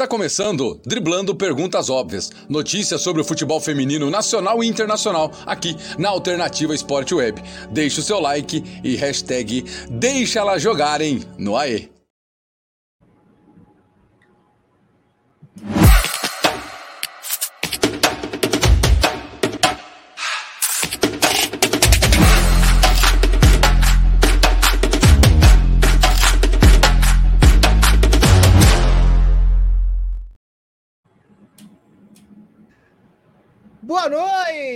Está começando Driblando Perguntas Óbvias. Notícias sobre o futebol feminino nacional e internacional aqui na Alternativa Esporte Web. Deixe o seu like e hashtag Deixa elas jogarem no AE.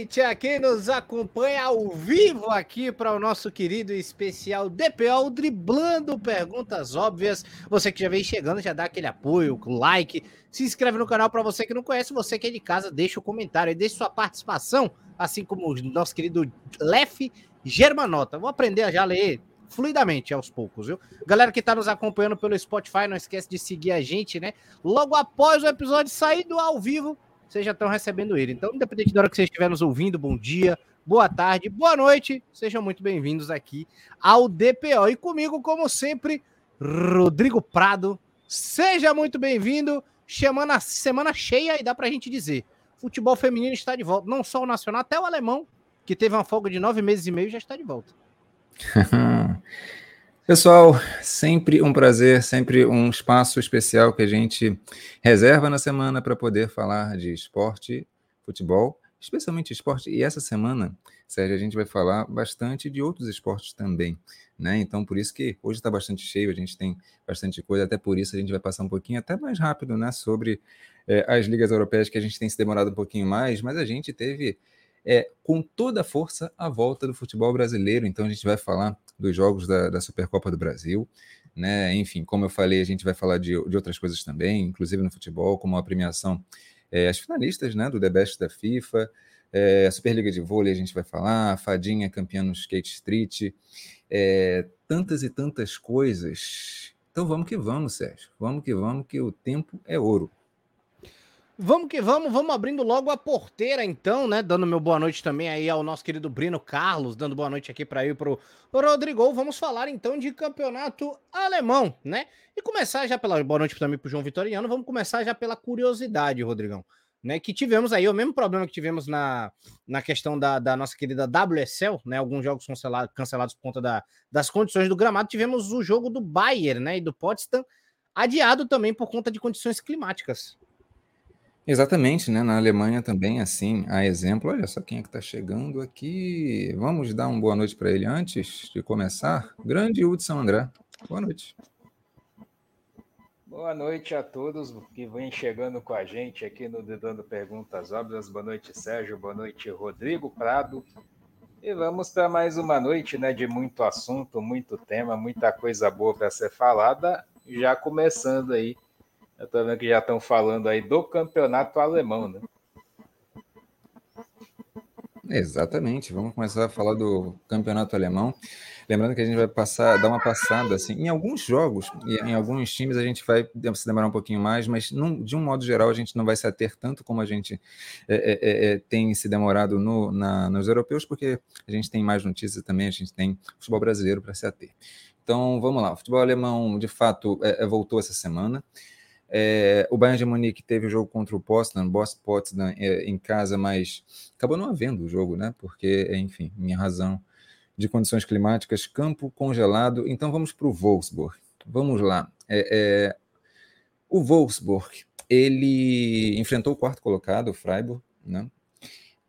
Noite a quem nos acompanha ao vivo aqui para o nosso querido especial DPO Driblando Perguntas Óbvias. Você que já vem chegando, já dá aquele apoio, like, se inscreve no canal para você que não conhece, você que é de casa, deixa o comentário e deixa sua participação, assim como o nosso querido Lef Germanota. Vou aprender a já ler fluidamente aos poucos, viu? Galera que está nos acompanhando pelo Spotify, não esquece de seguir a gente, né? Logo após o episódio sair do ao vivo, vocês já estão recebendo ele. Então, independente da hora que você estiver nos ouvindo, bom dia, boa tarde, boa noite, sejam muito bem-vindos aqui ao DPO. E comigo, como sempre, Rodrigo Prado. Seja muito bem-vindo. Chamando a semana cheia e dá pra gente dizer: futebol feminino está de volta. Não só o nacional, até o alemão, que teve uma folga de nove meses e meio, já está de volta. Pessoal, sempre um prazer, sempre um espaço especial que a gente reserva na semana para poder falar de esporte, futebol, especialmente esporte. E essa semana, Sérgio, a gente vai falar bastante de outros esportes também, né? Então, por isso que hoje está bastante cheio, a gente tem bastante coisa, até por isso a gente vai passar um pouquinho até mais rápido, né, sobre é, as ligas europeias que a gente tem se demorado um pouquinho mais, mas a gente teve é, com toda a força a volta do futebol brasileiro. Então a gente vai falar dos jogos da, da Supercopa do Brasil. Né? Enfim, como eu falei, a gente vai falar de, de outras coisas também, inclusive no futebol, como a premiação, é, as finalistas né, do The Best da FIFA, é, a Superliga de Vôlei a gente vai falar, a Fadinha campeã no Skate Street, é, tantas e tantas coisas. Então vamos que vamos, Sérgio. Vamos que vamos, que o tempo é ouro. Vamos que vamos, vamos abrindo logo a porteira então, né? Dando meu boa noite também aí ao nosso querido Brino Carlos, dando boa noite aqui para ir pro Rodrigo. Vamos falar então de campeonato alemão, né? E começar já pela boa noite também pro João Vitoriano, vamos começar já pela curiosidade, Rodrigão. Né, que tivemos aí o mesmo problema que tivemos na, na questão da, da nossa querida WSL, né? Alguns jogos cancelados, cancelados por conta da, das condições do gramado. Tivemos o jogo do Bayern, né? E do Potsdam adiado também por conta de condições climáticas. Exatamente, né? Na Alemanha também, assim, a exemplo. Olha só quem é que está chegando aqui. Vamos dar uma boa noite para ele antes de começar. Grande Hudson André. Boa noite. Boa noite a todos que vêm chegando com a gente aqui no Dedando Perguntas Óbvias. Boa noite, Sérgio. Boa noite, Rodrigo Prado. E vamos para mais uma noite né, de muito assunto, muito tema, muita coisa boa para ser falada. Já começando aí eu tô vendo que já estão falando aí do campeonato alemão, né? Exatamente, vamos começar a falar do campeonato alemão. Lembrando que a gente vai passar, dar uma passada assim, em alguns jogos e em alguns times a gente vai se demorar um pouquinho mais, mas de um modo geral a gente não vai se ater tanto como a gente é, é, é, é tem se demorado no, na, nos europeus, porque a gente tem mais notícias também, a gente tem futebol brasileiro para se ater. Então vamos lá, o futebol alemão de fato é, é, voltou essa semana. É, o Bayern de Munique teve o jogo contra o Potsdam, Boss Potsdam é, em casa, mas acabou não havendo o jogo, né? Porque, enfim, minha razão de condições climáticas, campo congelado. Então vamos para o Wolfsburg. Vamos lá. É, é, o Wolfsburg, ele enfrentou o quarto colocado, o Freiburg, né?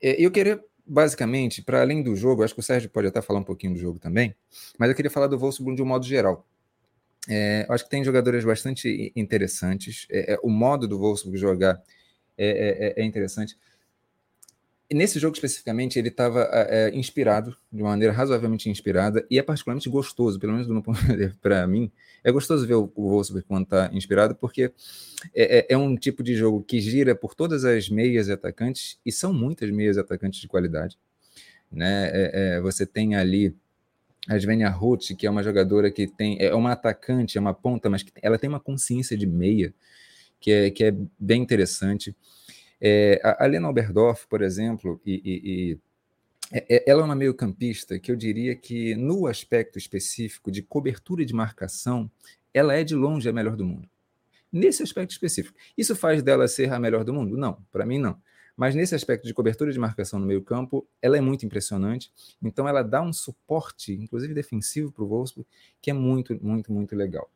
É, eu queria basicamente, para além do jogo, acho que o Sérgio pode até falar um pouquinho do jogo também, mas eu queria falar do Wolfsburg de um modo geral. É, acho que tem jogadores bastante interessantes. É, é, o modo do Wolfsburg jogar é, é, é interessante. nesse jogo especificamente, ele estava inspirado, de uma maneira razoavelmente inspirada, e é particularmente gostoso, pelo menos para mim. É gostoso ver o, o Wolfsburg quando está inspirado, porque é, um tipo de jogo que gira por todas as meias e atacantes, e são muitas meias e atacantes de qualidade. Né? você tem ali a Svenja Ruth, que é uma jogadora que tem é uma atacante, é uma ponta, mas ela tem uma consciência de meia que é, que é bem interessante. É, a Lena Oberdorf, por exemplo, e, e, e é, é, ela é uma meio-campista que eu diria que, no aspecto específico de cobertura de marcação, ela é de longe a melhor do mundo. nesse aspecto específico. Isso faz dela ser a melhor do mundo? Não, para mim não. Mas nesse aspecto de cobertura de marcação no meio-campo, ela é muito impressionante. Então, ela dá um suporte, inclusive defensivo, para o Wolfsburg, que é muito, muito, muito legal.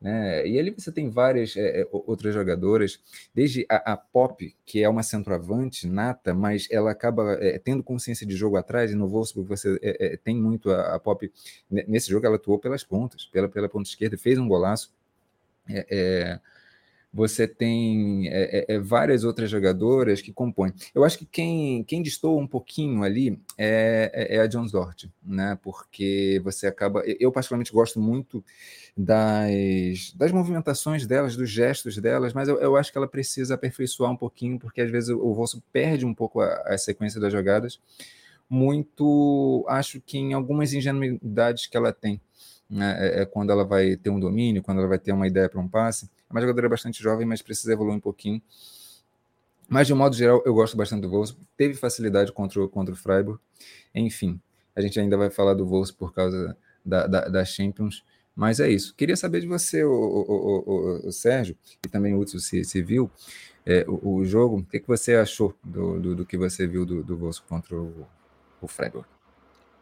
Né? E ali você tem várias é, outras jogadoras, desde a, a, Pop, que é uma centroavante nata, mas ela acaba é, tendo consciência de jogo atrás, e no Wolfsburg você é, tem muito a, a, Pop. Nesse jogo ela atuou pelas pontas, pela, pela ponta esquerda, fez um golaço. É, você tem é, é, é, várias outras jogadoras que compõem. Eu acho que quem, quem distou um pouquinho ali é, é, é a Jones Dort, né? Porque você acaba. Eu, particularmente, gosto muito das, das movimentações delas, dos gestos delas, mas eu, eu acho que ela precisa aperfeiçoar um pouquinho, porque às vezes o, o Vosso perde um pouco a, a sequência das jogadas. Muito, acho que em algumas ingenuidades que ela tem. Né? É, é quando ela vai ter um domínio, quando ela vai ter uma ideia para um passe é uma jogadora bastante jovem, mas precisa evoluir um pouquinho. Mas, de um modo geral, eu gosto bastante do Wolfsburg. Teve facilidade contra o, contra o Freiburg. Enfim, a gente ainda vai falar do Wolfsburg por causa da, da, da Champions. Mas é isso. Queria saber de você, o, o, o, o Sérgio, e também o Hudson, se, se viu é, o, jogo. O que, que você achou do, do, do, que você viu do, do Wolfsburg contra o, o Freiburg?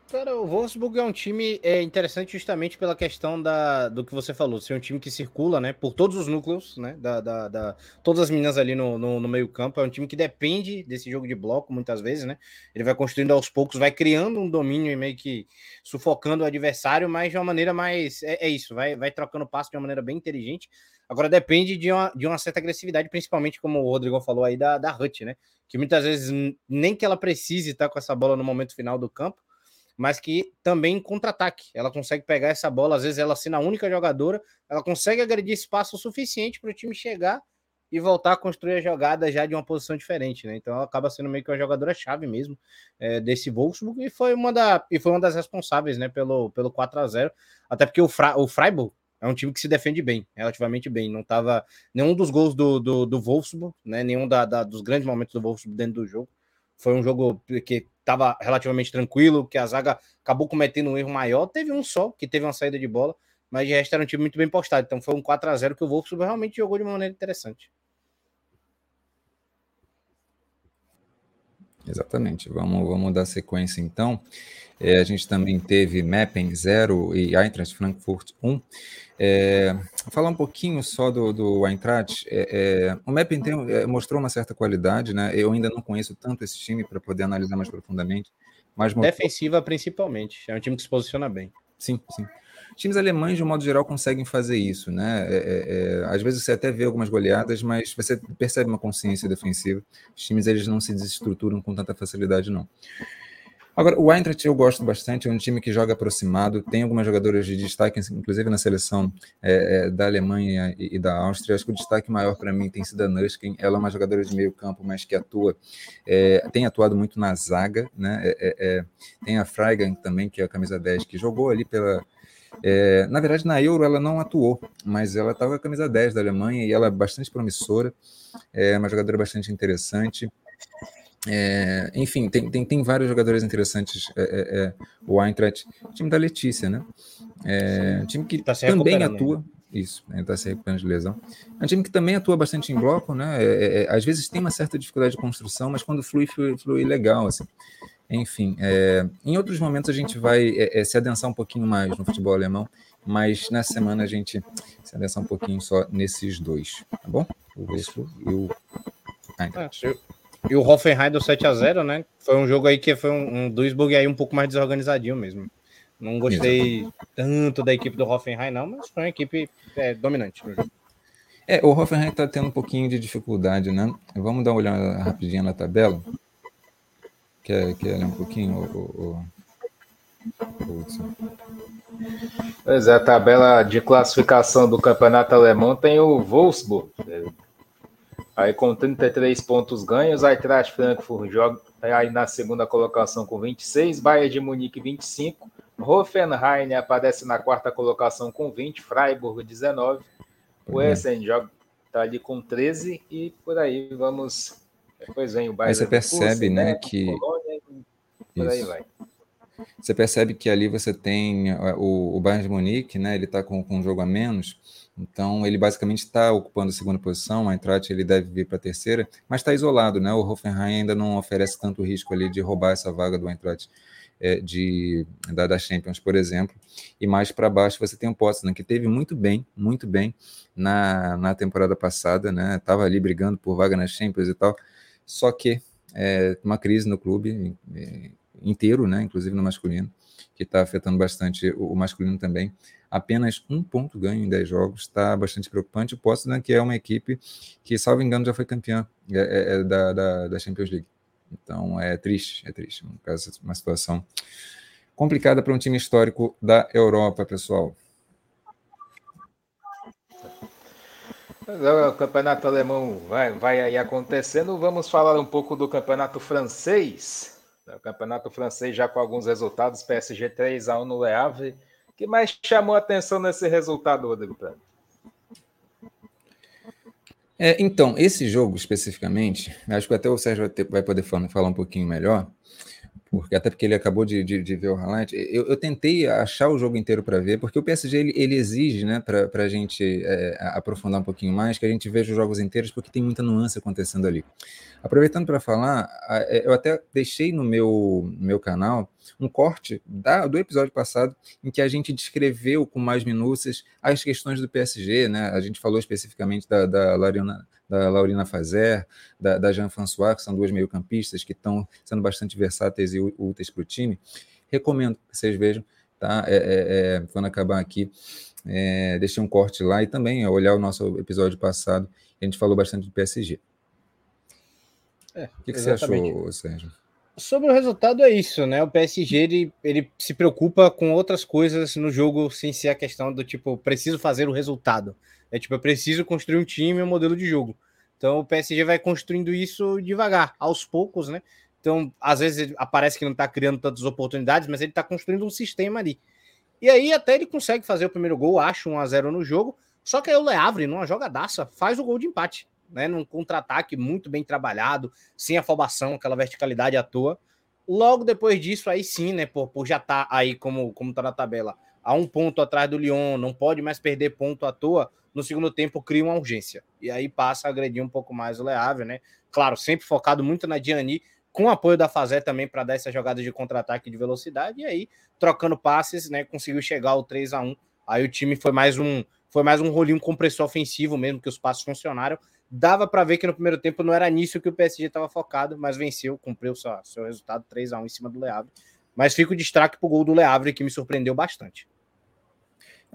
Cara, o Wolfsburg é um time é interessante justamente pela questão da, do que você falou, ser um time que circula, né, por todos os núcleos, né, da, da, da todas as meninas ali no, no, no, meio campo, é um time que depende desse jogo de bloco muitas vezes, né, ele vai construindo aos poucos, vai criando um domínio e meio que sufocando o adversário, mas de uma maneira mais, é, é isso, vai, vai trocando passo de uma maneira bem inteligente, agora depende de uma, de uma certa agressividade, principalmente como o Rodrigo falou aí, da, da Hut, né, que muitas vezes nem que ela precise estar com essa bola no momento final do campo, mas que também contra-ataque. Ela consegue pegar essa bola, às vezes ela sendo a única jogadora, ela consegue agredir espaço suficiente para o time chegar e voltar a construir a jogada já de uma posição diferente, né? Então ela acaba sendo meio que uma jogadora chave mesmo é, desse Wolfsburg e foi uma da e foi uma das responsáveis, né, pelo pelo 4 a 0, até porque o, Fra, o Freiburg é um time que se defende bem, relativamente bem. Não tava nenhum dos gols do, do, do Wolfsburg, né? Nenhum da, da, dos grandes momentos do Wolfsburg dentro do jogo. Foi um jogo que estava relativamente tranquilo, que a zaga acabou cometendo um erro maior. Teve um só, que teve uma saída de bola, mas de resto era um time muito bem postado. Então foi um 4 a 0 que o Wolfsburg realmente jogou de uma maneira interessante. Exatamente. Vamos, vamos dar sequência então. É, a gente também teve Meppen 0 e Eintracht Frankfurt 1. É, falar um pouquinho só do, do Eintracht. É, é o Meppen tem, é, mostrou uma certa qualidade, né? Eu ainda não conheço tanto esse time para poder analisar mais profundamente. Mas. Defensiva, principalmente. É um time que se posiciona bem. Sim, sim. Times alemães, de um modo geral, conseguem fazer isso, né? É, é, às vezes você até vê algumas goleadas, mas você percebe uma consciência defensiva. Os times eles não se desestruturam com tanta facilidade, não. Agora, o Eintracht eu gosto bastante, é um time que joga aproximado, tem algumas jogadoras de destaque, inclusive na seleção é, é, da Alemanha e, e, da Áustria. Acho que o destaque maior para mim tem sido a Nuskin, ela é uma jogadora de meio campo, mas que atua, é, tem atuado muito na zaga, né? É, é, é, tem a Freigang também, que é a camisa 10, que jogou ali pela, é, na verdade, na Euro ela não atuou, mas ela estava com a camisa 10 da Alemanha e ela é bastante promissora, é uma jogadora bastante interessante. É, enfim, tem, tem, tem vários jogadores interessantes. É, é, é o Eintracht, o time da Letícia, né? É, um time que tá também atua. Isso, ele está se recuperando de lesão. É um time que também atua bastante em bloco, né? É, é, às vezes tem uma certa dificuldade de construção, mas quando flui, flui, flui legal, assim. Enfim, em outros momentos a gente vai se adensar um pouquinho mais no futebol alemão, mas nessa semana a gente se adensar um pouquinho só nesses dois, tá bom? O Wolfsburg e o Eintracht. Ah, e o Hoffenheim do 7 a 0 né? Foi um jogo aí que foi um, um Duisburg aí um pouco mais desorganizadinho mesmo. Não gostei tanto da equipe do Hoffenheim, não, mas foi uma equipe é, dominante no jogo. É, o Hoffenheim está tendo um pouquinho de dificuldade, né? Vamos dar uma olhada rapidinho na tabela. Quer, quer olhar um pouquinho, o, o, o Pois é, a tabela de classificação do campeonato alemão tem o Wolfsburg, Aí com 33 pontos ganhos, Eintracht Frankfurt joga aí na segunda colocação com 26, Bayern de Munique 25, Hoffenheim aparece na quarta colocação com 20, Freiburg 19, o Essen joga tá ali com 13 e por aí vamos. Depois vem o Bayern. Aí você percebe, né, que Colônia, por aí vai. você percebe que ali você tem o, o Bayern de Munique, né? Ele está com, com um jogo a menos, então ele basicamente está ocupando a segunda posição. O Eintracht ele deve vir para a terceira, mas está isolado, né? O Hoffenheim ainda não oferece tanto risco ali de roubar essa vaga do Eintracht é, de, da, da, Champions, por exemplo. E mais para baixo você tem o Potsdam, que teve muito bem, muito bem na, na temporada passada, né? Estava ali brigando por vaga na Champions e tal. Só que é, uma crise no clube é, inteiro, né? Inclusive no masculino, que está afetando bastante o, o, masculino também. Apenas um ponto ganho em 10 jogos está bastante preocupante. O Potsdam, que é uma equipe que, salvo engano, já foi campeã é, é, é da, da, da Champions League. Então é triste, é triste. Uma situação complicada para um time histórico da Europa, pessoal. O campeonato alemão vai, vai aí acontecendo. Vamos falar um pouco do campeonato francês. O campeonato francês já com alguns resultados, PSG 3 a 1 no Le Havre. Que mais chamou a atenção nesse resultado, Rodrigo? É, então, esse jogo especificamente, acho que até o Sérgio vai, poder falar, um pouquinho melhor, porque até porque ele acabou de, de, de ver o highlight. Eu, eu, tentei achar o jogo inteiro para ver, porque o PSG ele, ele exige, né, para a gente é, aprofundar um pouquinho mais, que a gente veja os jogos inteiros, porque tem muita nuance acontecendo ali. Aproveitando para falar, é, eu até deixei no meu, meu canal um corte da, do episódio passado em que a gente descreveu com mais minúcias as questões do PSG, né? A gente falou especificamente da, da Laurina, da Laurina Fazer, da, da Jean-François, que são duas meio-campistas que estão sendo bastante versáteis e úteis para o time. Recomendo que vocês vejam, tá? É, é, é, quando acabar aqui, é, deixei um corte lá e também olhar o nosso episódio passado, a gente falou bastante do PSG. É, o que, que você achou, Sérgio? Sobre o resultado é isso, né? O PSG ele, ele se preocupa com outras coisas no jogo sem ser a questão do tipo, preciso fazer o resultado. É tipo, eu preciso construir um time um modelo de jogo. Então o PSG vai construindo isso devagar, aos poucos, né? Então, às vezes aparece que não está criando tantas oportunidades, mas ele está construindo um sistema ali. E aí até ele consegue fazer o primeiro gol, acho 1 a 0 no jogo. Só que aí o Leavre, numa jogadaça, faz o gol de empate né, num contra-ataque muito bem trabalhado, sem afobação, aquela verticalidade à toa. Logo depois disso, aí sim, né, por, por já tá aí como, como tá na tabela, a um ponto atrás do Lyon, não pode mais perder ponto à toa, no segundo tempo cria uma urgência. E aí passa a agredir um pouco mais o Leave, né? Claro, sempre focado muito na Diani, com apoio da Fazé também para dar essa jogada de contra-ataque de velocidade, e aí, trocando passes, né, conseguiu chegar ao 3 a 1 Aí o time foi mais um foi mais um rolinho compressor ofensivo mesmo, que os passos funcionaram dava para ver que no primeiro tempo não era nisso que o PSG estava focado, mas venceu, cumpriu seu, seu resultado 3 a 1 em cima do Le Havre. Mas fica o destaque para o gol do Le Havre, que me surpreendeu bastante.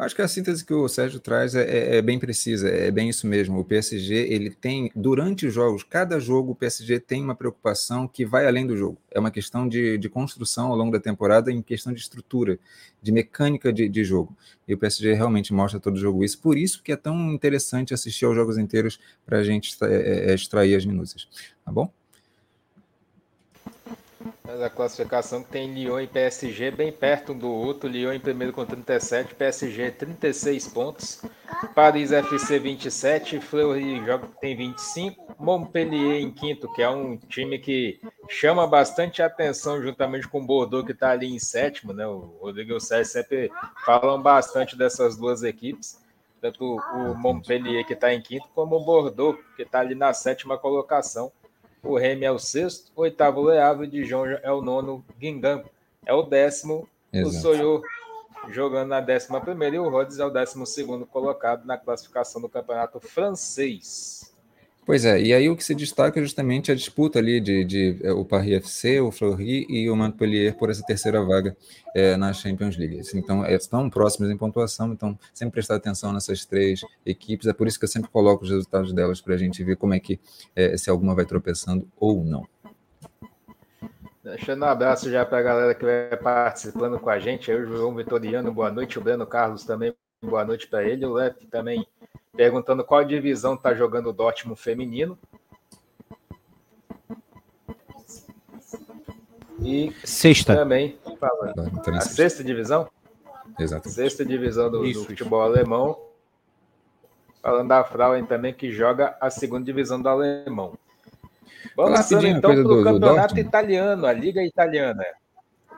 Acho que a síntese que o Sérgio traz é, é, é, bem precisa, é bem isso mesmo. O PSG, ele tem, durante os jogos, cada jogo o PSG tem uma preocupação que vai além do jogo. É uma questão de, de construção ao longo da temporada, em questão de estrutura, de mecânica de, de jogo. E o PSG realmente mostra todo jogo isso. Por isso que é tão interessante assistir aos jogos inteiros para a gente é, é, extrair as minúcias. Tá bom? Mas a classificação que tem Lyon e PSG bem perto um do outro. Lyon em primeiro com 37, PSG 36 pontos. Paris FC 27, Fleury tem 25. Montpellier em quinto, que é um time que chama bastante atenção juntamente com o Bordeaux, que está ali em sétimo. Né? O Rodrigo e o Sérgio sempre falam bastante dessas duas equipes. Tanto o Montpellier, que está em quinto, como o Bordeaux, que está ali na sétima colocação. O Remy é o sexto, o oitavo Leave, de Dijon é o nono, Guingamp é o décimo, Exato. o Soyou jogando na décima primeira e o Rhodes é o décimo segundo colocado na classificação do campeonato francês. Pois é, e aí o que se destaca é justamente a disputa ali de, de, é, o Paris FC, o Fleury e o Montpellier por essa terceira vaga é, na Champions League. Então, é, estão próximos em pontuação, então sempre prestar atenção nessas três equipes, é por isso que eu sempre coloco os resultados delas para a gente ver como é que, é, se alguma vai tropeçando ou não. Deixando um abraço já para a galera que vai participando com a gente, aí o João Vitoriano, boa noite, o Breno Carlos também, boa noite para ele, o Lepe também perguntando qual divisão está jogando o Dortmund feminino. E sexta. também a sexta divisão? Exato. Sexta divisão do, do, futebol alemão. Falando da Frauen também, que joga a segunda divisão do alemão. Vamos então para o campeonato do, do italiano, a Liga Italiana.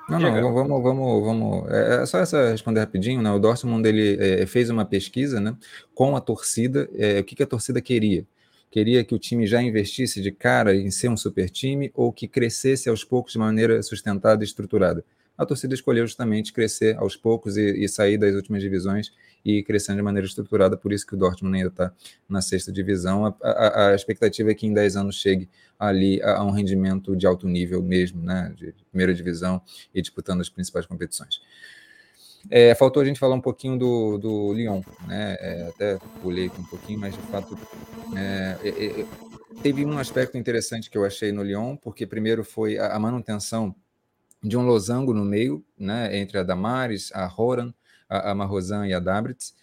Não, não, vamos, vamos, vamos. É, é só essa responder rapidinho, né? O Dortmund ele é, fez uma pesquisa, né, com a torcida. É, o que, que a torcida queria? Queria que o time já investisse de cara em ser um super time ou que crescesse aos poucos de maneira sustentada e estruturada. A torcida escolheu justamente crescer aos poucos e, e sair das últimas divisões e crescendo de maneira estruturada, por isso que o Dortmund ainda está na sexta divisão. A, a, a, expectativa é que em 10 anos chegue ali a, a, um rendimento de alto nível mesmo, né, de primeira divisão e disputando as principais competições. É, faltou a gente falar um pouquinho do, do Lyon, né? É, até pulei um pouquinho, mas de fato é, é, é, teve um aspecto interessante que eu achei no Lyon, porque primeiro foi a, manutenção de um losango no meio, né, entre a Damares, a Roran, a, a Marrosan e a Dabritz.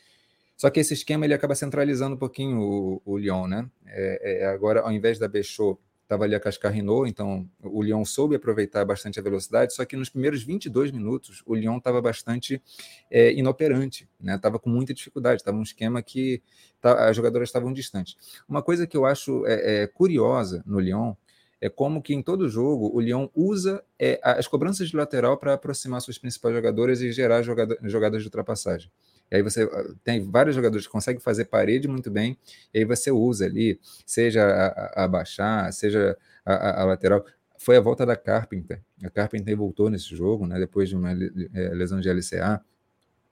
Só que esse esquema ele acaba centralizando um pouquinho o, o Lyon, né? É, é, agora, ao invés da Bechot, estava ali a Cascarrinot, então o Lyon soube aproveitar bastante a velocidade, só que nos primeiros 22 minutos o Lyon estava bastante é, inoperante, né? Estava com muita dificuldade, estava um esquema que tá, as jogadoras estavam distantes. Uma coisa que eu acho é, é, curiosa no Lyon é como que em todo jogo o Lyon usa é, as cobranças de lateral para aproximar suas principais jogadoras e gerar jogada, jogadas de ultrapassagem. E aí você ah, tem vários jogadores que conseguem fazer parede muito bem, e aí você usa ali, seja a, a baixar, seja a, a, lateral. Foi a volta da Carpenter. A Carpenter voltou nesse jogo, né, depois de uma é, lesão de LCA.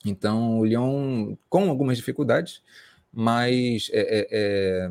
Então, o Lyon, com algumas dificuldades, mas é, é, é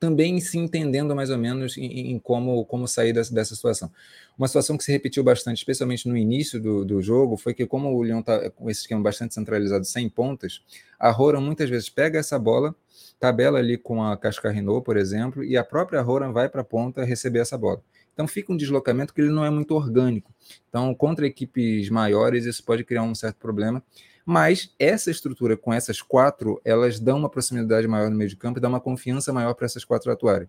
também se entendendo mais ou menos em, em como, como sair dessa, dessa, situação. Uma situação que se repetiu bastante, especialmente no início do, do jogo, foi que como o Lyon está com esse esquema bastante centralizado, sem pontas, a Roran muitas vezes pega essa bola, tabela ali com a Cascarrinot, por exemplo, e a própria Roran vai para a ponta receber essa bola. Então fica um deslocamento que ele não é muito orgânico. Então, contra equipes maiores, isso pode criar um certo problema. Mas essa estrutura com essas quatro, elas dão uma proximidade maior no meio de campo e dá uma confiança maior para essas quatro atuarem.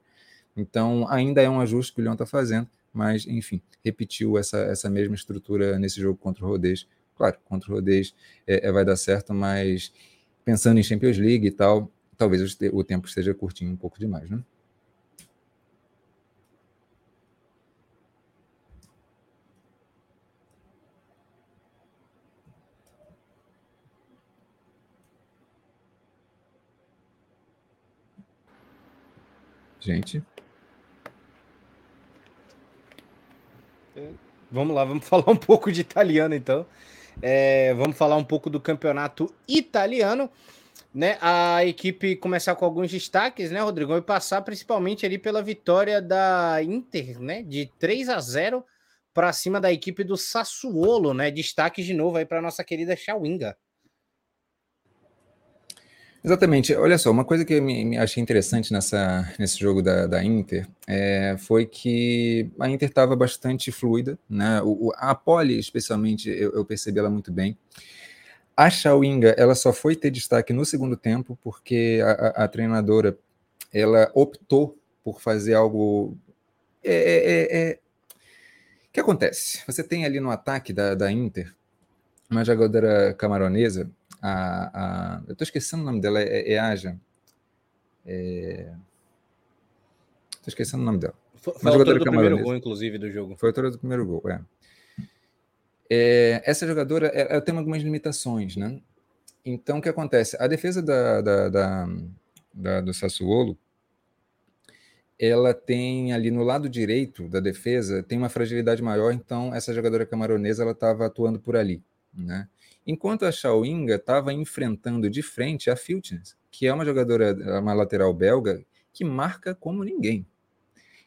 Então, ainda é um ajuste que o Leão está fazendo, mas, enfim, repetiu essa, essa mesma estrutura nesse jogo contra o Rodez. Claro, contra o Rodez é, é, vai dar certo, mas pensando em Champions League e tal, talvez o tempo esteja curtinho um pouco demais, né? Gente. Vamos lá, vamos falar um pouco de italiano então. É, vamos falar um pouco do campeonato italiano. Né, a equipe começar com alguns destaques, né, Rodrigo? E passar principalmente ali pela vitória da Inter, né, de 3 a 0 para cima da equipe do Sassuolo, né? Destaque de novo aí para nossa querida Chawinga. Exatamente. Olha só, uma coisa que eu me, me achei interessante nessa, nesse jogo da, da Inter é, foi que a Inter estava bastante fluida, né? O, a Poli, especialmente, eu, eu, percebi ela muito bem. A Chawinga, ela só foi ter destaque no segundo tempo porque a, a, a treinadora ela optou por fazer algo. É, é, é, é o que acontece? Você tem ali no ataque da, da Inter uma jogadora camaronesa a, a eu estou esquecendo o nome dela, é, é Aja. É... Estou esquecendo o nome dela. Foi, foi a autora do primeiro gol, inclusive, do jogo. Foi a autora do primeiro gol, é. é essa jogadora ela tem algumas limitações, né? Então, o que acontece? A defesa da, da, da, da, do Sassuolo, ela tem ali no lado direito da defesa, tem uma fragilidade maior, então essa jogadora camaronesa ela estava atuando por ali, né? Enquanto a Chawinga estava enfrentando de frente a Filtness, que é uma jogadora, uma lateral belga, que marca como ninguém.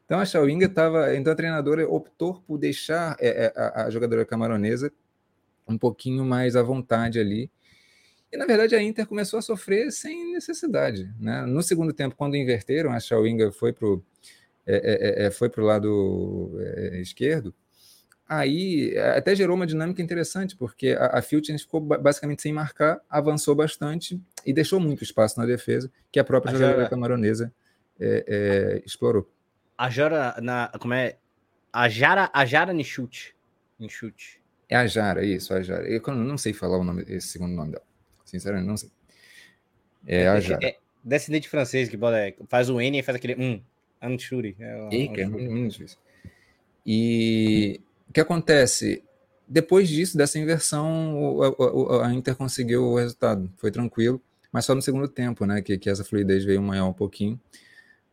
Então a Chawinga estava. Então a treinadora optou por deixar é, é, a, a, jogadora camaronesa um pouquinho mais à vontade ali. E na verdade a Inter começou a sofrer sem necessidade. Né? No segundo tempo, quando inverteram, a Chawinga foi para o é, é, é, foi o lado é, esquerdo aí eh, até gerou uma dinâmica interessante, porque a, a ficou basicamente sem marcar, avançou bastante e deixou muito espaço na defesa, que a própria a jogadora Jara... camaronesa é, é, explorou. A Jara, na, como é? A Jara, a Jara Nichute. chute É a Jara, isso, a Jara. Eu não sei falar o nome, esse segundo nome dela. Sinceramente, não sei. É, é a Jara. É, descendente francês que faz o N e faz aquele um. Anchuri. É, é, é muito difícil. E que acontece? depois disso, dessa inversão, a, a, Inter conseguiu o resultado. Foi tranquilo, mas só no segundo tempo, né? Que, que essa fluidez veio maior um pouquinho.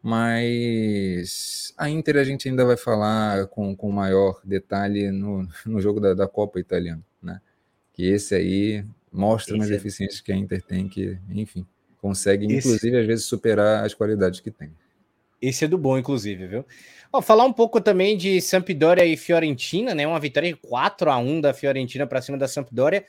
Mas a Inter a gente ainda vai falar com, com maior detalhe no, no jogo da, da Copa Italiana, né? Que esse aí mostra umas é... deficiências que a Inter tem, que, enfim, consegue, esse... inclusive, às vezes, superar as qualidades que tem. Esse é do bom, inclusive, viu? Ó, falar um pouco também de Sampdoria e Fiorentina, né? Uma vitória de 4 a 1 da Fiorentina para cima da Sampdoria,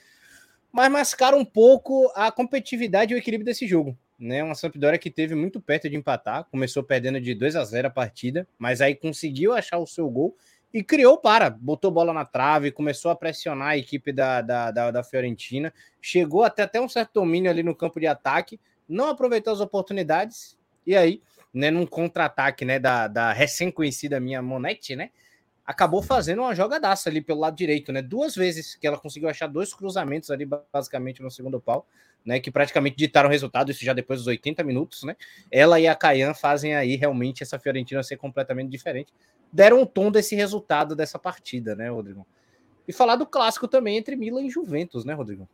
mas mascara um pouco a competitividade e o equilíbrio desse jogo, né? Uma Sampdoria que teve muito perto de empatar, começou perdendo de 2 a 0 a partida, mas aí conseguiu achar o seu gol e criou para, botou bola na trave, começou a pressionar a equipe da, da, da, da Fiorentina, chegou até, até um certo domínio ali no campo de ataque, não aproveitou as oportunidades, e aí né, num contra-ataque né, da, da recém-conhecida minha Monete, né? Acabou fazendo uma jogadaça ali pelo lado direito, né? Duas vezes que ela conseguiu achar dois cruzamentos ali, basicamente, no segundo pau, né? Que praticamente ditaram o resultado, isso já depois dos 80 minutos, né? Ela e a Caian fazem aí realmente essa Fiorentina ser completamente diferente. Deram um tom desse resultado dessa partida, né, Rodrigo? E falar do clássico também entre Milan e Juventus, né, Rodrigo?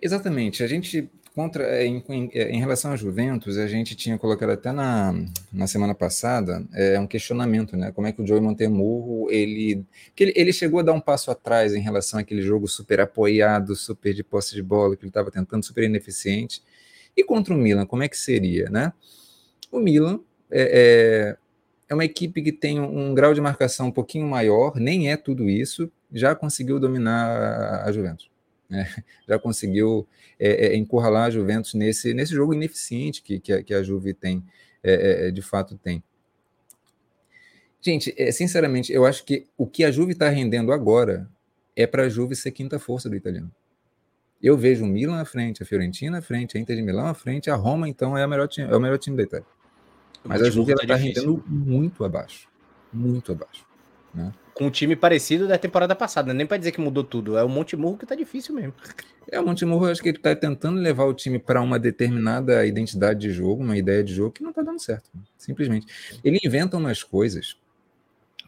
Exatamente. A gente contra é, em, em, é, em, relação à Juventus, a gente tinha colocado até na, na semana passada é, um questionamento, né? Como é que o Joey Montemurro ele, ele, ele chegou a dar um passo atrás em relação àquele jogo super apoiado, super de posse de bola que ele estava tentando, super ineficiente. E contra o Milan, como é que seria, né? O Milan é, é, é uma equipe que tem um, um grau de marcação um pouquinho maior, nem é tudo isso, já conseguiu dominar a Juventus. Né? Já conseguiu é, é, encurralar a Juventus nesse, nesse jogo ineficiente que, que, a, que a Juve tem, é, é, é de fato tem. Gente, é, sinceramente, eu acho que o que a Juve está rendendo agora é para a Juve ser quinta força do italiano. Eu vejo o Milan à frente, a Fiorentina à frente, a Inter de Milão à frente, a Roma, então, é, a melhor time, é o melhor time da Itália. Mas a Juve está tá rendendo muito abaixo. Muito abaixo. Né? Com um time parecido da temporada passada, nem para dizer que mudou tudo, é o Montemurro que tá difícil mesmo. É, o Montemurro, acho que ele tá tentando levar o time para uma determinada identidade de jogo, uma ideia de jogo que não tá dando certo, simplesmente. Ele inventa umas coisas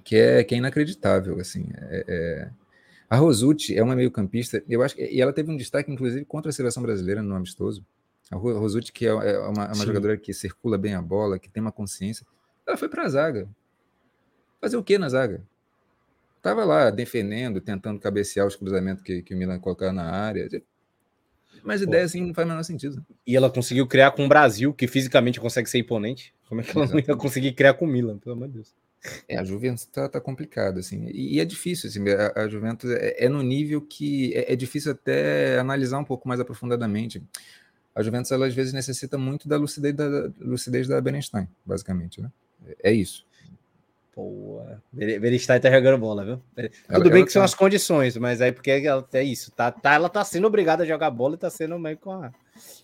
que é, que é inacreditável, assim, é, é... A Rosucci é uma meio-campista, eu acho que, e ela teve um destaque, inclusive, contra a seleção brasileira no amistoso. A Rosucci, que é, é uma, é uma jogadora que circula bem a bola, que tem uma consciência, ela foi para a zaga. Fazer o que na zaga? Estava lá defendendo, tentando cabecear os cruzamentos que, que o Milan colocava na área. Mas ideia assim não faz o menor sentido. E ela conseguiu criar com o Brasil, que fisicamente consegue ser imponente. Como é que ela Exato. não ia conseguir criar com o Milan, pelo amor de Deus? É, a Juventus tá, tá complicado, assim, e, e é difícil, assim, a, a Juventus é, é, no nível que é, é, difícil até analisar um pouco mais aprofundadamente. A Juventus, ela às vezes necessita muito da lucidez da, lucidez da Berenstein, basicamente, né? É, é isso. Pô, Beristai tá jogando bola, viu? Tudo ela, bem ela que tá... são as condições, mas aí porque ela, é isso, tá, tá, ela tá sendo obrigada a jogar bola e tá sendo meio com a,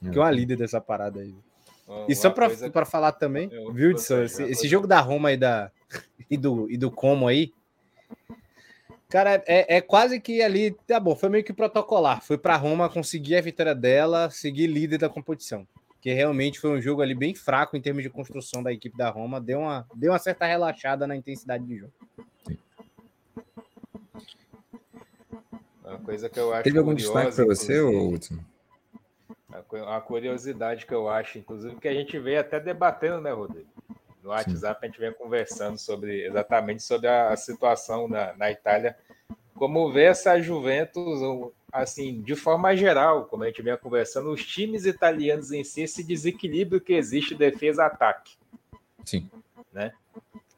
é. com a líder dessa parada aí. e só para que... falar também, eu, viu, Edson, esse, esse jogo da Roma aí da, e, do, e do Como aí, cara, é, é quase que ali, tá bom, foi meio que protocolar. Foi para Roma conseguir a vitória dela, seguir líder da competição que realmente foi um jogo ali bem fraco em termos de construção da equipe da Roma, deu uma, deu uma certa relaxada na intensidade de jogo. Uma coisa que eu acho Teve algum destaque para você, Hudson? A curiosidade que eu acho, inclusive, que a gente veio até debatendo, né, Rodrigo? No WhatsApp Sim. a gente vem conversando sobre exatamente sobre a, situação na, na Itália. Como vê essa Juventus, assim, de forma geral, como a gente vem conversando, os times italianos em si, esse desequilíbrio que existe defesa-ataque. Sim. Né?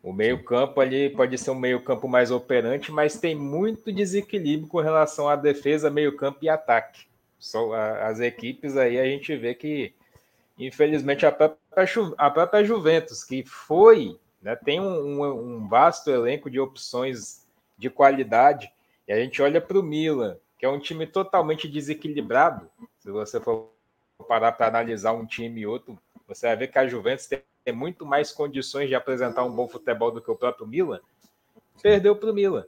O meio-campo ali pode ser um meio-campo mais operante, mas tem muito desequilíbrio com relação à defesa, meio-campo e ataque. Só as equipes aí a gente vê que, infelizmente, a própria, a própria Juventus, que foi, né, tem um, um vasto elenco de opções de qualidade, e a gente olha para o Milan, que é um time totalmente desequilibrado. Se você for parar para analisar um time e outro, você vai ver que a Juventus tem muito mais condições de apresentar um bom futebol do que o próprio Milan. Perdeu para o Milan.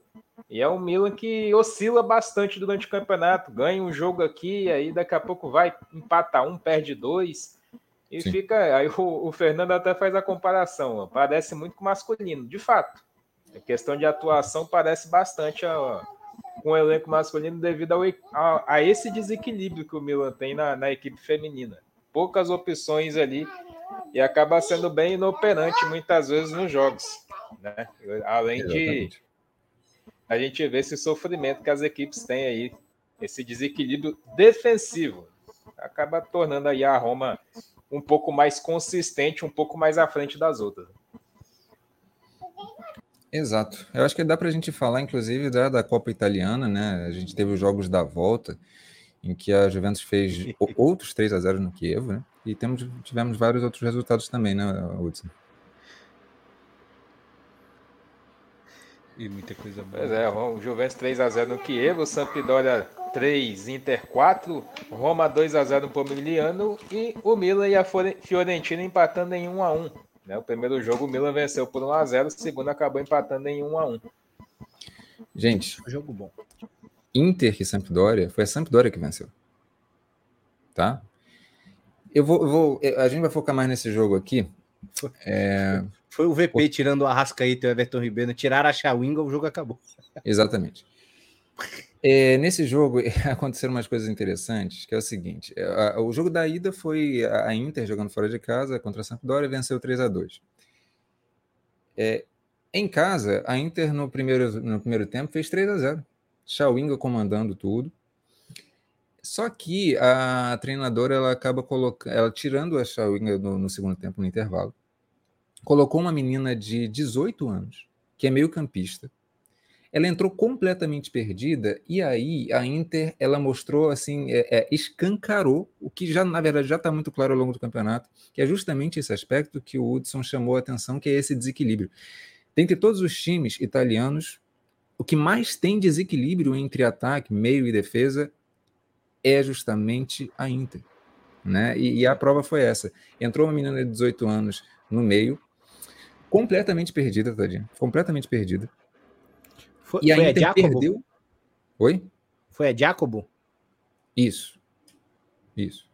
E é um Milan que oscila bastante durante o campeonato. Ganha um jogo aqui, aí daqui a pouco vai, empata um, perde dois. E Sim. fica. Aí o, o, Fernando até faz a comparação. Parece muito com masculino, de fato. A questão de atuação parece bastante a, com o elenco masculino devido ao, a, a, esse desequilíbrio que o Milan tem na, na equipe feminina. Poucas opções ali e acaba sendo bem inoperante muitas vezes nos jogos. Né? Além Exatamente. de a gente ver esse sofrimento que as equipes têm aí, esse desequilíbrio defensivo. Acaba tornando aí a Roma um pouco mais consistente, um pouco mais à frente das outras. Exato. Eu acho que dá para a gente falar, inclusive, da, da Copa Italiana, né? A gente teve os jogos da volta, em que a Juventus fez outros 3 a 0 no Kiev, né? E temos, tivemos vários outros resultados também, né, Hudson? E muita coisa boa. Pois é, o Juventus 3 a 0 no Kiev, o Sampdoria 3, Inter 4, Roma 2 a 0 no Pomigliano e o Milan e a Fiorentina empatando em 1 a 1. Né? O primeiro jogo o Milan venceu por 1 a 0, o segundo acabou empatando em 1 a 1. Gente, jogo bom. Inter e Sampdoria, foi a Sampdoria que venceu. Tá? Eu vou, eu vou, a gente vai focar mais nesse jogo aqui. É... Foi o VP tirando o Arrascaíta e o Everton Ribeiro, tiraram a Chawinga, o jogo acabou. Exatamente. É, nesse jogo aconteceram umas coisas interessantes, que é o seguinte: é, a, o jogo da ida foi a Inter jogando fora de casa contra a Sampdoria e venceu 3 a 2 é, Em casa, a Inter no primeiro, no primeiro tempo fez 3 a 0 Chawinga comandando tudo. Só que a treinadora ela acaba colocando, ela tirando a Chawinga no, no segundo tempo, no intervalo, colocou uma menina de 18 anos, que é meio campista. Ela entrou completamente perdida e aí a Inter ela mostrou assim, é, é, escancarou o que já na verdade já está muito claro ao longo do campeonato, que é justamente esse aspecto que o Hudson chamou a atenção, que é esse desequilíbrio. Dentre todos os times italianos, o que mais tem desequilíbrio entre ataque, meio e defesa é justamente a Inter. Né? E, e, a prova foi essa. Entrou uma menina de 18 anos no meio, completamente perdida, tadinha. Completamente perdida. Foi, e a Inter a perdeu. Oi? Foi a Jacobo? Isso. Isso.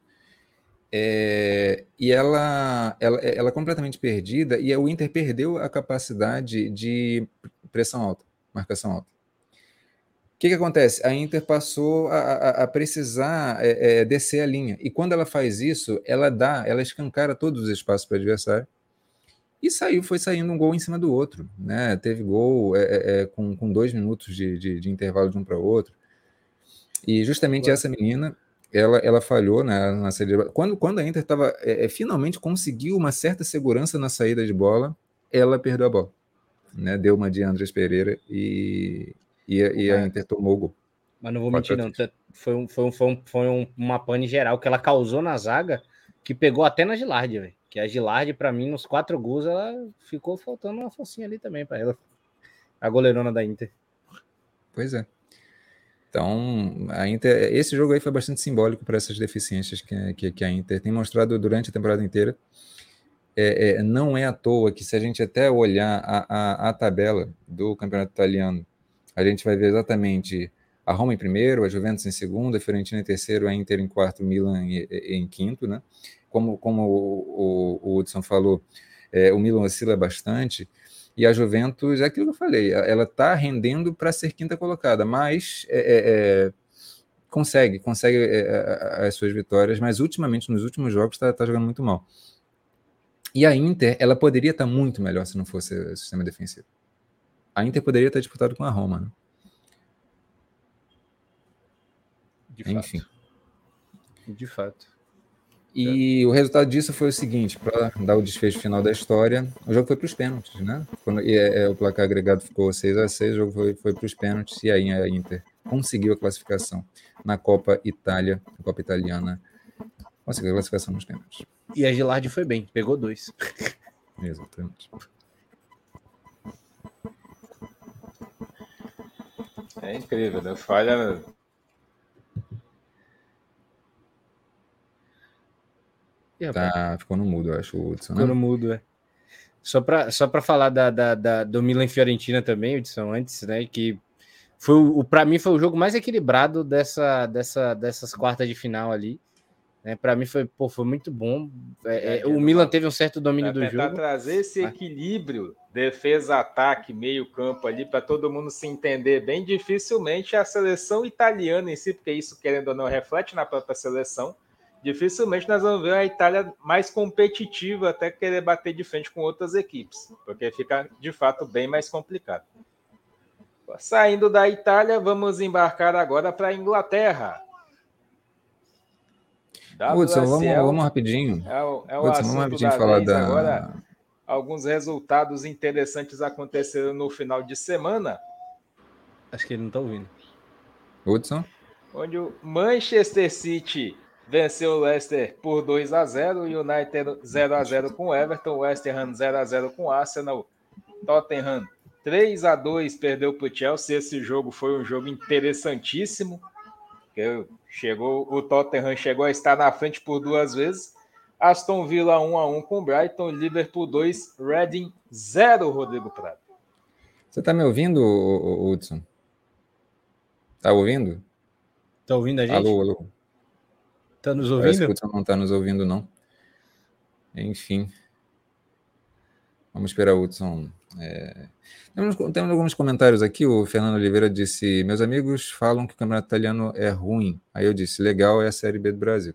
É, e ela, ela, ela é completamente perdida, e o Inter perdeu a capacidade de pressão alta, marcação alta. O que, que acontece? A Inter passou a, a, a precisar é, é, descer a linha. E quando ela faz isso, ela dá, ela escancara todos os espaços para o adversário. E saiu, foi saindo um gol em cima do outro. Né? Teve gol é, é, é com, com dois minutos de, de, de intervalo de um para o outro. E justamente essa menina, ela, ela falhou né, na saída de bola. Quando, quando a Inter tava, é, finalmente conseguiu uma certa segurança na saída de bola, ela perdeu a bola. Né? Deu uma de Andrés Pereira e, e, e a é. Inter tomou o gol. Mas não vou mentir, não. Foi, um, foi, um, foi, um, foi um, uma pane geral que ela causou na zaga que pegou até na Gilardi, velho. Que a Gilardi, para mim, nos quatro gols, ela ficou faltando uma focinha ali também para ela. A goleirona da Inter. Pois é. Então, a Inter, esse jogo aí foi bastante simbólico para essas deficiências que, que, que, a Inter tem mostrado durante a temporada inteira. É, é, não é à toa que, se a gente até olhar a, a, a tabela do campeonato italiano a gente vai ver exatamente a Roma em primeiro, a Juventus em segundo, a Fiorentina em terceiro, a Inter em quarto, Milan em, em, quinto, né? Como, como o, o, o Hudson falou, é, o Milan oscila bastante, e a Juventus, é aquilo que eu falei, ela está rendendo para ser quinta colocada, mas é, é, é consegue, consegue é, as suas vitórias, mas ultimamente, nos últimos jogos, está tá jogando muito mal. E a Inter, ela poderia estar tá muito melhor se não fosse o sistema defensivo a Inter poderia ter disputado com a Roma, né? De Enfim. De fato. E é. o resultado disso foi o seguinte, para dar o desfecho final da história, o jogo foi para os pênaltis, né? Quando e, é, o placar agregado ficou 6 a 6 o jogo foi, foi para os pênaltis e aí a Inter conseguiu a classificação na Copa Itália, a Copa Italiana, conseguiu a classificação nos pênaltis. E a Gilardi foi bem, pegou dois. Exatamente. É incrível, né? Falha. Tá, ficou no mudo, eu acho, o Hudson. Ficou né? no mudo, é. Só para só falar da, da, da, do Milan Fiorentina também, Hudson, antes, né? Que foi o para mim foi o jogo mais equilibrado dessa, dessa, dessas quartas de final ali. Né? Para mim foi, pô, foi muito bom. É, é, o Milan teve um certo domínio do jogo. trazer esse equilíbrio, defesa-ataque, meio-campo ali, para todo mundo se entender bem. Dificilmente a seleção italiana em si, porque isso, querendo ou não, reflete na própria seleção. Dificilmente nós vamos ver a Itália mais competitiva até querer bater de frente com outras equipes, porque fica de fato bem mais complicado. Saindo da Itália, vamos embarcar agora para a Inglaterra. Hudson, vamos, vamos rapidinho. É o, é o Hudson, vamos rapidinho da falar vez. da. Agora, alguns resultados interessantes aconteceram no final de semana. Acho que ele não está ouvindo. Hudson? Onde o Manchester City venceu o Leicester por 2 a 0 o United 0 a 0 com o Everton, West Ham 0 a 0 com o Arsenal, Tottenham 3 a 2 perdeu para o Chelsea. Esse jogo foi um jogo interessantíssimo. Chegou, o Tottenham chegou a estar na frente por duas vezes. Aston Villa 1 a 1 com Brighton, Liverpool 2, Reading 0, Rodrigo Prado. Você está me ouvindo, Hudson? Tá ouvindo? Tá ouvindo a gente? Alô, alô. Tá nos ouvindo? O Hudson não está nos ouvindo, não. Enfim. Vamos esperar o Hudson. É... Temos, temos, alguns comentários aqui. O Fernando Oliveira disse: Meus amigos falam que o campeonato italiano é ruim. Aí eu disse: Legal, é a Série B do Brasil.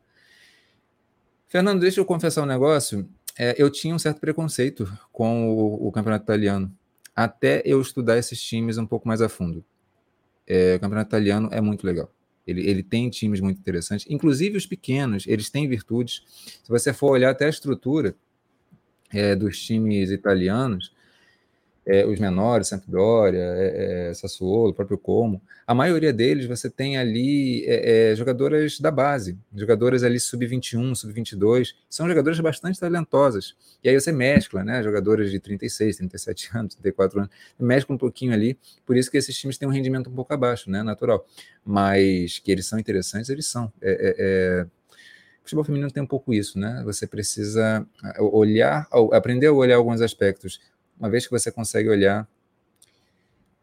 Fernando, deixa eu confessar um negócio. É, eu tinha um certo preconceito com o, o, campeonato italiano, até eu estudar esses times um pouco mais a fundo. É, o campeonato italiano é muito legal. Ele, ele tem times muito interessantes, inclusive os pequenos, eles têm virtudes. Se você for olhar até a estrutura é, dos times italianos, é, os menores, Sampdoria, é, é, Sassuolo, próprio Como, a maioria deles você tem ali é, é, jogadoras da base, jogadoras ali sub-21, sub-22, são jogadoras bastante talentosas. E aí você mescla, né, jogadoras de 36, 37 anos, 34 anos, mescla um pouquinho ali, por isso que esses times têm um rendimento um pouco abaixo, né, natural. Mas que eles são interessantes, eles são. É, o futebol feminino tem um pouco isso, né? Você precisa olhar, aprender a olhar alguns aspectos uma vez que você consegue olhar,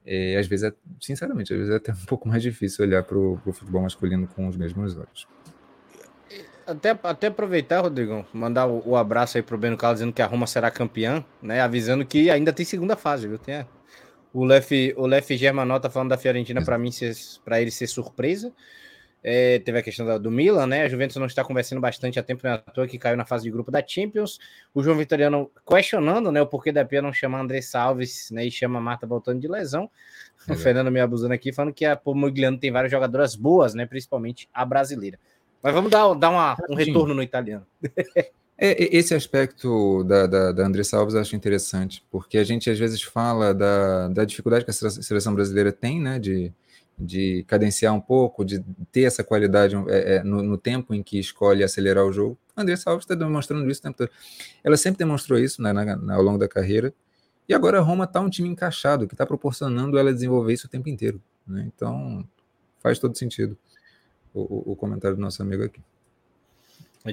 é, às vezes, é, sinceramente, às vezes é até um pouco mais difícil olhar para o futebol masculino com os mesmos olhos. Até, até aproveitar, Rodrigão, mandar o, o abraço aí pro Beno Carlos dizendo que a Roma será campeã, né? Avisando que ainda tem segunda fase, viu? Tem a, o Lef, o Lef Germanota falando da Fiorentina para mim para ele ser surpresa. É, teve a questão da, do Milan, né? A Juventus não está conversando bastante há tempo na né? toa que caiu na fase de grupo da Champions. O João Vitoriano questionando, né, o porquê da Pia não chamar André Salves, né, e chama Marta voltando de lesão. É. O Fernando me abusando aqui, falando que a Pomogliano tem várias jogadoras boas, né, principalmente a brasileira. Mas vamos dar, dar uma, um retorno no italiano. É, esse aspecto da, da, da André Salves eu acho interessante, porque a gente às vezes fala da, da dificuldade que a seleção brasileira tem, né, de, de cadenciar um pouco, de ter essa qualidade é, é, no, no, tempo em que escolhe acelerar o jogo. A André Salves está demonstrando isso o tempo todo. Ela sempre demonstrou isso né, na, na, ao longo da carreira. E agora a Roma está um time encaixado, que está proporcionando ela desenvolver isso o tempo inteiro. Né? Então, faz todo sentido o, o, o, comentário do nosso amigo aqui.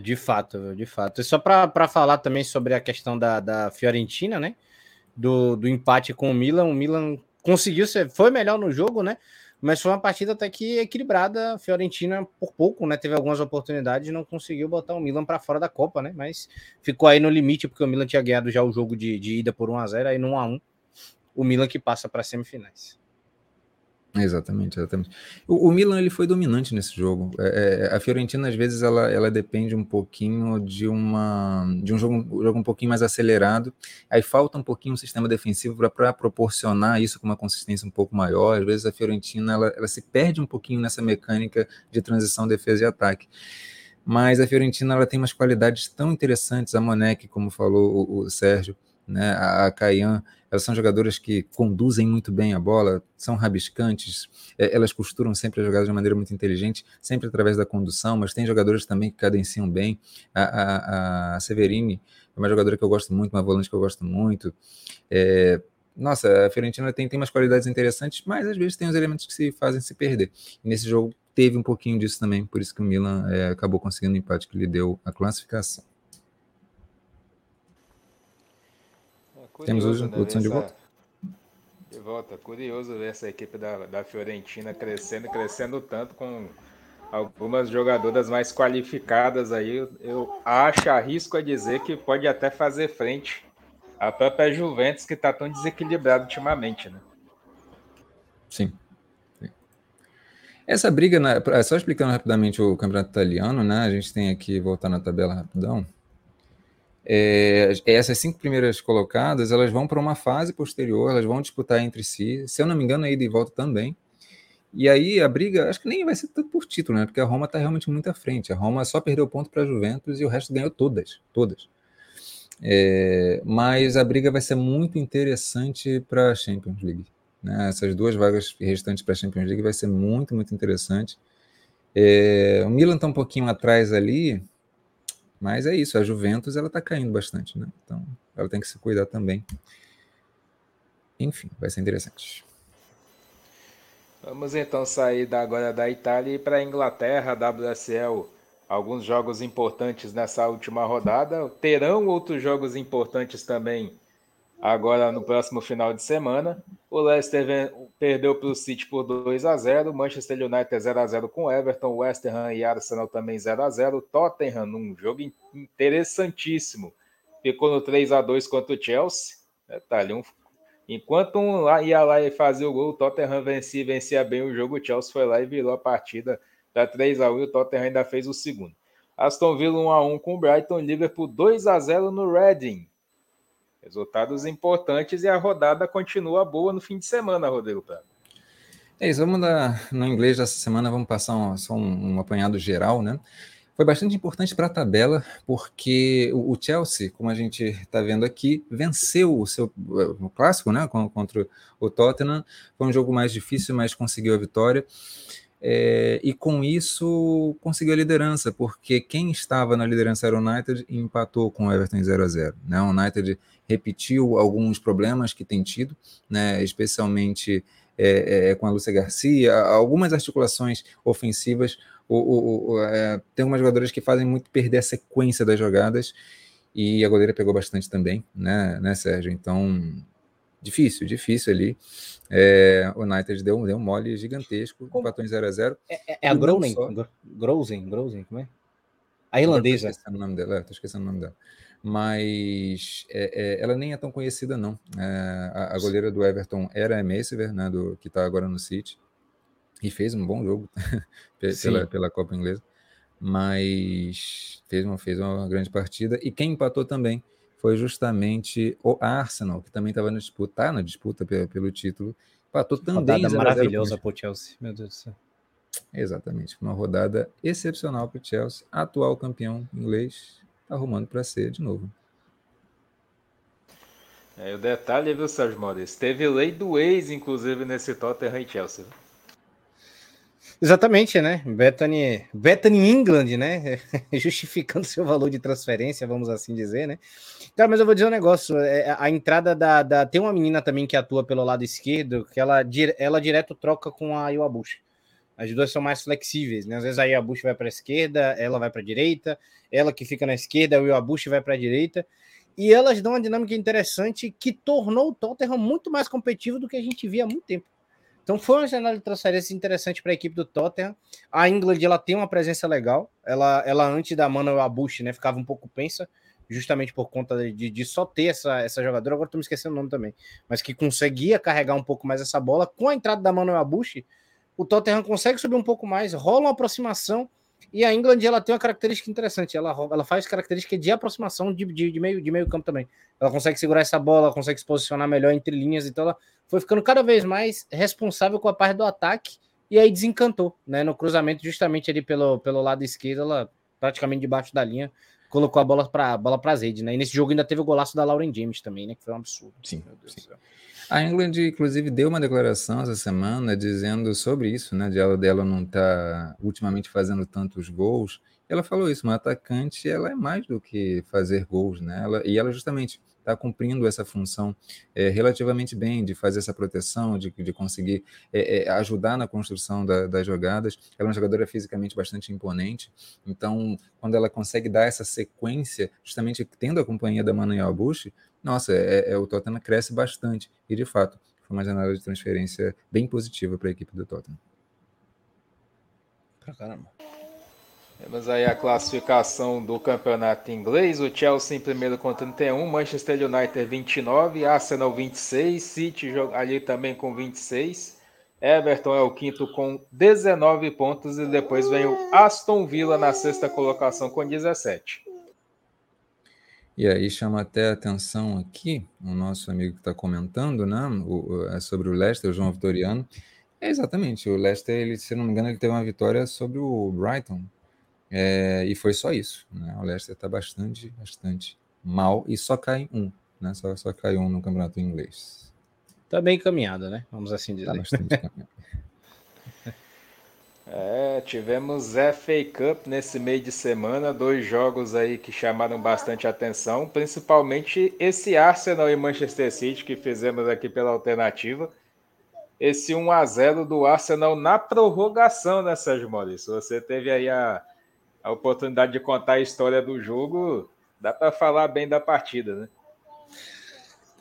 De fato, de fato. E só para falar também sobre a questão da, da Fiorentina, né? Do, do empate com o Milan. O Milan conseguiu ser, foi melhor no jogo, né? Mas foi uma partida até que equilibrada. Fiorentina, por pouco, né? Teve algumas oportunidades, não conseguiu botar o Milan para fora da Copa, né? Mas ficou aí no limite, porque o Milan tinha ganhado já o jogo de, de ida por 1x0, aí no 1x1, o Milan que passa para semifinais. Exatamente, exatamente. O, o, Milan ele foi dominante nesse jogo. É, é, a Fiorentina às vezes ela, ela depende um pouquinho de uma de um jogo, um jogo um pouquinho mais acelerado. Aí falta um pouquinho um sistema defensivo para proporcionar isso com uma consistência um pouco maior. Às vezes a Fiorentina ela, ela se perde um pouquinho nessa mecânica de transição, defesa e ataque. Mas a Fiorentina ela tem umas qualidades tão interessantes. A Monek, como falou o, o Sérgio, né, a, Caian, elas são jogadoras que conduzem muito bem a bola, são rabiscantes, é, elas costuram sempre as jogadas de maneira muito inteligente, sempre através da condução, mas tem jogadores também que cadenciam bem. A, a, a Severini é uma jogadora que eu gosto muito, uma volante que eu gosto muito. É, nossa, a Fiorentina tem, tem umas qualidades interessantes, mas às vezes tem os elementos que se fazem se perder. E nesse jogo teve um pouquinho disso também, por isso que o Milan é, acabou conseguindo o empate que lhe deu a classificação. Curioso, Temos o né, Hudson de volta. De volta. Curioso ver essa equipe da, da Fiorentina crescendo, crescendo tanto com algumas jogadoras mais qualificadas aí, eu acho, arrisco a dizer que pode até fazer frente à própria Juventus, que está tão desequilibrada ultimamente, né? Sim. Essa briga, na, só explicando rapidamente o campeonato italiano, né? A gente tem aqui, voltar na tabela rapidão. É, essas cinco primeiras colocadas, elas vão para uma fase posterior, elas vão disputar entre si. Se eu não me engano, a ida e volta também. E aí a briga, acho que nem vai ser tanto por título, né? Porque a Roma está realmente muito à frente. A Roma só perdeu ponto para a Juventus e o resto ganhou todas, todas. É, mas a briga vai ser muito interessante para a Champions League. Né? Essas duas vagas restantes para a Champions League vai ser muito, muito interessante. É, o Milan está um pouquinho atrás ali, mas é isso, a Juventus ela está caindo bastante, né? Então ela tem que se cuidar também. Enfim, vai ser interessante. Vamos então sair da, agora da Itália e para a Inglaterra, WSL. Alguns jogos importantes nessa última rodada. Terão outros jogos importantes também agora no próximo final de semana. O Leicester perdeu para o City por 2 a 0 Manchester United 0 a 0 com Everton, West Ham e Arsenal também 0 a 0 Tottenham, num jogo interessantíssimo, ficou no 3 a 2 contra o Chelsea. Detalhe, um... Enquanto um lá ia lá e fazia o gol, o Tottenham vencia, vencia bem o jogo, o Chelsea foi lá e virou a partida para 3 a 1 e o Tottenham ainda fez o segundo. Aston Villa 1 a 1 com o Brighton, Liverpool 2 a 0 no Reading. Resultados importantes e a rodada continua boa no fim de semana, Rodrigo Prado. É isso, vamos dar, no inglês dessa semana, vamos passar um, só um, um apanhado geral, né? Foi bastante importante para a tabela, porque o, Chelsea, como a gente está vendo aqui, venceu o seu o clássico, né? Contra o Tottenham. Foi um jogo mais difícil, mas conseguiu a vitória. É, e com isso conseguiu a liderança, porque quem estava na liderança era o United e empatou com o Everton em 0 a 0 né? O United repetiu alguns problemas que tem tido, né? especialmente é, é, com a Lúcia Garcia, algumas articulações ofensivas. O, o, o, é, tem algumas jogadoras que fazem muito perder a sequência das jogadas, e a goleira pegou bastante também, né, né Sérgio? Então, difícil, difícil ali. É, o United deu, deu um mole gigantesco, Como? empatou em 0x0. É, é, é a só... Grozen, Grozen, como é? A irlandesa. Estou esquecendo o nome dela, é, tô esquecendo o nome dela. Mas é, é, ela nem é tão conhecida, não. É, a, a, goleira do Everton era a Messever, né, do, que está agora no City, e fez um bom jogo pela, pela Copa Inglesa, mas fez uma, fez uma grande partida. E quem empatou também foi justamente o Arsenal, que também estava na disputa, tá na disputa pelo, pelo título. Empatou também. Rodada maravilhosa para o Chelsea, meu Deus do céu. Exatamente, uma rodada excepcional para o Chelsea, atual campeão inglês, está arrumando para ser de novo. É, o detalhe, viu, Sérgio Maurício? Teve lei do ex, inclusive, nesse Tottenham e Chelsea. Exatamente, né? Bethany, Bethany England, né? Justificando seu valor de transferência, vamos assim dizer, né? Cara, mas eu vou dizer um negócio. É, a entrada da, da, Tem uma menina também que atua pelo lado esquerdo, que ela, ela direto troca com a Iwabuchi. As duas são mais flexíveis, né? Às vezes a Iwabuchi vai para a esquerda, ela vai para a direita, ela que fica na esquerda, o Iwabuchi vai para a direita. E elas dão uma dinâmica interessante que tornou o Tottenham muito mais competitivo do que a gente via há muito tempo. Então foi uma janela de transferência interessante para a equipe do Tottenham. A England ela tem uma presença legal. Ela, ela antes da Manuel Abush, né, ficava um pouco pensa, justamente por conta de, de só ter essa, essa jogadora. Agora estou me esquecendo o nome também, mas que conseguia carregar um pouco mais essa bola. Com a entrada da Manuel Abush, o Tottenham consegue subir um pouco mais, rola uma aproximação. E a England ela tem uma característica interessante. Ela, ela faz característica de aproximação de, de, de, meio, de meio campo também. Ela consegue segurar essa bola, consegue se posicionar melhor entre linhas. Então ela foi ficando cada vez mais responsável com a parte do ataque e aí desencantou, né? No cruzamento, justamente ali pelo, pelo lado esquerdo, ela praticamente debaixo da linha colocou a bola para bola para Zed, né? E nesse jogo ainda teve o golaço da Lauren James também, né? Que foi um absurdo. Sim. sim. A England, inclusive, deu uma declaração essa semana dizendo sobre isso, né? De ela dela não estar tá ultimamente fazendo tantos gols. Ela falou isso, uma atacante ela é mais do que fazer gols, né? Ela, e ela justamente está cumprindo essa função é, relativamente bem, de fazer essa proteção, de, de conseguir é, é, ajudar na construção da, das jogadas. Ela é uma jogadora fisicamente bastante imponente, então, quando ela consegue dar essa sequência, justamente tendo a companhia da Manuel Bush, nossa, é, é, o Tottenham cresce bastante, e de fato, foi uma janela de transferência bem positiva para a equipe do Tottenham. pra caramba. Temos aí a classificação do campeonato inglês. O Chelsea em primeiro com 31, Manchester United 29, Arsenal 26, City ali também com 26. Everton é o quinto com 19 pontos e depois vem o Aston Villa na sexta colocação com 17. E aí chama até a atenção aqui o nosso amigo que está comentando, né, o, é sobre o Leicester, o João Vitoriano. É exatamente, o Leicester, ele, se não me engano, ele teve uma vitória sobre o Brighton é, e foi só isso. Né? O Leicester está bastante, bastante mal e só cai um, né? Só, só cai um no campeonato inglês. Tá bem encaminhado, né? Vamos assim dizer. Tá bastante encaminhado. É, tivemos FA Cup nesse meio de semana, dois jogos aí que chamaram bastante atenção, principalmente esse Arsenal e Manchester City que fizemos aqui pela alternativa. Esse 1 a 0 do Arsenal na prorrogação, né, Sérgio Maurício? Você teve aí a, a oportunidade de contar a história do jogo, dá para falar bem da partida, né?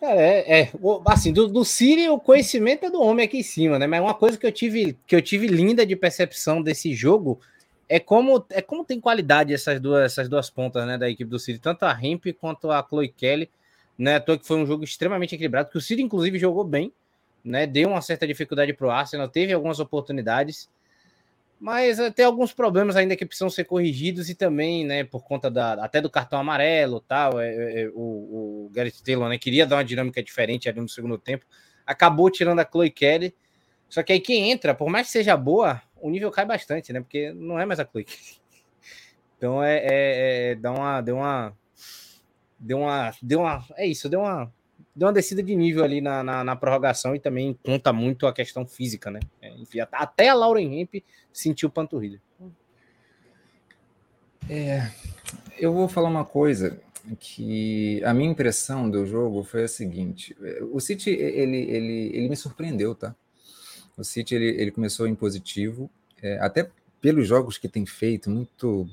Cara, é, é assim, do, do Siri o conhecimento é do homem aqui em cima, né? Mas uma coisa que eu tive que eu tive linda de percepção desse jogo é como é como tem qualidade essas duas essas duas pontas, né, da equipe do Siri, tanto a Hemp quanto a Chloe Kelly, né? Tô que foi um jogo extremamente equilibrado, que o Siri inclusive jogou bem, né? Deu uma certa dificuldade para o Arsenal, teve algumas oportunidades, mas eh, tem alguns problemas ainda que precisam ser corrigidos e também, né, por conta da, até do cartão amarelo tal, é, é, é o, o Gareth Taylor, né, queria dar uma dinâmica diferente ali no segundo tempo, acabou tirando a Chloe Kelly, só que aí quem entra, por mais que seja boa, o nível cai bastante, né, porque não é mais a Chloe Kelly. Então é, é, é dá uma, deu uma, deu uma, deu uma, é isso, deu uma deu uma descida de nível ali na, na, na, prorrogação e também conta muito a questão física, né? É, enfim, até a Lauren Hemp sentiu panturrilha. É, eu vou falar uma coisa que a minha impressão do jogo foi a seguinte: o City ele, ele, ele me surpreendeu, tá? O City ele, ele começou em positivo, é, até pelos jogos que tem feito, muito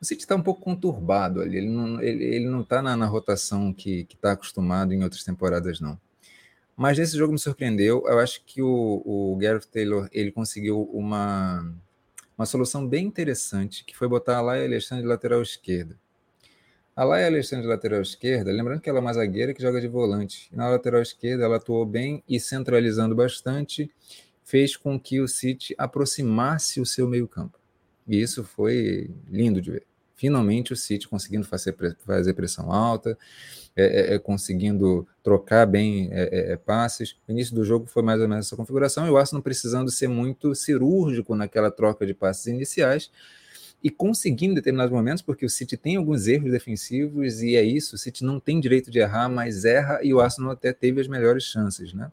o City está um pouco conturbado ali, ele não está ele, ele não tá na, na, rotação que está acostumado em outras temporadas, não. Mas nesse jogo me surpreendeu, eu acho que o, o Gareth Taylor ele conseguiu uma, uma solução bem interessante, que foi botar a Laia Alexandre de lateral esquerda. A Laia Alexandre de lateral esquerda, lembrando que ela é uma zagueira que joga de volante. Na lateral esquerda ela atuou bem e centralizando bastante, fez com que o City aproximasse o seu meio campo. E isso foi lindo de ver. Finalmente o City conseguindo fazer, fazer pressão alta, é, é, é conseguindo trocar bem é, é, é, passes. O início do jogo foi mais ou menos essa configuração, e o Arsenal precisando ser muito cirúrgico naquela troca de passes iniciais, e conseguindo em determinados momentos, porque o City tem alguns erros defensivos, e é isso, o City não tem direito de errar, mas erra, e o Arsenal até teve as melhores chances, né?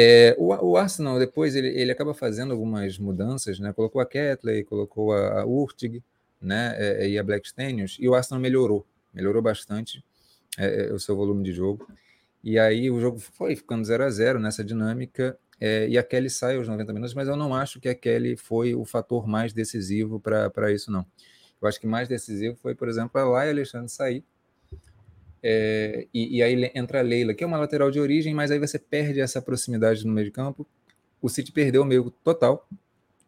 É, o, o, Arsenal depois ele, ele acaba fazendo algumas mudanças, né? Colocou a Ketley, colocou a, a Urtig, né? É, e a Blackstenius, e o Arsenal melhorou, melhorou bastante é, é, o seu volume de jogo. E aí o jogo foi ficando 0 a 0 nessa dinâmica. É, e a Kelly sai aos 90 minutos, mas eu não acho que a Kelly foi o fator mais decisivo para isso, não. Eu acho que mais decisivo foi, por exemplo, a Laia Alexandre sair é, e, e, aí entra a Leila, que é uma lateral de origem, mas aí você perde essa proximidade no meio de campo. O City perdeu o meio total.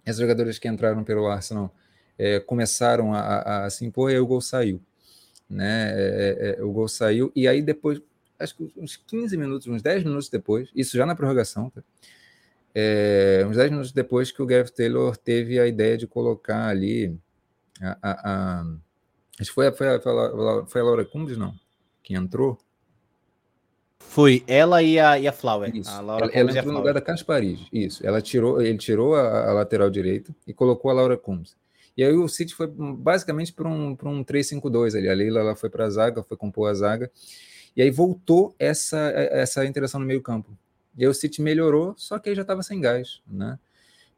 Essas jogadoras que entraram pelo Arsenal é, começaram a, a, a, se impor e aí o gol saiu. Né? É, é, é o gol saiu, e aí depois, acho que uns 15 minutos, uns 10 minutos depois, isso já na prorrogação, tá? É, uns 10 minutos depois que o Gareth Taylor teve a ideia de colocar ali a, a, a acho que foi, foi, a, foi a Laura Cumbres, não? Que entrou? Foi ela e a, e a Flower. Isso. A ela, ela entrou no lugar da Paris. Isso. Ela tirou, ele tirou a, a, lateral direita e colocou a Laura Combs. E aí o City foi basicamente para um, um 3-5-2 ali. A Leila ela foi para a zaga, foi compor a zaga. E aí voltou essa, essa interação no meio campo. E aí o City melhorou, só que aí já estava sem gás, né?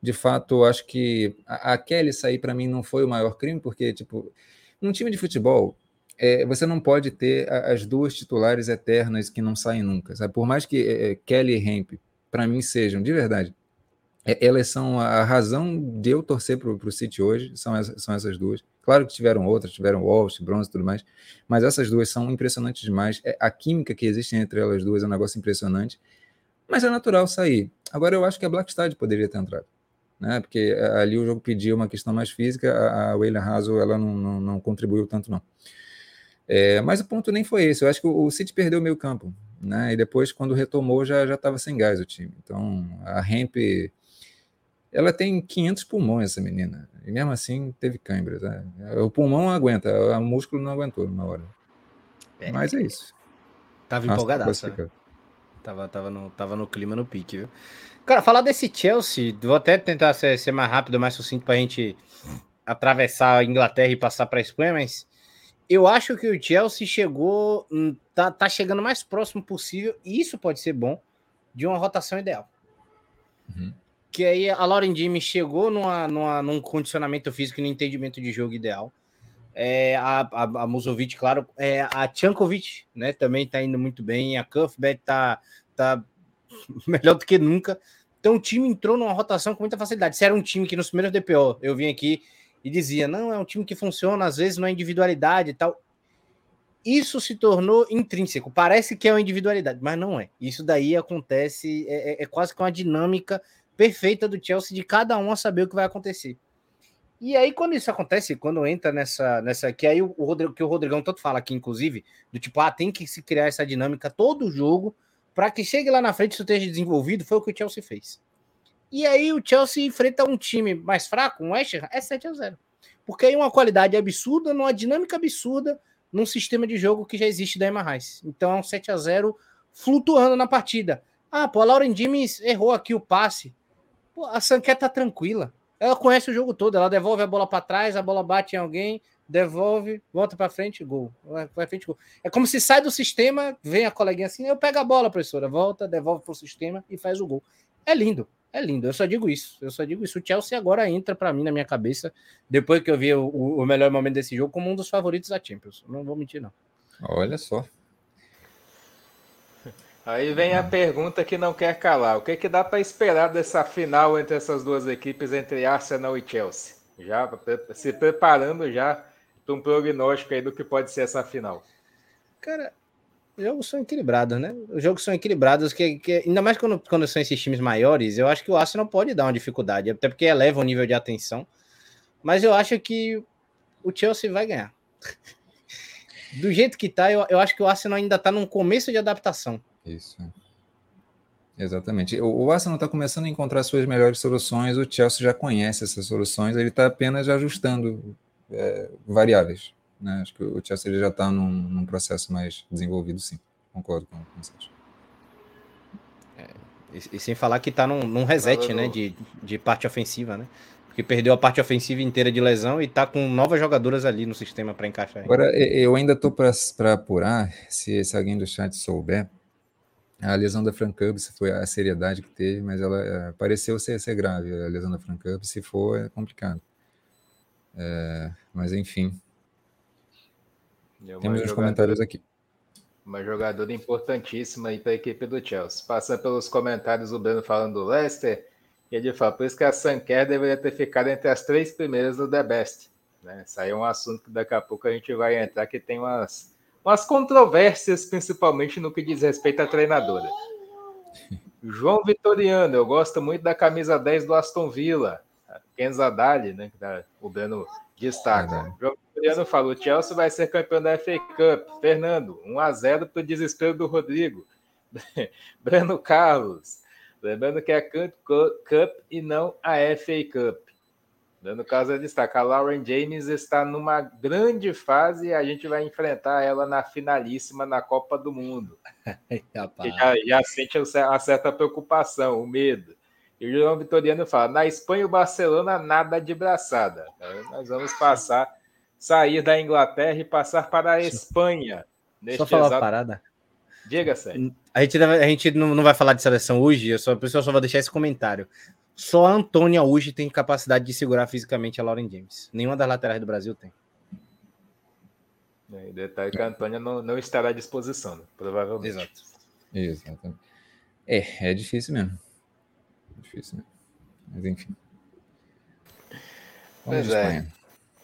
De fato, acho que a, a Kelly sair para mim não foi o maior crime, porque, tipo, num time de futebol, é, você não pode ter as duas titulares eternas que não saem nunca. Sabe? Por mais que é, é Kelly e Hemp, para mim, sejam, de verdade, é, elas são a razão de eu torcer para o City hoje, são, são essas duas. Claro que tiveram outras, tiveram Walsh, Bronze e tudo mais, mas essas duas são impressionantes demais. É, a química que existe entre elas duas é um negócio impressionante, mas é natural sair. Agora, eu acho que a Blackstad poderia ter entrado. né? Porque ali o jogo pedia uma questão mais física, a, a Weyla Hazel ela não, não, não, contribuiu tanto não. É, mas o ponto nem foi esse. Eu acho que o, o City perdeu o meio campo, né? E depois quando retomou já já estava sem gás o time. Então a Hemp ela tem 500 pulmões essa menina e mesmo assim teve câimbras. Né? O pulmão aguenta, o músculo não aguentou na hora. É. Mas é isso. Tava empolgadaço. Né? Tava, tava, no, tava no clima no pique, viu? Cara, falar desse Chelsea, vou até tentar ser, ser mais rápido, mais sucinto pra gente atravessar a Inglaterra e passar pra Espanha, mas eu acho que o Chelsea chegou, hum, tá, tá chegando mais próximo possível, e isso pode ser bom, de uma rotação ideal. Uhum. Que aí a Lauren Jimmy chegou numa, numa, num condicionamento físico e no entendimento de jogo ideal. É, a, a, a Musovic, claro, é, a Tchankovic, né, também tá indo muito bem, a Cuthbert tá, tá melhor do que nunca. Então o time entrou numa rotação com muita facilidade. Se era um time que nos primeiros DPO eu vim aqui e dizia, não, é um time que funciona, às vezes não é individualidade e tal. Isso se tornou intrínseco. Parece que é uma individualidade, mas não é. Isso daí acontece, é, é, é quase que uma dinâmica perfeita do Chelsea de cada um a saber o que vai acontecer. E aí, quando isso acontece, quando entra nessa. nessa que aí o, Rodrigo, que o Rodrigão tanto fala aqui, inclusive, do tipo, ah, tem que se criar essa dinâmica todo jogo para que chegue lá na frente isso esteja desenvolvido, foi o que o Chelsea fez. E aí o Chelsea enfrenta um time mais fraco, um West Ham, é 7 a 0 Porque aí uma qualidade absurda, numa dinâmica absurda, num sistema de jogo que já existe da Emma Rice. Então é um 7 a 0 flutuando na partida. Ah, pô, a Lauren James errou aqui o passe. Pô, a Sanquet tá tranquila. Ela conhece o jogo todo, ela devolve a bola para trás, a bola bate em alguém, devolve, volta para frente, gol. Vai frente, gol. É como se sai do sistema, vem a coleguinha assim, eu pego a bola, professora, volta, devolve pro sistema e faz o gol. É lindo, é lindo. Eu só digo isso. Eu só digo isso. O Chelsea agora entra para mim na minha cabeça, depois que eu vi o, o, melhor momento desse jogo, como um dos favoritos da Champions. Não vou mentir, não. Olha só. Aí vem a pergunta que não quer calar. O que, que dá para esperar dessa final entre essas duas equipes, entre Arsenal e Chelsea? Já se preparando já para um prognóstico aí do que pode ser essa final. Cara, jogos são equilibrados, né? Os jogos são equilibrados, que, que ainda mais quando, quando são esses times maiores, eu acho que o Arsenal pode dar uma dificuldade, até porque eleva o nível de atenção. Mas eu acho que o Chelsea vai ganhar. Do jeito que tá, eu, eu acho que o Arsenal ainda tá num começo de adaptação. Isso. Exatamente. O, Arsenal está começando a encontrar suas melhores soluções, o Chelsea já conhece essas soluções, ele está apenas ajustando é, variáveis. Né? Acho que o Chelsea já está num, num, processo mais desenvolvido, sim. Concordo com, com vocês. É, e, e, sem falar que está num, num, reset né, de, de parte ofensiva, né? Porque perdeu a parte ofensiva inteira de lesão e está com novas jogadoras ali no sistema para encaixar. Agora, eu ainda estou para apurar, se, se alguém do chat souber, a lesão da Frank se foi a seriedade que teve, mas ela é, pareceu ser, ser, grave. A lesão da Frank se for, é complicado. É, mas enfim. Temos uns comentários aqui. Uma jogadora importantíssima aí para a equipe do Chelsea. Passando pelos comentários, o Breno falando do Leicester, ele fala, por isso que a Sanker deveria ter ficado entre as três primeiras no The Best. Né? Isso aí é um assunto que daqui a pouco a gente vai entrar, que tem umas umas controvérsias, principalmente no que diz respeito à treinadora. João Vitoriano, eu gosto muito da camisa 10 do Aston Villa. Kenza Dali, né? Que o Breno destaca. É João Vitoriano falou: Chelsea vai ser campeão da FA Cup. Fernando, 1 a 0 para o desespero do Rodrigo. Breno Carlos, lembrando que é a Cup e não a FA Cup. No caso, ele destaca, a Lauren James está numa grande fase e a gente vai enfrentar ela na finalíssima na Copa do Mundo. já, já sente a certa preocupação, o medo. E o João Vitoriano fala, na Espanha o Barcelona nada de braçada. Então, nós vamos passar, sair da Inglaterra e passar para a Espanha. Só falar exato... uma parada. Diga, Sérgio. A gente, a gente não, vai falar de seleção hoje, eu só, por isso eu só vou deixar esse comentário. Só a Antônia hoje tem capacidade de segurar fisicamente a Lauren James. Nenhuma das laterais do Brasil tem. É, detalhe que a Antônia não, não estará à disposição, né? provavelmente. Exato. Exatamente. É, é difícil mesmo. Difícil mesmo. Mas enfim. Vamos pois é.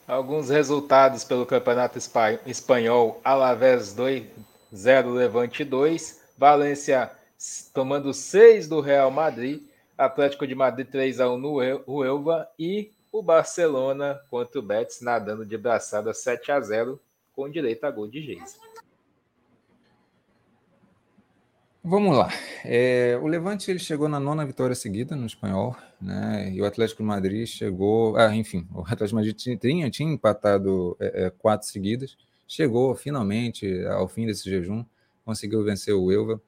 Alguns resultados pelo Campeonato Espanhol: Alavés 2, 0 Levante 2, Valência tomando 6 do Real Madrid, Atlético de Madrid 3 a 1 no Huelva e o Barcelona contra o Betis nadando de braçada 7 a 0 com direito a gol de Geis. Vamos lá. É, o Levante ele chegou na nona vitória seguida no espanhol, né? E o Atlético Madrid chegou. Ah, enfim, o Atlético Madrid tinha, tinha empatado é, é, quatro seguidas, chegou finalmente ao fim desse jejum, conseguiu vencer o Elva.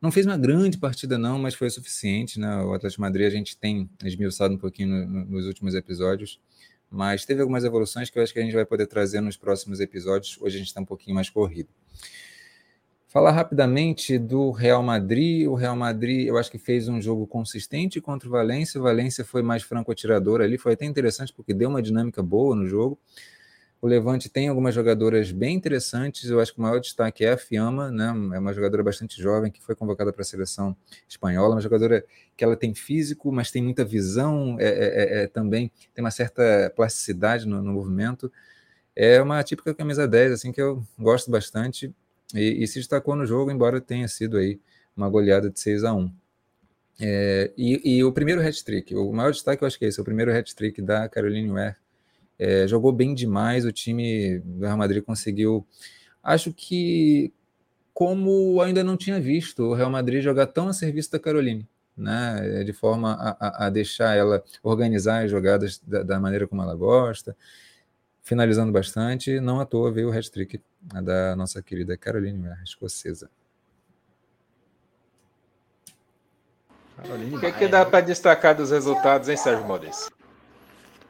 Não fez uma grande partida, não, mas foi o suficiente, né? O Atlético Madrid a gente tem esmiuçado um pouquinho no, nos últimos episódios, mas teve algumas evoluções que eu acho que a gente vai poder trazer nos próximos episódios. Hoje a gente está um pouquinho mais corrido. Falar rapidamente do Real Madrid. O Real Madrid, eu acho que fez um jogo consistente contra o Valência. O Valência foi mais franco-atirador ali, foi até interessante porque deu uma dinâmica boa no jogo. O Levante tem algumas jogadoras bem interessantes. Eu acho que o maior destaque é a Fiamma, né? É uma jogadora bastante jovem que foi convocada para a seleção espanhola. Uma jogadora que ela tem físico, mas tem muita visão, é, é, é, é também tem uma certa plasticidade no, no movimento. É uma típica camisa 10, assim, que eu gosto bastante e, e, se destacou no jogo, embora tenha sido aí uma goleada de 6 a 1 é, e, e, o primeiro hat-trick, o maior destaque eu acho que é esse, o primeiro hat-trick da Caroline Ware, é, jogou bem demais, o time do Real Madrid conseguiu, acho que como ainda não tinha visto o Real Madrid jogar tão a serviço da Caroline, né, de forma a, a deixar ela organizar as jogadas da, da maneira como ela gosta, finalizando bastante, não à toa veio o hat-trick da nossa querida Caroline Mer, escocesa. o que, que dá para destacar dos resultados, hein, Sérgio Maurício?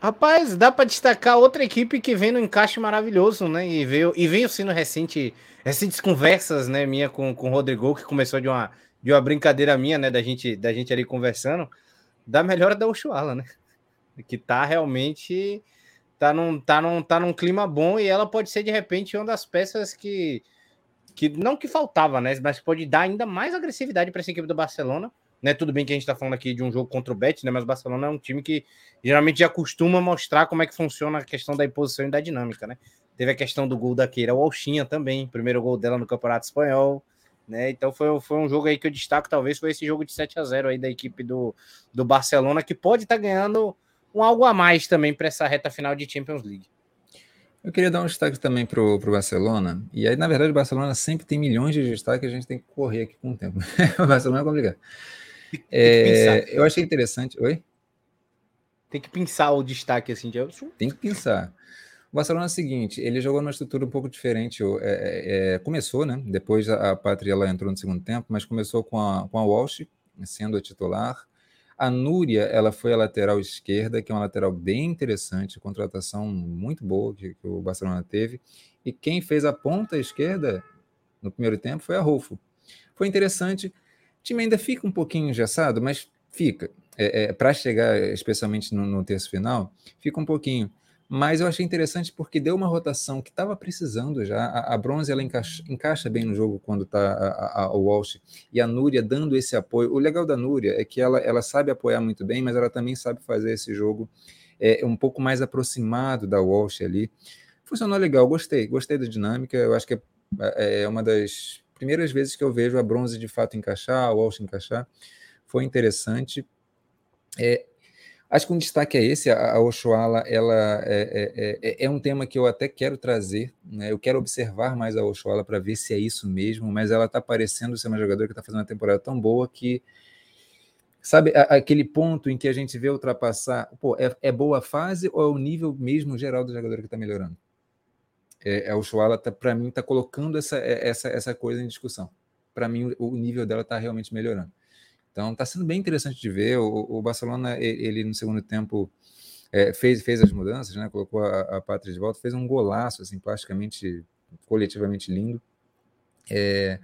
Rapaz, dá para destacar outra equipe que vem no encaixe maravilhoso, né? E veio, e veio sendo recente, recentes conversas, né, minha com, com o Rodrigo, que começou de uma, de uma brincadeira minha, né, da gente, da gente ali conversando, da melhora da Oshuala, né? Que tá realmente tá num, tá, num, tá num clima bom e ela pode ser, de repente, uma das peças que. que não que faltava, né? Mas pode dar ainda mais agressividade para essa equipe do Barcelona. Né, tudo bem que a gente está falando aqui de um jogo contra o Betis, né, mas o Barcelona é um time que geralmente já costuma mostrar como é que funciona a questão da imposição e da dinâmica. Né? Teve a questão do gol da Keira Walshinha também, primeiro gol dela no Campeonato Espanhol. Né? Então foi, foi um jogo aí que eu destaco, talvez foi esse jogo de 7 a 0 aí da equipe do, do Barcelona, que pode estar tá ganhando um algo a mais também para essa reta final de Champions League. Eu queria dar um destaque também para o Barcelona. E aí, na verdade, o Barcelona sempre tem milhões de destaques, a gente tem que correr aqui com o tempo. o Barcelona é complicado. É, eu achei interessante. Oi? Tem que pensar o destaque assim de Tem que pensar. O Barcelona é o seguinte: ele jogou numa estrutura um pouco diferente. É, é, é, começou, né? Depois a, a Pátria ela entrou no segundo tempo, mas começou com a, com a Walsh sendo a titular. A Núria, ela foi a lateral esquerda, que é uma lateral bem interessante, contratação muito boa que, que, o Barcelona teve. E quem fez a ponta esquerda no primeiro tempo foi a Rolfo. Foi interessante. O time ainda fica um pouquinho engessado, mas fica. É, é, Para chegar, especialmente no, no terço final, fica um pouquinho mas eu achei interessante porque deu uma rotação que estava precisando já. A, a Bronze ela encaixa, encaixa, bem no jogo quando está o Walsh e a Núria dando esse apoio. O legal da Núria é que ela, ela sabe apoiar muito bem, mas ela também sabe fazer esse jogo é, um pouco mais aproximado da Walsh ali. Funcionou legal, gostei, gostei da dinâmica. Eu acho que é, é uma das primeiras vezes que eu vejo a Bronze de fato encaixar, a Walsh encaixar. Foi interessante. É, Acho que um destaque é esse, a, a ela é, é, é, é, um tema que eu até quero trazer, né? eu quero observar mais a Oshoala para ver se é isso mesmo, mas ela está parecendo ser uma jogadora que está fazendo uma temporada tão boa que, sabe, a, aquele ponto em que a gente vê ultrapassar, pô, é, é boa fase ou é o nível mesmo geral do jogador que está melhorando? É, a Oshoala, tá, para mim, está colocando essa, é, essa, essa coisa em discussão. Para mim, o, o nível dela está realmente melhorando. Então está sendo bem interessante de ver. O, o Barcelona, ele, ele, no segundo tempo é, fez, fez as mudanças, né? colocou a, a Pátria de volta, fez um golaço, assim, plasticamente, coletivamente lindo. É,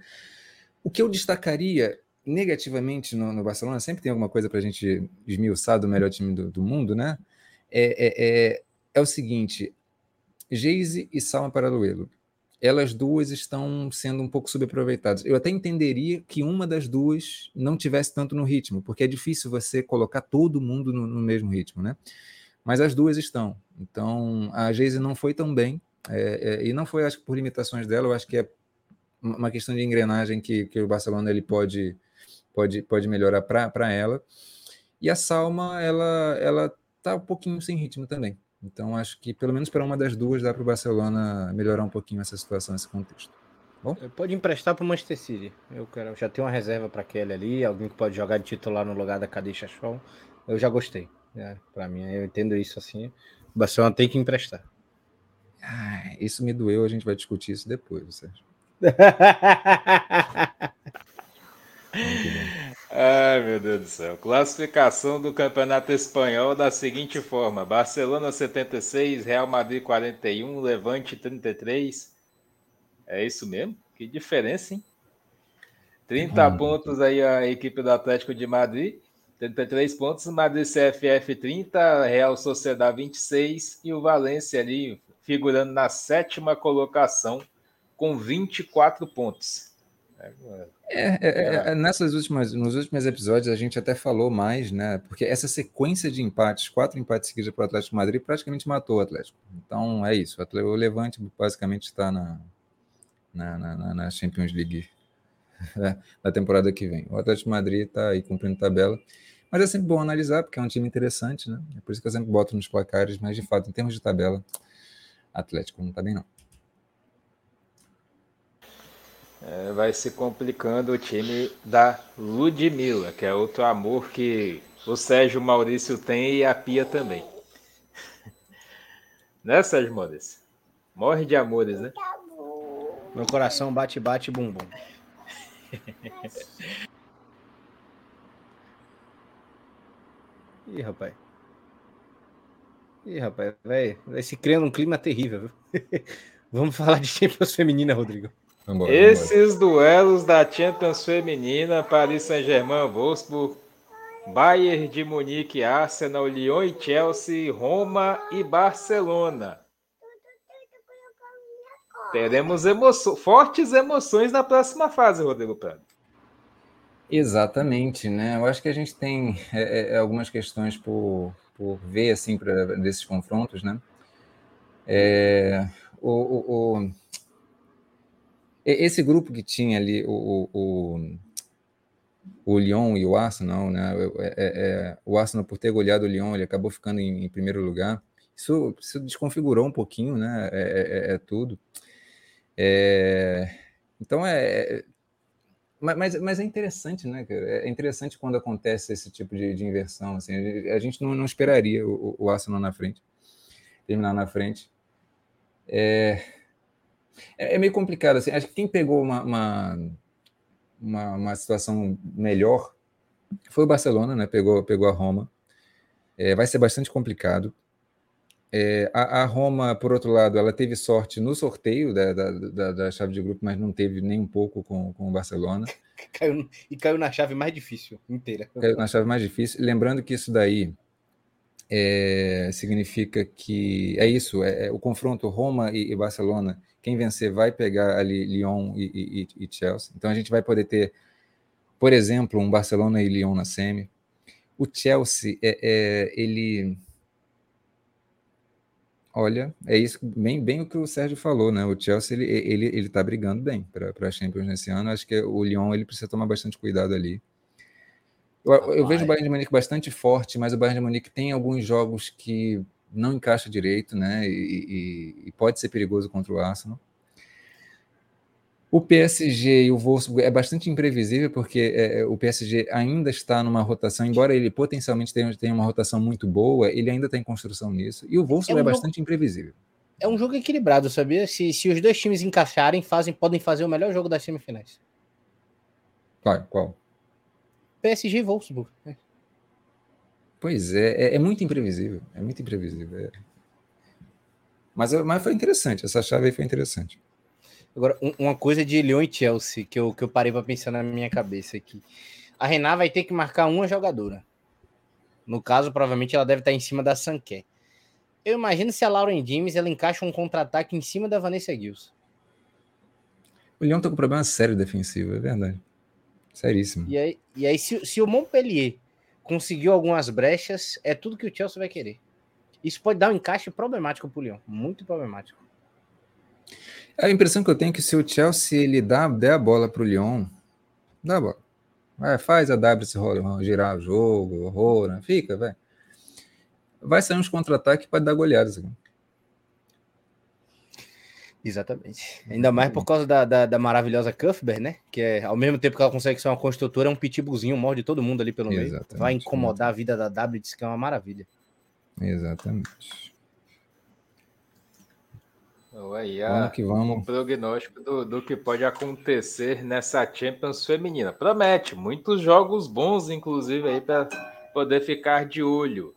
o que eu destacaria negativamente no, no, Barcelona, sempre tem alguma coisa para a gente esmiuçar do melhor time do, do mundo, né? É, é, é, é o seguinte: Geise e Salma Paraluelo elas duas estão sendo um pouco subaproveitadas. Eu até entenderia que uma das duas não tivesse tanto no ritmo, porque é difícil você colocar todo mundo no, no mesmo ritmo, né? Mas as duas estão. Então, a Geise não foi tão bem, é, é, e não foi, acho que, por limitações dela, eu acho que é uma questão de engrenagem que, que o Barcelona ele pode, pode, pode melhorar para ela. E a Salma, ela, ela tá um pouquinho sem ritmo também. Então, acho que pelo menos para uma das duas dá para o Barcelona melhorar um pouquinho essa situação, esse contexto. Bom? Pode emprestar para o Manchester City. Eu quero, já tenho uma reserva para aquele ali, alguém que pode jogar de titular no lugar da Kadisha Show. Eu já gostei. É, para mim, eu entendo isso assim. O Barcelona tem que emprestar. Ah, isso me doeu, a gente vai discutir isso depois, Sérgio. Ai, meu Deus do céu. Classificação do Campeonato Espanhol da seguinte forma: Barcelona 76, Real Madrid 41, Levante 33. É isso mesmo? Que diferença, hein? 30 hum. pontos aí a equipe do Atlético de Madrid, 33 pontos, Madrid CFF 30, Real Sociedade 26 e o Valência ali figurando na sétima colocação com 24 pontos. É, é, é, é, nessas últimas, nos últimos episódios a gente até falou mais, né? Porque essa sequência de empates, quatro empates seguidos para o Atlético Madrid, praticamente matou o Atlético. Então é isso. O Levante basicamente está na, na, na, na Champions League na temporada que vem. O Atlético Madrid está aí cumprindo tabela. Mas é sempre bom analisar, porque é um time interessante, né? É por isso que eu sempre boto nos placares, mas de fato, em termos de tabela, Atlético não está bem, não. É, vai se complicando o time da Ludmilla, que é outro amor que o Sérgio Maurício tem e a Pia também. né, Sérgio Maurício? Morre de amores, né? Meu coração bate, bate, bum, bum. Ih, rapaz. Ih, rapaz, vai se criando um clima terrível? Vamos falar de Champions Feminina, Rodrigo. Vambora, Esses vambora. duelos da Champions Feminina, Paris Saint-Germain, Wolfsburg, Bayern de Munique, Arsenal, Lyon e Chelsea, Roma e Barcelona. Teremos emoço fortes emoções na próxima fase, Rodrigo Prado. Exatamente, né? Eu acho que a gente tem é, é, é algumas questões por, por ver assim para desses confrontos, né? É, o, o, o, esse grupo que tinha ali o, o, o Lyon e o Arsenal, né? É, é, o Arsenal por ter goleado o Lyon, ele acabou ficando em, em primeiro lugar. Isso, isso, desconfigurou um pouquinho, né? É, é tudo. então é mas, mas é interessante, né, É interessante quando acontece esse tipo de, de inversão. Assim, a gente não, não esperaria o, o, Arsenal na frente, terminar na frente. É, é, é meio complicado. Assim, acho que quem pegou uma, uma, uma, uma, situação melhor foi o Barcelona, né? Pegou, pegou a Roma. É, vai ser bastante complicado. É, a, a, Roma, por outro lado, ela teve sorte no sorteio da, da, da, da, chave de grupo, mas não teve nem um pouco com, com o Barcelona. Caiu, e caiu na chave mais difícil inteira. Caiu na chave mais difícil. Lembrando que isso daí é, significa que é isso: é, é o confronto Roma e, e, Barcelona. Quem vencer vai pegar ali Lyon e, e, e Chelsea. Então a gente vai poder ter, por exemplo, um Barcelona e Lyon na semi. O Chelsea, é, é ele Olha, é isso bem, bem o que o Sérgio falou, né? O Chelsea ele ele ele está brigando bem para a Champions nesse ano. Acho que o Lyon ele precisa tomar bastante cuidado ali. Eu, eu vejo o Bayern de Munique bastante forte, mas o Bayern de Munique tem alguns jogos que não encaixa direito, né? E, e, e pode ser perigoso contra o Arsenal. O PSG e o Wolfsburg é bastante imprevisível, porque é, é o PSG ainda está numa rotação, embora ele potencialmente tenha, tenha uma rotação muito boa, ele ainda está em construção nisso. E o Wolfsburg é, um é bastante jogo, imprevisível. É um jogo equilibrado, sabia? Se, se os dois times encaixarem, fazem, podem fazer o melhor jogo das semifinais. Qual? Qual? PSG e Wolfsburg. É. Pois é, é, é, muito imprevisível. É muito imprevisível. É. Mas, mas foi interessante, essa chave aí foi interessante. Agora, um, uma coisa de Lyon e Chelsea que eu, que eu parei para pensar na minha cabeça aqui. A Renan vai ter que marcar uma jogadora. No caso, provavelmente ela deve estar em cima da Sanqué. Eu imagino se a Lauren James ela encaixa um contra-ataque em cima da Vanessa Gills. O Lyon tá com problema sério defensivo, é verdade. Seríssimo. E aí, e aí se, se o Montpellier conseguiu algumas brechas, é tudo que o Chelsea vai querer. Isso pode dar um encaixe problemático para o Lyon, muito problemático. A impressão que eu tenho é que se o Chelsea ele dá, der a bola para o Lyon, dá a bola. Vai, faz a W se girar o jogo, horror, né? fica, vai. Vai sair uns contra-ataques para dar goleadas. Aqui. Exatamente. Ainda mais por causa da, da, da, maravilhosa Cuthbert, né? Que é, ao mesmo tempo que ela consegue ser uma construtora, é um pitbullzinho, morde todo mundo ali pelo meio. Vai incomodar a vida da W, diz que é uma maravilha. Exatamente. Então, aí, a, vamos que vamos. Um prognóstico do, do que pode acontecer nessa Champions feminina. Promete muitos jogos bons, inclusive, aí para poder ficar de olho.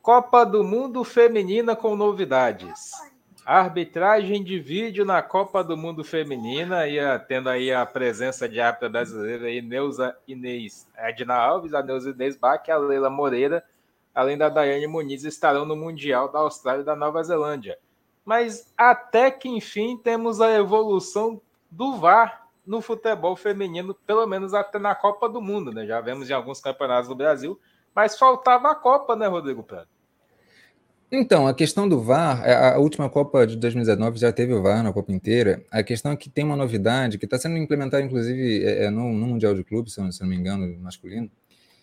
Copa do Mundo Feminina com novidades. Arbitragem de vídeo na Copa do Mundo Feminina, e tendo aí a presença de árbitra brasileira aí, Neuza Inês Edna Alves, a Neuza Inês Bach e a Leila Moreira, além da Daiane Muniz, estarão no Mundial da Austrália e da Nova Zelândia. Mas até que enfim temos a evolução do VAR no futebol feminino, pelo menos até na Copa do Mundo, né? Já vemos em alguns campeonatos do Brasil, mas faltava a Copa, né, Rodrigo Prado? Então, a questão do VAR, é, a última Copa de 2019 já teve o VAR na Copa inteira. A questão é que tem uma novidade que está sendo implementada, inclusive, é, é, no, no, Mundial de Clubes, se, se não me engano, masculino.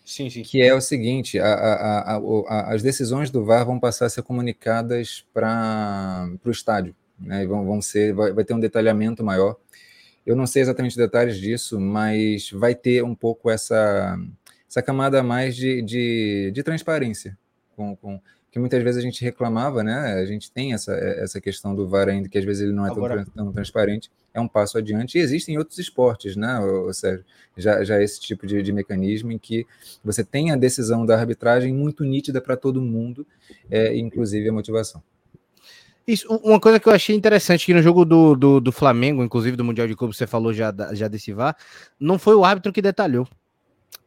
Sim, sim. Que é o seguinte: a, a, a, as decisões do VAR vão passar a ser comunicadas para o estádio. Né, vão, vão ser, vai, vai ter um detalhamento maior. Eu não sei exatamente detalhes disso, mas vai ter um pouco essa, essa camada mais de, de, de transparência com, com que muitas vezes a gente reclamava, né? A gente tem essa, essa questão do VAR ainda, que às vezes ele não é Agora... tão, tão, transparente, é um passo adiante. E existem outros esportes, né, seja, já, já esse tipo de, de mecanismo em que você tem a decisão da arbitragem muito nítida para todo mundo, é, inclusive a motivação. Isso, uma coisa que eu achei interessante que no jogo do, do, do Flamengo, inclusive do Mundial de Clube, você falou já, já desse VAR, não foi o árbitro que detalhou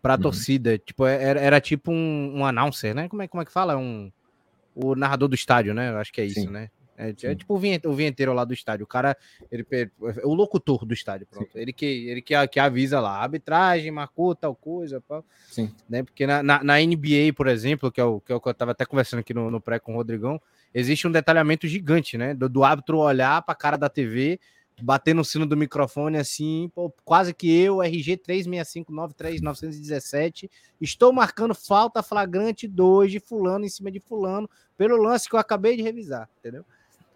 para a uhum. torcida. Tipo, é, era, era tipo um, um announcer, né? Como é, como é que fala? Um o narrador do estádio, né? Eu acho que é isso, Sim. né? É, é, tipo o, vinhete, o vinheteiro lá do estádio. O cara, ele, o locutor do estádio, pronto. Sim. Ele que ele que, que avisa lá, arbitragem, marcou tal coisa. Pá. Sim. Né? Porque na, na, na, NBA, por exemplo, que é, o, que é o que eu tava até conversando aqui no, no pré com o Rodrigão, existe um detalhamento gigante, né? Do, do árbitro olhar para a cara da TV bater no sino do microfone assim, pô, quase que eu, RG 36593-917, estou marcando falta flagrante 2 de fulano em cima de fulano, pelo lance que eu acabei de revisar, entendeu?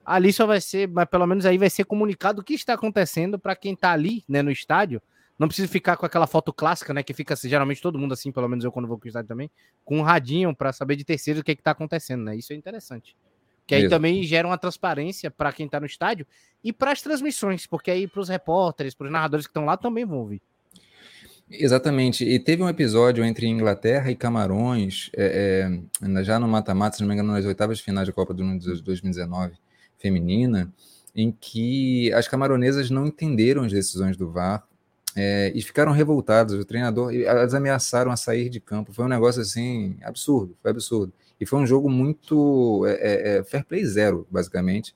Ali só vai ser, mas pelo menos aí vai ser comunicado o que está acontecendo para quem está ali, né, no estádio. Não precisa ficar com aquela foto clássica, né, que fica geralmente todo mundo assim, pelo menos eu quando vou para o estádio também, com um radinho para saber de terceiro o que está acontecendo, né? Isso é interessante. Que aí Mesmo. também gera uma transparência para quem está no estádio e para as transmissões, porque aí para os repórteres, para os narradores que estão lá também vão ouvir. Exatamente. E teve um episódio entre Inglaterra e Camarões, é, é, já no mata-mata, se não me engano, nas oitavas de finais da Copa do Mundo de 2019 feminina, em que as camaronesas não entenderam as decisões do VAR é, e ficaram revoltadas. O treinador, elas ameaçaram a sair de campo. Foi um negócio assim absurdo, foi absurdo. E foi um jogo muito é, é, é, fair play zero, basicamente.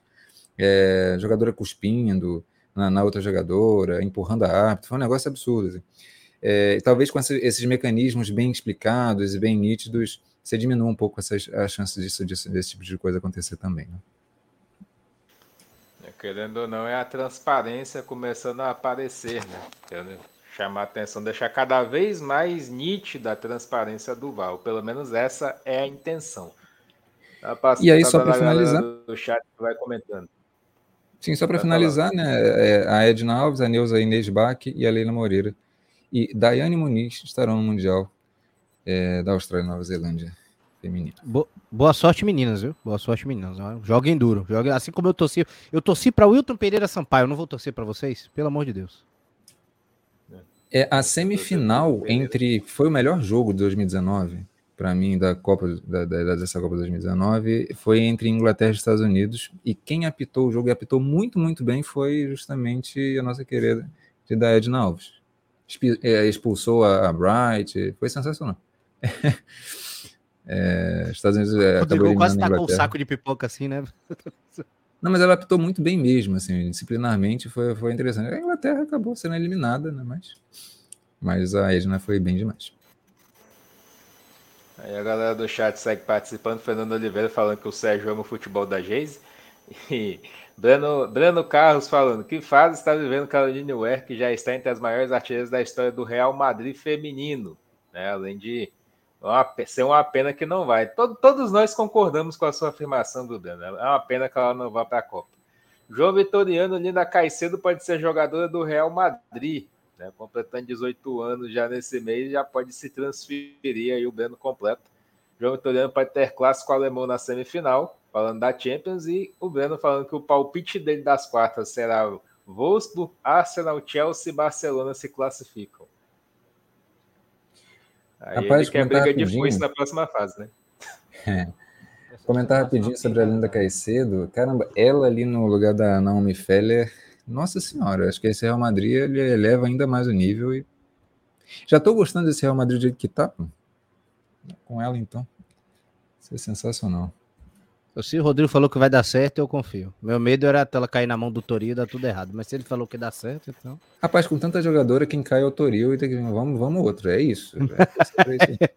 É, jogadora cuspindo na, na, outra jogadora, empurrando a árbitro, foi um negócio absurdo. Assim. É, talvez com esses, mecanismos bem explicados e bem nítidos, você diminua um pouco essas, as chances disso, disso, desse tipo de coisa acontecer também. Né? É, querendo ou não, é a transparência começando a aparecer, né? Chamar a atenção, deixar cada vez mais nítida a transparência do VAR. Pelo menos essa é a intenção. Tá e aí, só para finalizar. O chat vai comentando. Sim, só para finalizar, falar. né? É, a Edna Alves, a Neuza Inês Bach e a Leila Moreira. E Daiane Muniz estarão no Mundial é, da Austrália e Nova Zelândia feminino. Boa sorte, meninas, viu? Boa sorte, meninas. Joguem duro. Joguem... Assim como eu torci. Eu torci para Wilton Pereira Sampaio. Eu não vou torcer para vocês? Pelo amor de Deus. É, a semifinal entre. Foi o melhor jogo de 2019, para mim, da Copa da, da, dessa Copa 2019, foi entre Inglaterra e Estados Unidos. E quem apitou o jogo e apitou muito, muito bem foi justamente a nossa querida da Edna Alves. É, expulsou a, Bright, foi sensacional. é, Estados Unidos é, acabou quase tá com um saco de pipoca assim, né? Não, mas ela apitou muito bem mesmo, assim, disciplinarmente foi, foi interessante. A Inglaterra acabou sendo eliminada, né? Mas, mas a Edna foi bem demais. Aí a galera do chat segue participando, Fernando Oliveira falando que o Sérgio ama o futebol da Geise. E Breno, Breno Carlos falando, que fase está vivendo Caroline Ware, que já está entre as maiores artilheiras da história do Real Madrid feminino, né? Além de uma, ser uma pena que não vai. Todo, todos nós concordamos com a sua afirmação do Breno. É uma pena que ela não vá para a Copa. João Vitoriano, Linda Caicedo pode ser jogadora do Real Madrid, né? completando 18 anos já nesse mês, já pode se transferir aí o Breno completo. João Vitoriano pode ter clássico alemão na semifinal, falando da Champions, e o Breno falando que o palpite dele das quartas será Wolfsburg, Arsenal, Chelsea e Barcelona se classificam. Aí Rapaz, ele quer briga de foice na próxima fase, né? É. Comentar rapidinho sobre a Linda Caicedo. Caramba, ela ali no lugar da Naomi Feller, nossa senhora, acho que esse Real Madrid ele eleva ainda mais o nível e já estou gostando desse Real Madrid do jeito que tá. Com ela, então. Isso é sensacional. Se o Rodrigo falou que vai dar certo, eu confio. Meu medo era ela cair na mão do Toril e dar tudo errado. Mas se ele falou que dá certo, então. Rapaz, com tanta jogadora, quem cai é o Toril e tem que. Vamos, vamos outro. É isso.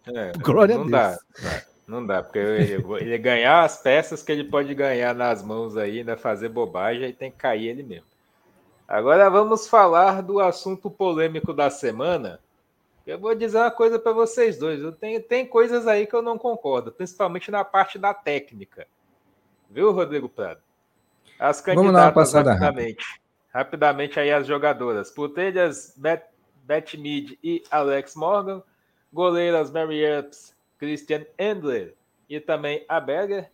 É, Glória não a Deus. Dá, não dá, porque ele, ele ganhar as peças que ele pode ganhar nas mãos aí, né? Fazer bobagem, aí tem que cair ele mesmo. Agora vamos falar do assunto polêmico da semana eu vou dizer uma coisa para vocês dois. Eu tenho, tem coisas aí que eu não concordo, principalmente na parte da técnica. Viu, Rodrigo Prado? As candidatas Vamos dar uma passada rapidamente. Rápido. Rapidamente aí as jogadoras. Putelhas, Beth, Beth Mead e Alex Morgan. Goleiras Mary Earps, Christian Endler e também a Berger.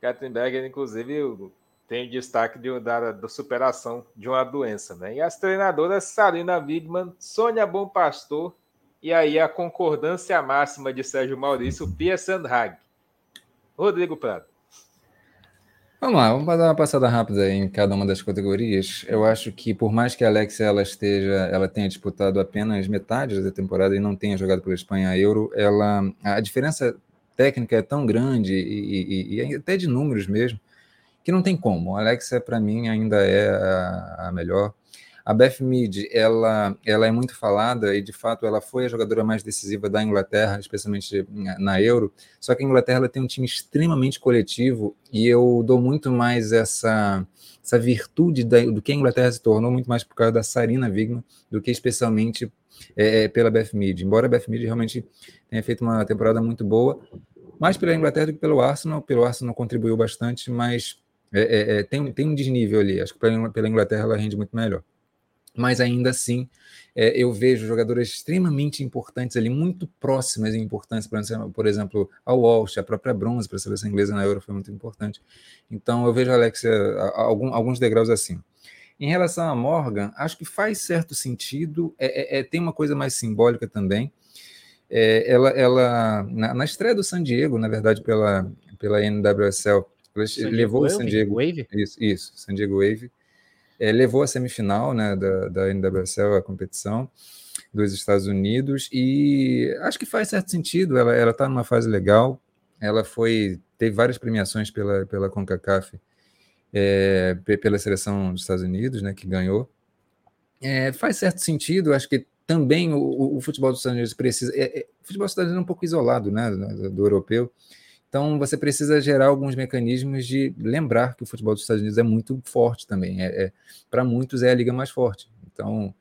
Catherine Berger, inclusive, tem o destaque de, da, da superação de uma doença. Né? E as treinadoras Salina Wigman, Sônia Bom Pastor e aí a concordância máxima de Sérgio Maurício, Pia Sandhag. Rodrigo Prado. Vamos lá, vamos dar uma passada rápida em cada uma das categorias. Eu acho que por mais que a Alexia ela esteja, ela tenha disputado apenas metade da temporada e não tenha jogado pela Espanha Euro, ela a diferença técnica é tão grande e, e, e até de números mesmo que não tem como. A Alexia para mim ainda é a, a melhor. A Beth Mead, ela, ela é muito falada e, de fato, ela foi a jogadora mais decisiva da Inglaterra, especialmente na Euro. Só que a Inglaterra tem um time extremamente coletivo e eu dou muito mais essa, essa virtude da, do que a Inglaterra se tornou, muito mais por causa da Sarina Wigman do que especialmente é, é pela Beth Mead. Embora a Beth Mead realmente tenha feito uma temporada muito boa, mais pela Inglaterra do que pelo Arsenal. Pelo Arsenal contribuiu bastante, mas é, é, é tem, tem um desnível ali. Acho que pela Inglaterra ela rende muito melhor mas ainda assim é, eu vejo jogadoras extremamente importantes ali, muito próximas e importantes, por exemplo, a Walsh, a própria Bronze para a seleção inglesa na Euro foi muito importante. Então eu vejo a Alexia algum, alguns degraus assim. Em relação a Morgan, acho que faz certo sentido, é, é, é tem uma coisa mais simbólica também. É, ela, ela na, na, estreia do San Diego, na verdade, pela, pela NWSL, ela levou o San Diego. Wave? Isso, isso, San Diego Wave é, levou a semifinal né, da, da NWSL, a competição dos Estados Unidos, e acho que faz certo sentido, ela está numa fase legal, ela foi teve várias premiações pela, pela CONCACAF, é, pela seleção dos Estados Unidos, né, que ganhou. É, faz certo sentido, acho que também o, o futebol dos Estados Unidos precisa. É, é, o futebol dos Estados Unidos é um pouco isolado né, do, do europeu, então, você precisa gerar alguns mecanismos de lembrar que o futebol dos Estados Unidos é muito forte também. É, é Para muitos, é a liga mais forte. Então,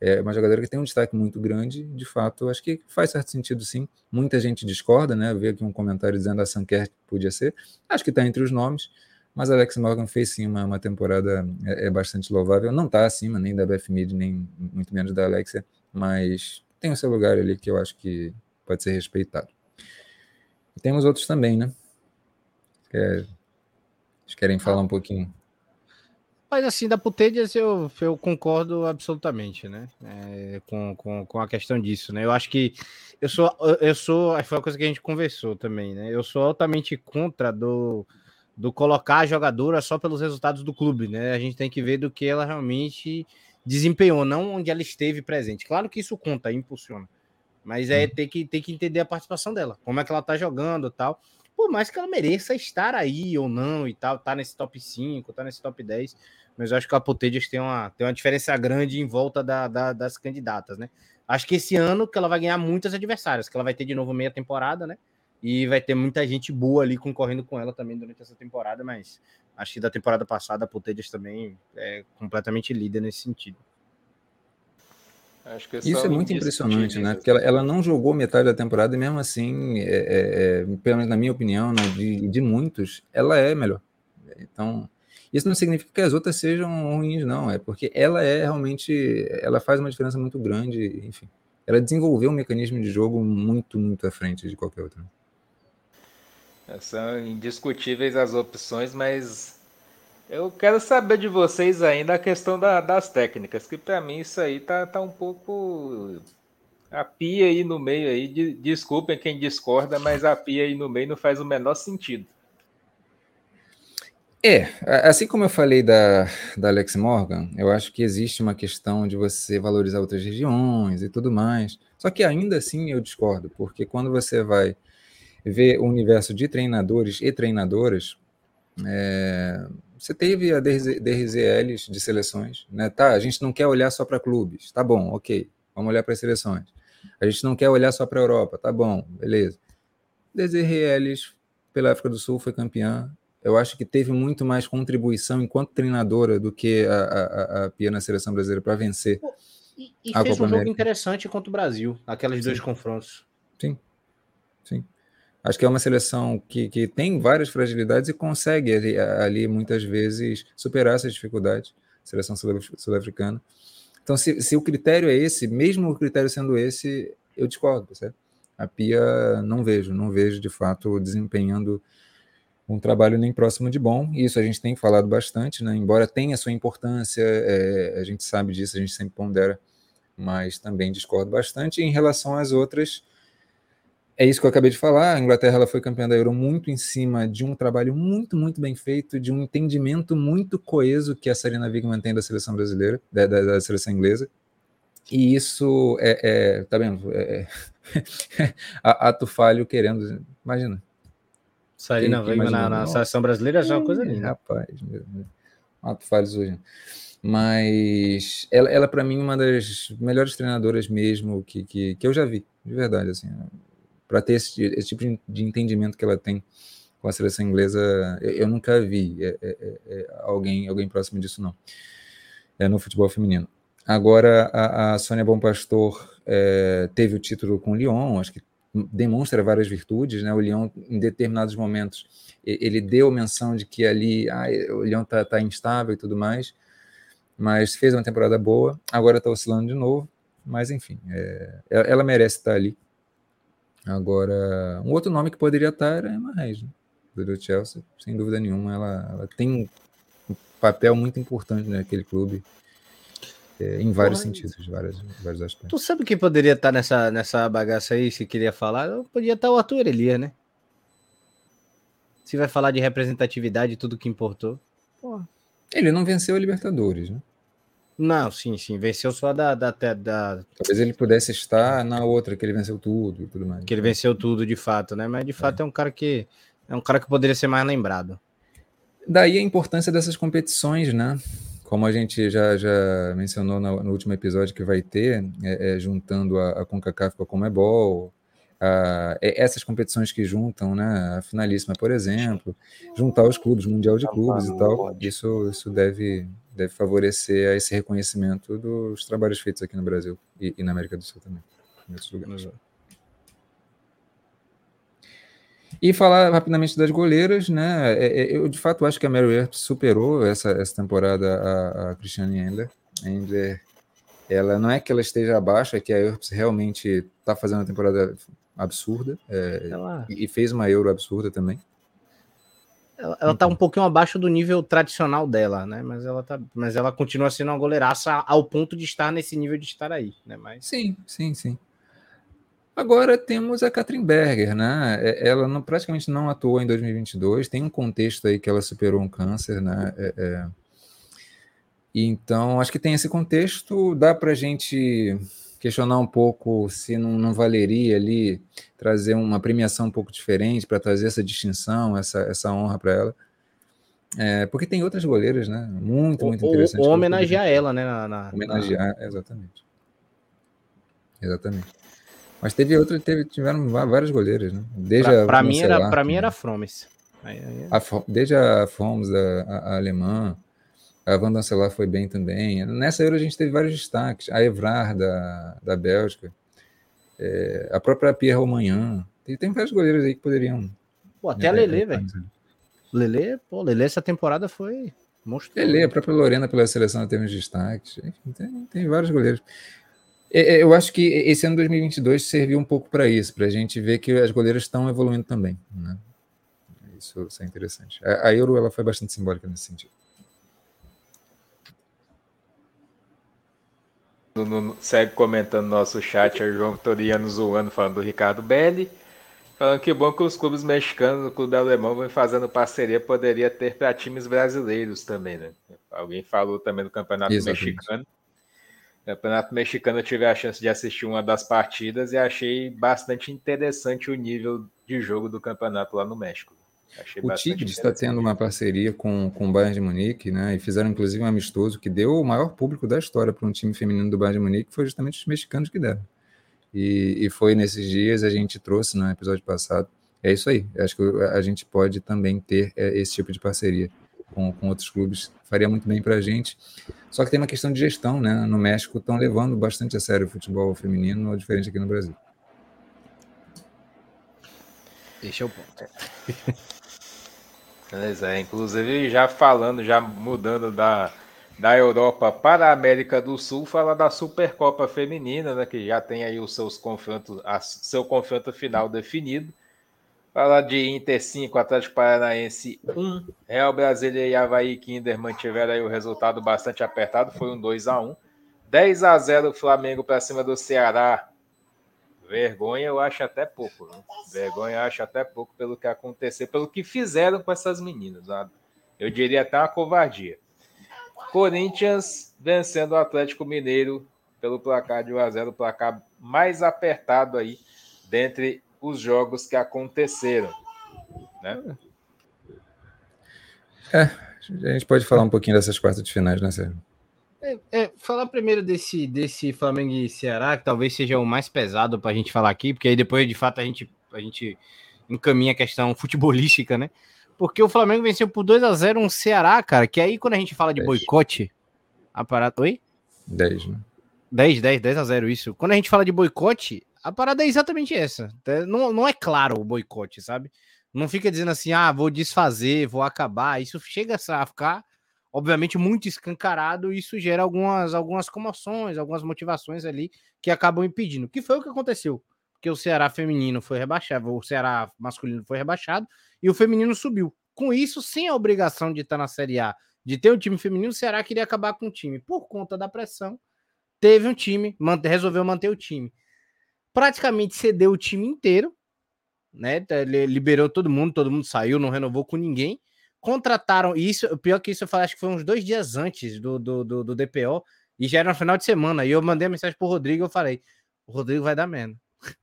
é uma jogadora que tem um destaque muito grande. De fato, acho que faz certo sentido, sim. Muita gente discorda, né? Vi aqui um comentário dizendo a Sanker podia ser. Acho que está entre os nomes. Mas Alex Morgan fez sim uma, uma temporada é, é, bastante louvável. Não está acima nem da Beth Mead, nem muito menos da Alexia, mas tem o seu lugar ali que eu acho que pode ser respeitado. E temos outros também, né? Quer, vocês querem falar um pouquinho? Mas assim, da Putedias eu, eu concordo absolutamente, né? É, com, com, com a questão disso, né? Eu acho que eu sou, eu sou, foi uma coisa que a gente conversou também, né? Eu sou altamente contra do, do colocar a jogadora só pelos resultados do clube, né? A gente tem que ver do que ela realmente desempenhou, não onde ela esteve presente. Claro que isso conta, impulsiona. Mas é ter que, ter que entender a participação dela, como é que ela tá jogando tal. Por mais que ela mereça estar aí ou não e tal, tá nesse top 5, tá nesse top 10. Mas eu acho que a Potedias tem uma, tem uma diferença grande em volta da, da, das candidatas, né? Acho que esse ano que ela vai ganhar muitas adversárias, que ela vai ter de novo meia temporada, né? E vai ter muita gente boa ali concorrendo com ela também durante essa temporada, mas Acho que da temporada passada a Putelhas também é completamente líder nesse sentido. Isso é muito impressionante, né? Porque ela, ela, não jogou metade da temporada e mesmo assim, é, é, é, pelo menos na minha opinião, né, de, de muitos, ela é melhor. Então, isso não significa que as outras sejam ruins, não. É porque ela é realmente, ela faz uma diferença muito grande, enfim. Ela desenvolveu um mecanismo de jogo muito, muito à frente de qualquer outra. É, são indiscutíveis as opções, mas eu quero saber de vocês ainda a questão da, das técnicas, que para mim isso aí tá, tá um pouco a pia aí no meio aí. De, desculpem quem discorda, mas a pia aí no meio não faz o menor sentido. É, assim como eu falei da, da Alex Morgan, eu acho que existe uma questão de você valorizar outras regiões e tudo mais. Só que ainda assim eu discordo, porque quando você vai ver o universo de treinadores e treinadoras, é, você teve a DRZLs de seleções, né? Tá, a gente não quer olhar só para clubes, tá bom, ok, vamos olhar para as seleções. A gente não quer olhar só para a Europa, tá bom, beleza. DRZLs pela África do Sul foi campeã. Eu acho que teve muito mais contribuição enquanto treinadora do que a, a, a Pia na seleção brasileira para vencer. E, e fez Copa um jogo interessante contra o Brasil, aqueles Sim. dois confrontos. Sim, sim. Acho que é uma seleção que, que tem várias fragilidades e consegue ali, ali muitas vezes superar essas dificuldades, seleção sul-africana. Então, se, se, o critério é esse, mesmo o critério sendo esse, eu discordo, certo? A Pia não vejo, não vejo de fato desempenhando um trabalho nem próximo de bom. Isso a gente tem falado bastante, né? Embora tenha sua importância, é, a gente sabe disso, a gente sempre pondera, mas também discordo bastante. em relação às outras, é isso que eu acabei de falar. A Inglaterra ela foi campeã da Euro muito em cima de um trabalho muito, muito bem feito, de um entendimento muito coeso que a Sarina Wigman tem da seleção brasileira, da, da, da seleção inglesa. E isso é, é tá vendo? É, é ato falho querendo. Imagina. Sarina Wigman na, na, seleção brasileira já é uma coisa linda. Rapaz, meu, meu. ato falho hoje. Mas ela, ela para mim, uma das melhores treinadoras mesmo que, que, que eu já vi, de verdade. Assim, para ter esse, esse, tipo de entendimento que ela tem com a seleção inglesa, eu, eu nunca vi é, é, é, é, alguém, alguém próximo disso, não. É no futebol feminino. Agora, a, a Sônia Bom Pastor teve o título com o Lyon, acho que demonstra várias virtudes, né? O Lyon, em determinados momentos, ele deu menção de que ali ah, o Lyon está tá instável e tudo mais, mas fez uma temporada boa, agora está oscilando de novo, mas enfim, é, ela merece estar ali. Agora, um outro nome que poderia estar era a Emma Reis, né? do Chelsea, sem dúvida nenhuma. Ela, ela tem um papel muito importante naquele clube, é, em vários Porra, sentidos, vários, vários aspectos. Tu sabe que poderia estar nessa, nessa bagaça aí, se queria falar? Podia estar o Arthur Elia, né? Se vai falar de representatividade, tudo que importou. Porra. Ele não venceu a Libertadores, né? Não, sim, sim. Venceu só da, da, da, Talvez ele pudesse estar na outra, que ele venceu tudo e tudo mais. Que ele venceu tudo de fato, né? Mas de fato é, é um cara que. É um cara que poderia ser mais lembrado. Daí a importância dessas competições, né? Como a gente já, já mencionou no, no último episódio que vai ter, é, é, juntando a, a CONCACAF com a Comebol, a, é, essas competições que juntam, né? A finalíssima, por exemplo, juntar os clubes, Mundial de Clubes e tal, isso, isso deve, deve favorecer esse reconhecimento dos trabalhos feitos aqui no Brasil e, e na América do Sul também, em outros lugares. E falar rapidamente das goleiras, né? É, é, eu de fato acho que a Mary Earp superou essa, essa temporada a, a Christiane Ender. Ender, ela não é que ela esteja abaixo, é que a Earps realmente está fazendo uma temporada absurda é, ela... e fez uma Euro absurda também. Ela, ela tá um pouquinho abaixo do nível tradicional dela, né? Mas ela tá, mas ela continua sendo uma goleiraça ao ponto de estar nesse nível de estar aí, né? Mas sim, sim, sim. Agora temos a Katrin Berger, né? É, ela não, praticamente não atuou em 2022. Tem um contexto aí que ela superou um câncer, né? É, é... Então acho que tem esse contexto. Dá para gente questionar um pouco se não, não valeria ali trazer uma premiação um pouco diferente para trazer essa distinção, essa, essa honra para ela. É, porque tem outras goleiras, né? Muito, muito interessantes. Ou homenagear ela, né? Na, na, homenagear, na... exatamente. Exatamente. Mas teve outra, teve, tiveram várias goleiras, né? Desde para mim era para mim era Fromes. Aí, aí... A, desde a Fomos, a, a, a alemã, a Van Dancelar foi bem também. Nessa Euro a gente teve vários destaques. A Evrar, da, da Bélgica. É, a própria Pierre Romanhan. Tem, tem vários goleiros aí que poderiam... Pô, até a Lele, velho. Lele, pô, Lele essa temporada foi monstruoso. Lele, a própria Lorena pela seleção teve uns destaques. Enfim, tem, tem vários goleiros. É, é, eu acho que esse ano 2022 serviu um pouco para isso, para a gente ver que as goleiras estão evoluindo também. Né? Isso, isso, é interessante. A, a Euro ela foi bastante simbólica nesse sentido. No, no, segue comentando no nosso chat, o João Toriano zoando, falando do Ricardo Belli. Falando que bom que os clubes mexicanos, o clube alemão, vem fazendo parceria, poderia ter para times brasileiros também, né? Alguém falou também do Campeonato Exatamente. Mexicano. Campeonato Mexicano eu tive a chance de assistir uma das partidas e achei bastante interessante o nível de jogo do campeonato lá no México. Achei o Tigres está tendo uma parceria com, com o Bayern de Munique, né? E fizeram inclusive um amistoso que deu o maior público da história para um time feminino do Bayern de Munique, foi justamente os mexicanos que deram. E, e foi nesses dias a gente trouxe no episódio passado. É isso aí. Acho que a gente pode também ter é, esse tipo de parceria com, com outros clubes. Faria muito bem para a gente. Só que tem uma questão de gestão, né? No México estão levando bastante a sério o futebol feminino, diferente aqui no Brasil. Esse é o ponto. Beleza, é, inclusive já falando, já mudando da, da Europa para a América do Sul, fala da Supercopa Feminina, né, que já tem aí os seus confrontos, a, seu confronto final definido. Fala de Inter 5, Atlético Paranaense 1, Real Brasília e Havaí Kinder mantiveram aí o resultado bastante apertado, foi um 2 a 1 10 a 0 Flamengo para cima do Ceará. Vergonha eu acho até pouco, né? Vergonha eu acho até pouco pelo que aconteceu, pelo que fizeram com essas meninas. Né? Eu diria até uma covardia. Corinthians vencendo o Atlético Mineiro pelo placar de 1 a 0, o placar mais apertado aí dentre os jogos que aconteceram. Né? É, a gente pode falar um pouquinho dessas quartas de finais, né, Sérgio? É, é, falar primeiro desse, desse Flamengo e Ceará, que talvez seja o mais pesado para a gente falar aqui, porque aí depois, de fato, a gente, a gente encaminha a questão futebolística, né? Porque o Flamengo venceu por 2 a 0 um Ceará, cara, que aí quando a gente fala de 10. boicote, a parada. Oi? 10, né? 10, 10, 10 a 0, isso. Quando a gente fala de boicote, a parada é exatamente essa. É, não, não é claro o boicote, sabe? Não fica dizendo assim, ah, vou desfazer, vou acabar. Isso chega a ficar, obviamente, muito escancarado e isso gera algumas, algumas comoções, algumas motivações ali que acabam impedindo. Que foi o que aconteceu. Porque o Ceará feminino foi rebaixado, o Ceará masculino foi rebaixado e o feminino subiu. Com isso, sem a obrigação de estar na Série A, de ter um time feminino, o Ceará queria acabar com o time. Por conta da pressão, teve um time, resolveu manter o time praticamente cedeu o time inteiro, né? Liberou todo mundo, todo mundo saiu, não renovou com ninguém. Contrataram isso, o pior que isso eu falei, acho que foi uns dois dias antes do, do, do, do DPO, e já era no final de semana. E eu mandei mensagem pro Rodrigo, eu falei: o Rodrigo vai dar menos.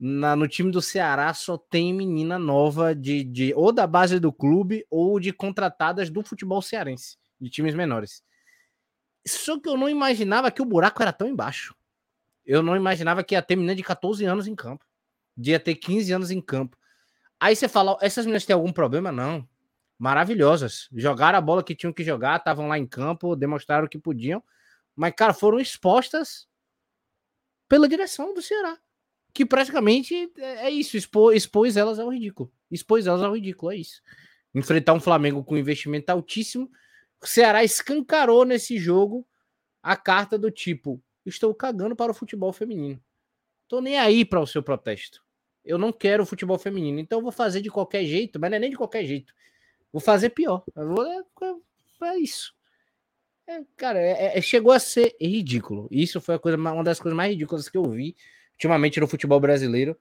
Na, no time do Ceará só tem menina nova de, de ou da base do clube ou de contratadas do futebol cearense, de times menores. Só que eu não imaginava que o buraco era tão embaixo. Eu não imaginava que ia ter menina de 14 anos em campo. De ia ter 15 anos em campo. Aí você fala, essas meninas têm algum problema? Não. Maravilhosas. Jogaram a bola que tinham que jogar, estavam lá em campo, demonstraram que podiam. Mas, cara, foram expostas pela direção do Ceará. Que praticamente é, é isso, expôs, expôs elas ao ridículo. Expôs elas ao ridículo, é isso. Enfrentar um Flamengo com investimento altíssimo. O Ceará escancarou nesse jogo a carta do tipo: estou cagando para o futebol feminino. Tô nem aí para o seu protesto. Eu não quero futebol feminino, então eu vou fazer de qualquer jeito, mas não é nem de qualquer jeito. Vou fazer pior. Vou, é, é, é, isso. É, cara, é, é, chegou a ser ridículo. Isso foi a coisa, uma das coisas mais ridículas que eu vi ultimamente no futebol brasileiro.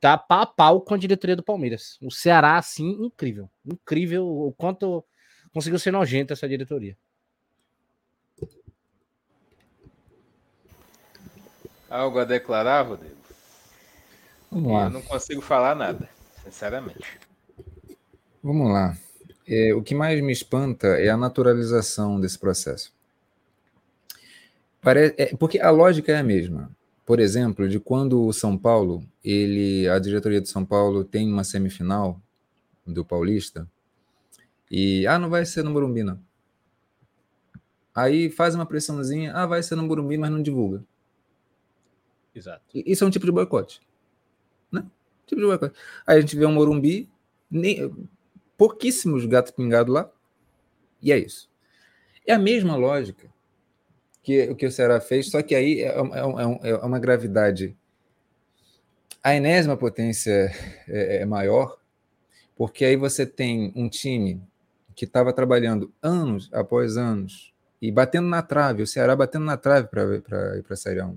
Tá pau a pau com a diretoria do Palmeiras. O Ceará, assim, incrível. Incrível o quanto conseguiu ser nojento essa diretoria. Algo a declarar, Rodrigo? Vamos lá. Eu não consigo falar nada, sinceramente. Vamos lá. É, o que mais me espanta é a naturalização desse processo. Parece, é, porque a lógica é a mesma. Por exemplo, de quando o São Paulo, ele, a diretoria de São Paulo tem uma semifinal do Paulista, e ah, não vai ser no Morumbi, não. Aí faz uma pressãozinha, ah, vai ser no Morumbi, mas não divulga. Exato. Isso é um tipo de boicote. Né? Tipo de boicote. Aí a gente vê um Morumbi, nem, pouquíssimos gatos pingados lá, e é isso. É a mesma lógica que o que o Ceará fez, só que aí é, é, é, é uma gravidade. A enésima potência é, é maior, porque aí você tem um time que estava trabalhando anos após anos e batendo na trave, o Ceará batendo na trave para ir para a Série 1.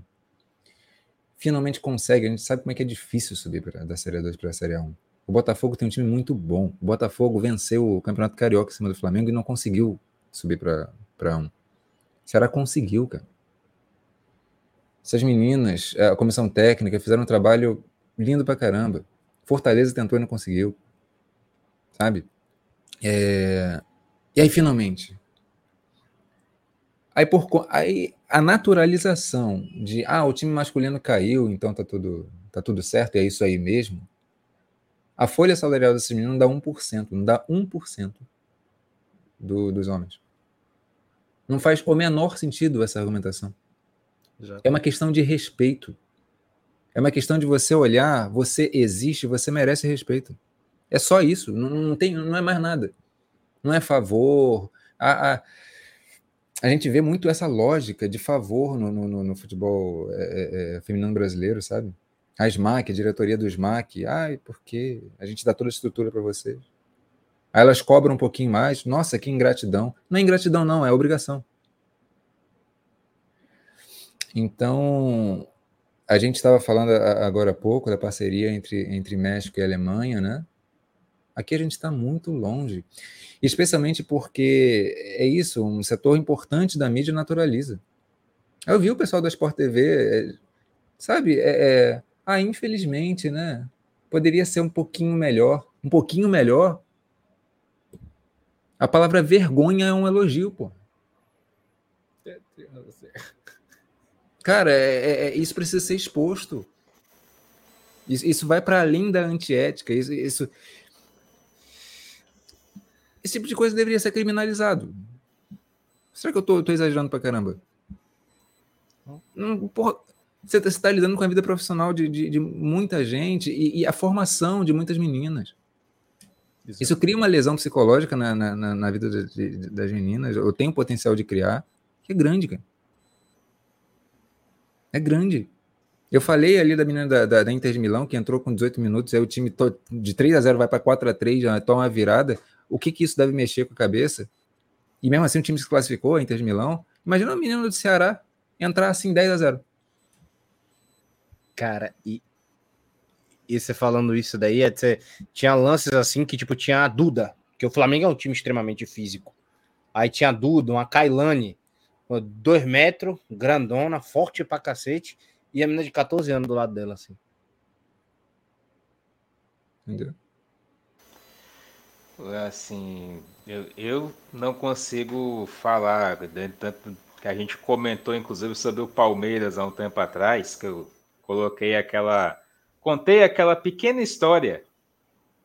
Finalmente consegue, a gente sabe como é que é difícil subir pra, da Série 2 para a Série 1. O Botafogo tem um time muito bom. O Botafogo venceu o Campeonato Carioca em cima do Flamengo e não conseguiu subir para 1. O Ceará conseguiu, cara. Essas meninas, a comissão técnica, fizeram um trabalho lindo pra caramba. Fortaleza tentou e não conseguiu. Sabe? É... E aí, finalmente, Aí, por, aí a naturalização de ah, o time masculino caiu, então tá tudo, tá tudo certo, é isso aí mesmo. A folha salarial desse menino não dá 1%, não dá 1% do, dos homens. Não faz o menor sentido essa argumentação. Exato. É uma questão de respeito. É uma questão de você olhar, você existe, você merece respeito. É só isso, não, não tem, não é mais nada. Não é favor. A, a, a gente vê muito essa lógica de favor no, no, no futebol é, é, é, feminino brasileiro, sabe? A SMAC, a diretoria do SMAC, ai, porque a gente dá toda a estrutura para vocês. Aí elas cobram um pouquinho mais, nossa, que ingratidão. Não é ingratidão, não, é obrigação. Então, a gente estava falando agora há pouco da parceria entre, entre México e Alemanha, né? Aqui a gente está muito longe, especialmente porque é isso, um setor importante da mídia naturaliza. Eu vi o pessoal da Sport TV, é, sabe, é, é, ah, infelizmente, né? Poderia ser um pouquinho melhor, um pouquinho melhor. A palavra vergonha é um elogio, pô. Cara, é, é, é, isso precisa ser exposto. Isso, isso vai para além da antiética. Isso, isso, esse tipo de coisa deveria ser criminalizado. Será que eu tô, tô exagerando pra caramba? Não, porra, você está tá lidando com a vida profissional de, de, de muita gente e, e, a formação de muitas meninas. Isso, Isso cria uma lesão psicológica na, na, na vida de, de, das meninas, ou tem o potencial de criar, que é grande, cara. É grande. Eu falei ali da menina da, da, da Inter de Milão, que entrou com 18 minutos, aí o time de 3 a 0 vai para 4 a 3 já toma uma virada o que, que isso deve mexer com a cabeça. E mesmo assim o time se classificou, a Inter de Milão. Imagina o menino do Ceará entrar assim 10 a 0 Cara, e, e você falando isso daí, é, você, tinha lances assim que tipo tinha a Duda, que o Flamengo é um time extremamente físico. Aí tinha a Duda, uma Kailane, dois metros, grandona, forte pra cacete, e a menina de 14 anos do lado dela, assim. Entendeu? Assim, eu, eu não consigo falar, né, tanto que a gente comentou inclusive sobre o Palmeiras há um tempo atrás, que eu coloquei aquela. Contei aquela pequena história,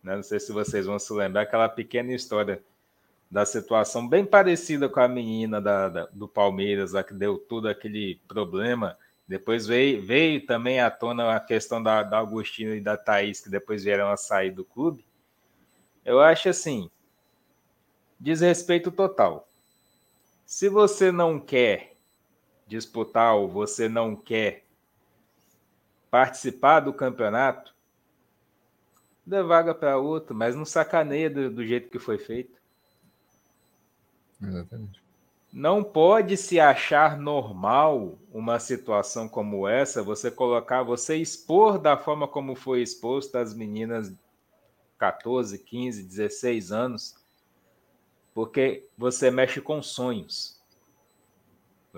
né? não sei se vocês vão se lembrar, aquela pequena história da situação bem parecida com a menina da, da do Palmeiras, a que deu todo aquele problema. Depois veio, veio também à tona a questão da, da Agostina e da Thaís, que depois vieram a sair do clube. Eu acho assim, desrespeito total. Se você não quer disputar ou você não quer participar do campeonato, dê vaga para outro, mas não sacaneia do, do jeito que foi feito. Exatamente. Não pode se achar normal uma situação como essa, você colocar, você expor da forma como foi exposto as meninas 14, 15, 16 anos, porque você mexe com sonhos.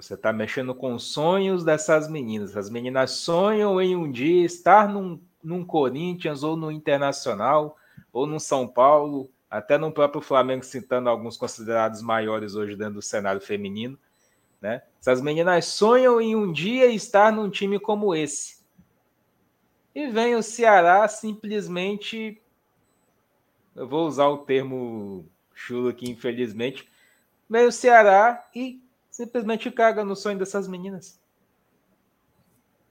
Você está mexendo com sonhos dessas meninas. As meninas sonham em um dia estar num, num Corinthians ou no Internacional ou no São Paulo, até no próprio Flamengo, citando alguns considerados maiores hoje dentro do cenário feminino. Né? Essas meninas sonham em um dia estar num time como esse. E vem o Ceará simplesmente eu vou usar o termo chulo aqui, infelizmente, meio Ceará e simplesmente caga no sonho dessas meninas.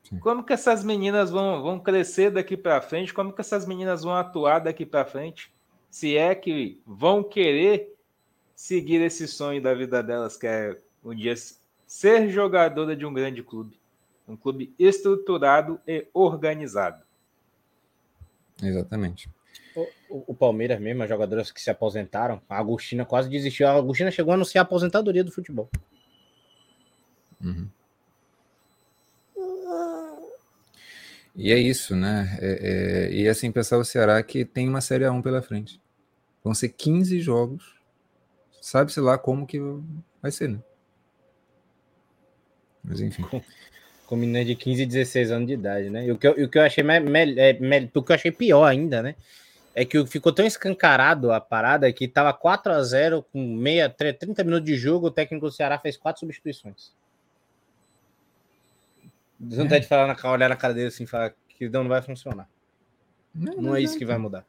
Sim. Como que essas meninas vão, vão crescer daqui para frente? Como que essas meninas vão atuar daqui para frente? Se é que vão querer seguir esse sonho da vida delas, que é um dia ser jogadora de um grande clube, um clube estruturado e organizado. Exatamente. O, o, Palmeiras mesmo, as jogadoras que se aposentaram, a Agostina quase desistiu. A Agostina chegou a anunciar a aposentadoria do futebol. Uhum. E é isso, né? É, é, e assim, pensar o Ceará que tem uma Série A1 pela frente. Vão ser 15 jogos. Sabe-se lá como que vai ser, né? Mas enfim. Com, com de 15 e 16 anos de idade, né? E o que eu, o que eu achei me, me, é, me, o que eu achei pior ainda, né? É que ficou tão escancarado a parada que tava 4 a 0 com meia, 30 minutos de jogo, o técnico do Ceará fez quatro substituições. Não é. de falar na olhar na cara dele assim, falar que não, não vai funcionar. Não, não, não é isso que vai mudar.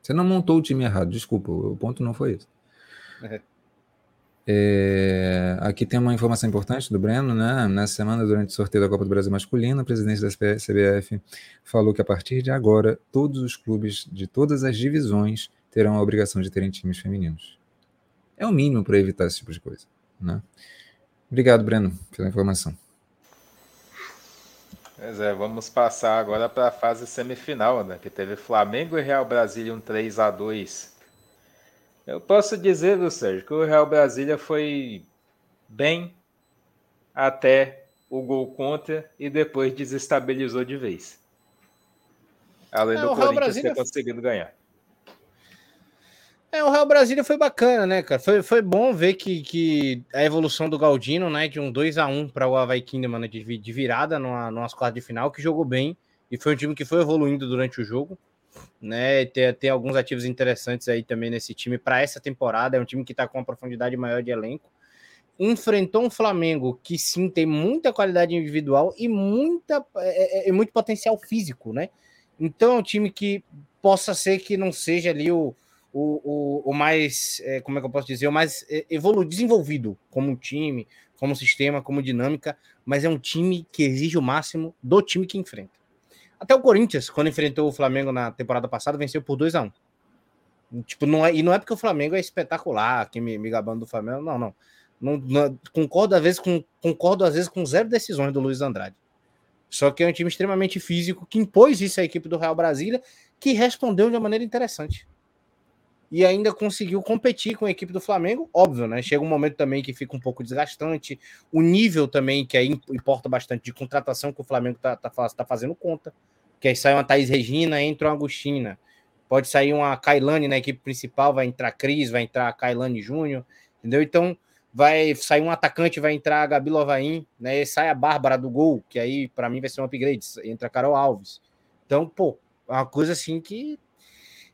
Você não montou o time errado, desculpa, o ponto não foi esse. É. É, aqui tem uma informação importante do Breno, né? Nessa semana, durante o sorteio da Copa do Brasil Masculino, a presidente da CBF falou que a partir de agora, todos os clubes de todas as divisões terão a obrigação de terem times femininos. É o mínimo para evitar esse tipo de coisa, né? Obrigado, Breno, pela informação. Pois é, vamos passar agora para a fase semifinal, né? Que teve Flamengo e Real Brasília um 3 a 2 Eu posso dizer, viu, Sérgio, que o Real Brasília foi bem até o gol contra e depois desestabilizou de vez. Além é, do Corinthians Brasília... ter conseguido ganhar. É, o Real Brasília foi bacana, né, cara? Foi, foi bom ver que, que a evolução do Galdino, né, de um 2 a 1 para o Havaí né, de, de virada numa, numa quartas de final, que jogou bem e foi um time que foi evoluindo durante o jogo, né? Tem, tem alguns ativos interessantes aí também nesse time para essa temporada. É um time que está com uma profundidade maior de elenco. Enfrentou um Flamengo que sim tem muita qualidade individual e muita é, é, é muito potencial físico, né? Então é um time que possa ser que não seja ali o o, o, o mais, é, como é que eu posso dizer, o mais é, evoluído, desenvolvido como time, como sistema, como dinâmica, mas é um time que exige o máximo do time que enfrenta. Até o Corinthians, quando enfrentou o Flamengo na temporada passada, venceu por 2 a 1 um. Tipo, não é, e não é porque o Flamengo é espetacular, aqui me, me gabando do Flamengo, não, não. não, não concordo, às vezes, com, concordo às vezes com zero decisões do Luiz Andrade. Só que é um time extremamente físico que impôs isso à equipe do Real Brasília, que respondeu de uma maneira interessante e ainda conseguiu competir com a equipe do Flamengo, óbvio, né? Chega um momento também que fica um pouco desgastante, o nível também, que aí importa bastante de contratação que o Flamengo tá, tá, tá fazendo conta, que aí sai uma Thaís Regina, entra uma Agostina, pode sair uma Kailane na equipe principal, vai entrar Cris, vai entrar a Kailane Júnior, entendeu? Então vai sair um atacante, vai entrar a Gabi Lovain, né? Sai a Bárbara do gol, que aí para mim vai ser um upgrade, entra a Carol Alves. Então, pô, é uma coisa assim que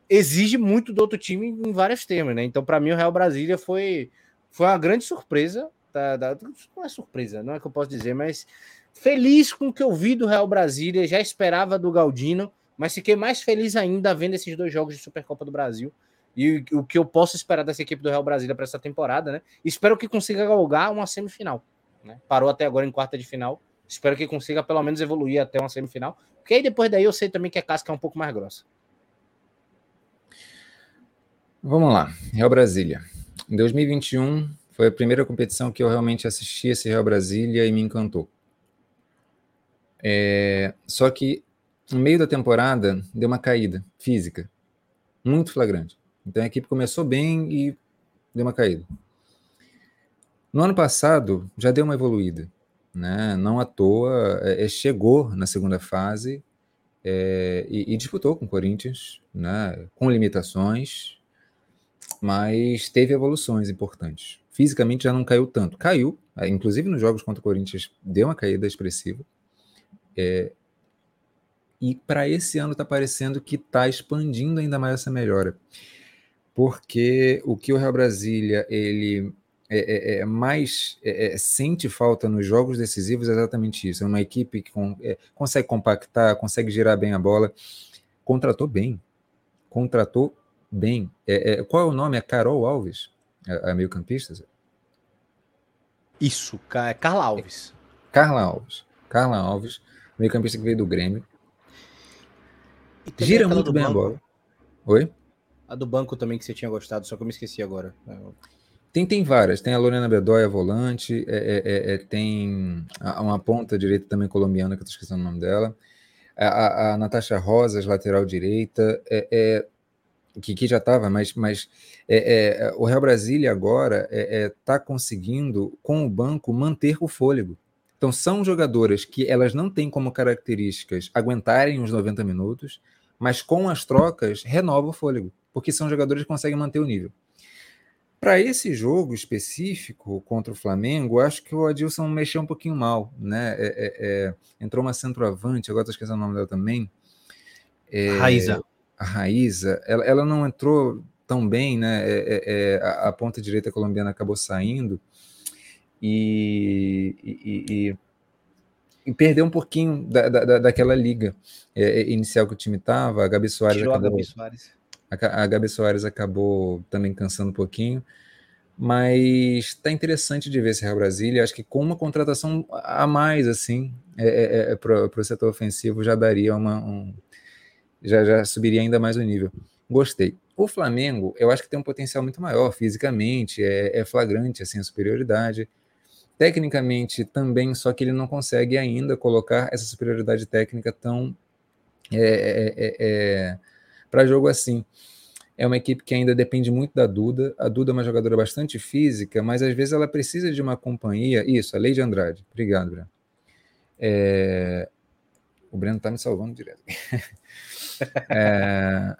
exige muito do outro time em vários temas, né? Então, para mim, o Real Brasília foi, foi uma grande surpresa. Da, da, não é surpresa, não é que eu posso dizer, mas feliz com o que eu vi do Real Brasília. Já esperava do Galdino, mas fiquei mais feliz ainda vendo esses dois jogos de Supercopa do Brasil. E o que eu posso esperar dessa equipe do Real Brasília para essa temporada, né? Espero que consiga galgar uma semifinal. Né? Parou até agora em quarta de final. Espero que consiga pelo menos evoluir até uma semifinal. Porque aí depois daí eu sei também que a casca é um pouco mais grossa. Vamos lá, Real Brasília. Em 2021 foi a primeira competição que eu realmente assisti esse Real Brasília e me encantou. É, só que no meio da temporada deu uma caída física muito flagrante. Então a equipe começou bem e deu uma caída. No ano passado já deu uma evoluída, né? Não à toa é, é chegou na segunda fase é, e, e, disputou com o Corinthians, né? Com limitações, mas teve evoluções importantes. Fisicamente já não caiu tanto. Caiu, é, inclusive nos jogos contra o Corinthians, deu uma caída expressiva. É, e para esse ano está parecendo que está expandindo ainda mais essa melhora. Porque o que o Real Brasília ele é, é, é mais é, é, sente falta nos jogos decisivos é exatamente isso. É uma equipe que com, consegue compactar, consegue girar bem a bola. Contratou bem. Contratou bem. É, é, qual é o nome? É Carol Alves, a, a meio-campista? Isso, é Carla Alves. Carla Alves. Carla Alves, meio-campista que veio do Grêmio. Gira muito bem banco. a bola. Oi? A do banco também que você tinha gostado, só que eu me esqueci agora. Tem, tem várias. Tem a Lorena Bedoya, volante. É, é, é, é tem uma ponta direita também colombiana, que eu estou esquecendo o nome dela. A, a, a Natasha Rosas, lateral direita. É, é que já estava, mas, mas é, o Real Brasília agora está conseguindo, com o banco, manter o fôlego. Então, são jogadoras que elas não têm como características aguentarem os 90 minutos, mas com as trocas renova o fôlego, porque são jogadores que conseguem manter o nível. Para esse jogo específico contra o Flamengo, acho que o Adilson mexeu um pouquinho mal, né? É, é, é, entrou uma centroavante, agora estou esquecendo o nome dela também. É, Raíza. A Raíza, ela, ela, não entrou tão bem, né? É, é, a, a, ponta direita colombiana acabou saindo e, e, e, e perdeu um pouquinho da, da, daquela liga inicial que o time estava. A Gabi Soares Tirou acabou. A Gabi Soares a, a Gabi Soares acabou também cansando um pouquinho, mas está interessante de ver esse Real Brasília. Acho que com uma contratação a mais, assim, é, é, é para o setor ofensivo já daria uma. Um, já, já subiria ainda mais o nível. Gostei. O Flamengo, eu acho que tem um potencial muito maior fisicamente, é, é flagrante assim, a superioridade. Tecnicamente também, só que ele não consegue ainda colocar essa superioridade técnica tão. É, é, é, é para jogo assim. É uma equipe que ainda depende muito da Duda. A Duda é uma jogadora bastante física, mas às vezes ela precisa de uma companhia. Isso, a Lei Andrade. Obrigado, Breno. É... O Breno está me salvando direto. é...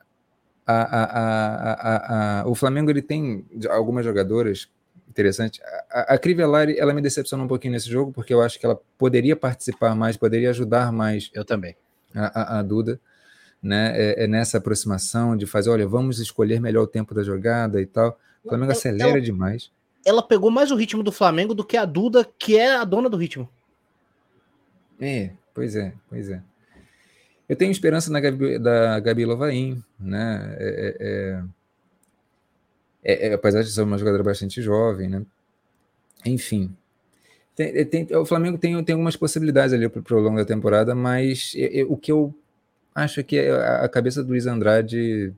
a, a, a, o Flamengo ele tem algumas jogadoras interessantes. A, a Crivellari, ela me decepcionou um pouquinho nesse jogo, porque eu acho que ela poderia participar mais, poderia ajudar mais. Eu também. A, a, Duda né, é, é, nessa aproximação de fazer, olha, vamos escolher melhor o tempo da jogada e tal. O Flamengo ela, acelera ela, demais. Ela pegou mais o ritmo do Flamengo do que a Duda, que é a dona do ritmo. É, pois é, pois é. Eu tenho esperança na Gabi, da Gabi Lovain, né? É, é, é, é, apesar de ser uma jogadora bastante jovem, né? Enfim. Tem, tem, o Flamengo tem, tem algumas possibilidades ali para o longo da temporada, mas o que eu acho que a cabeça do Luiz Andrade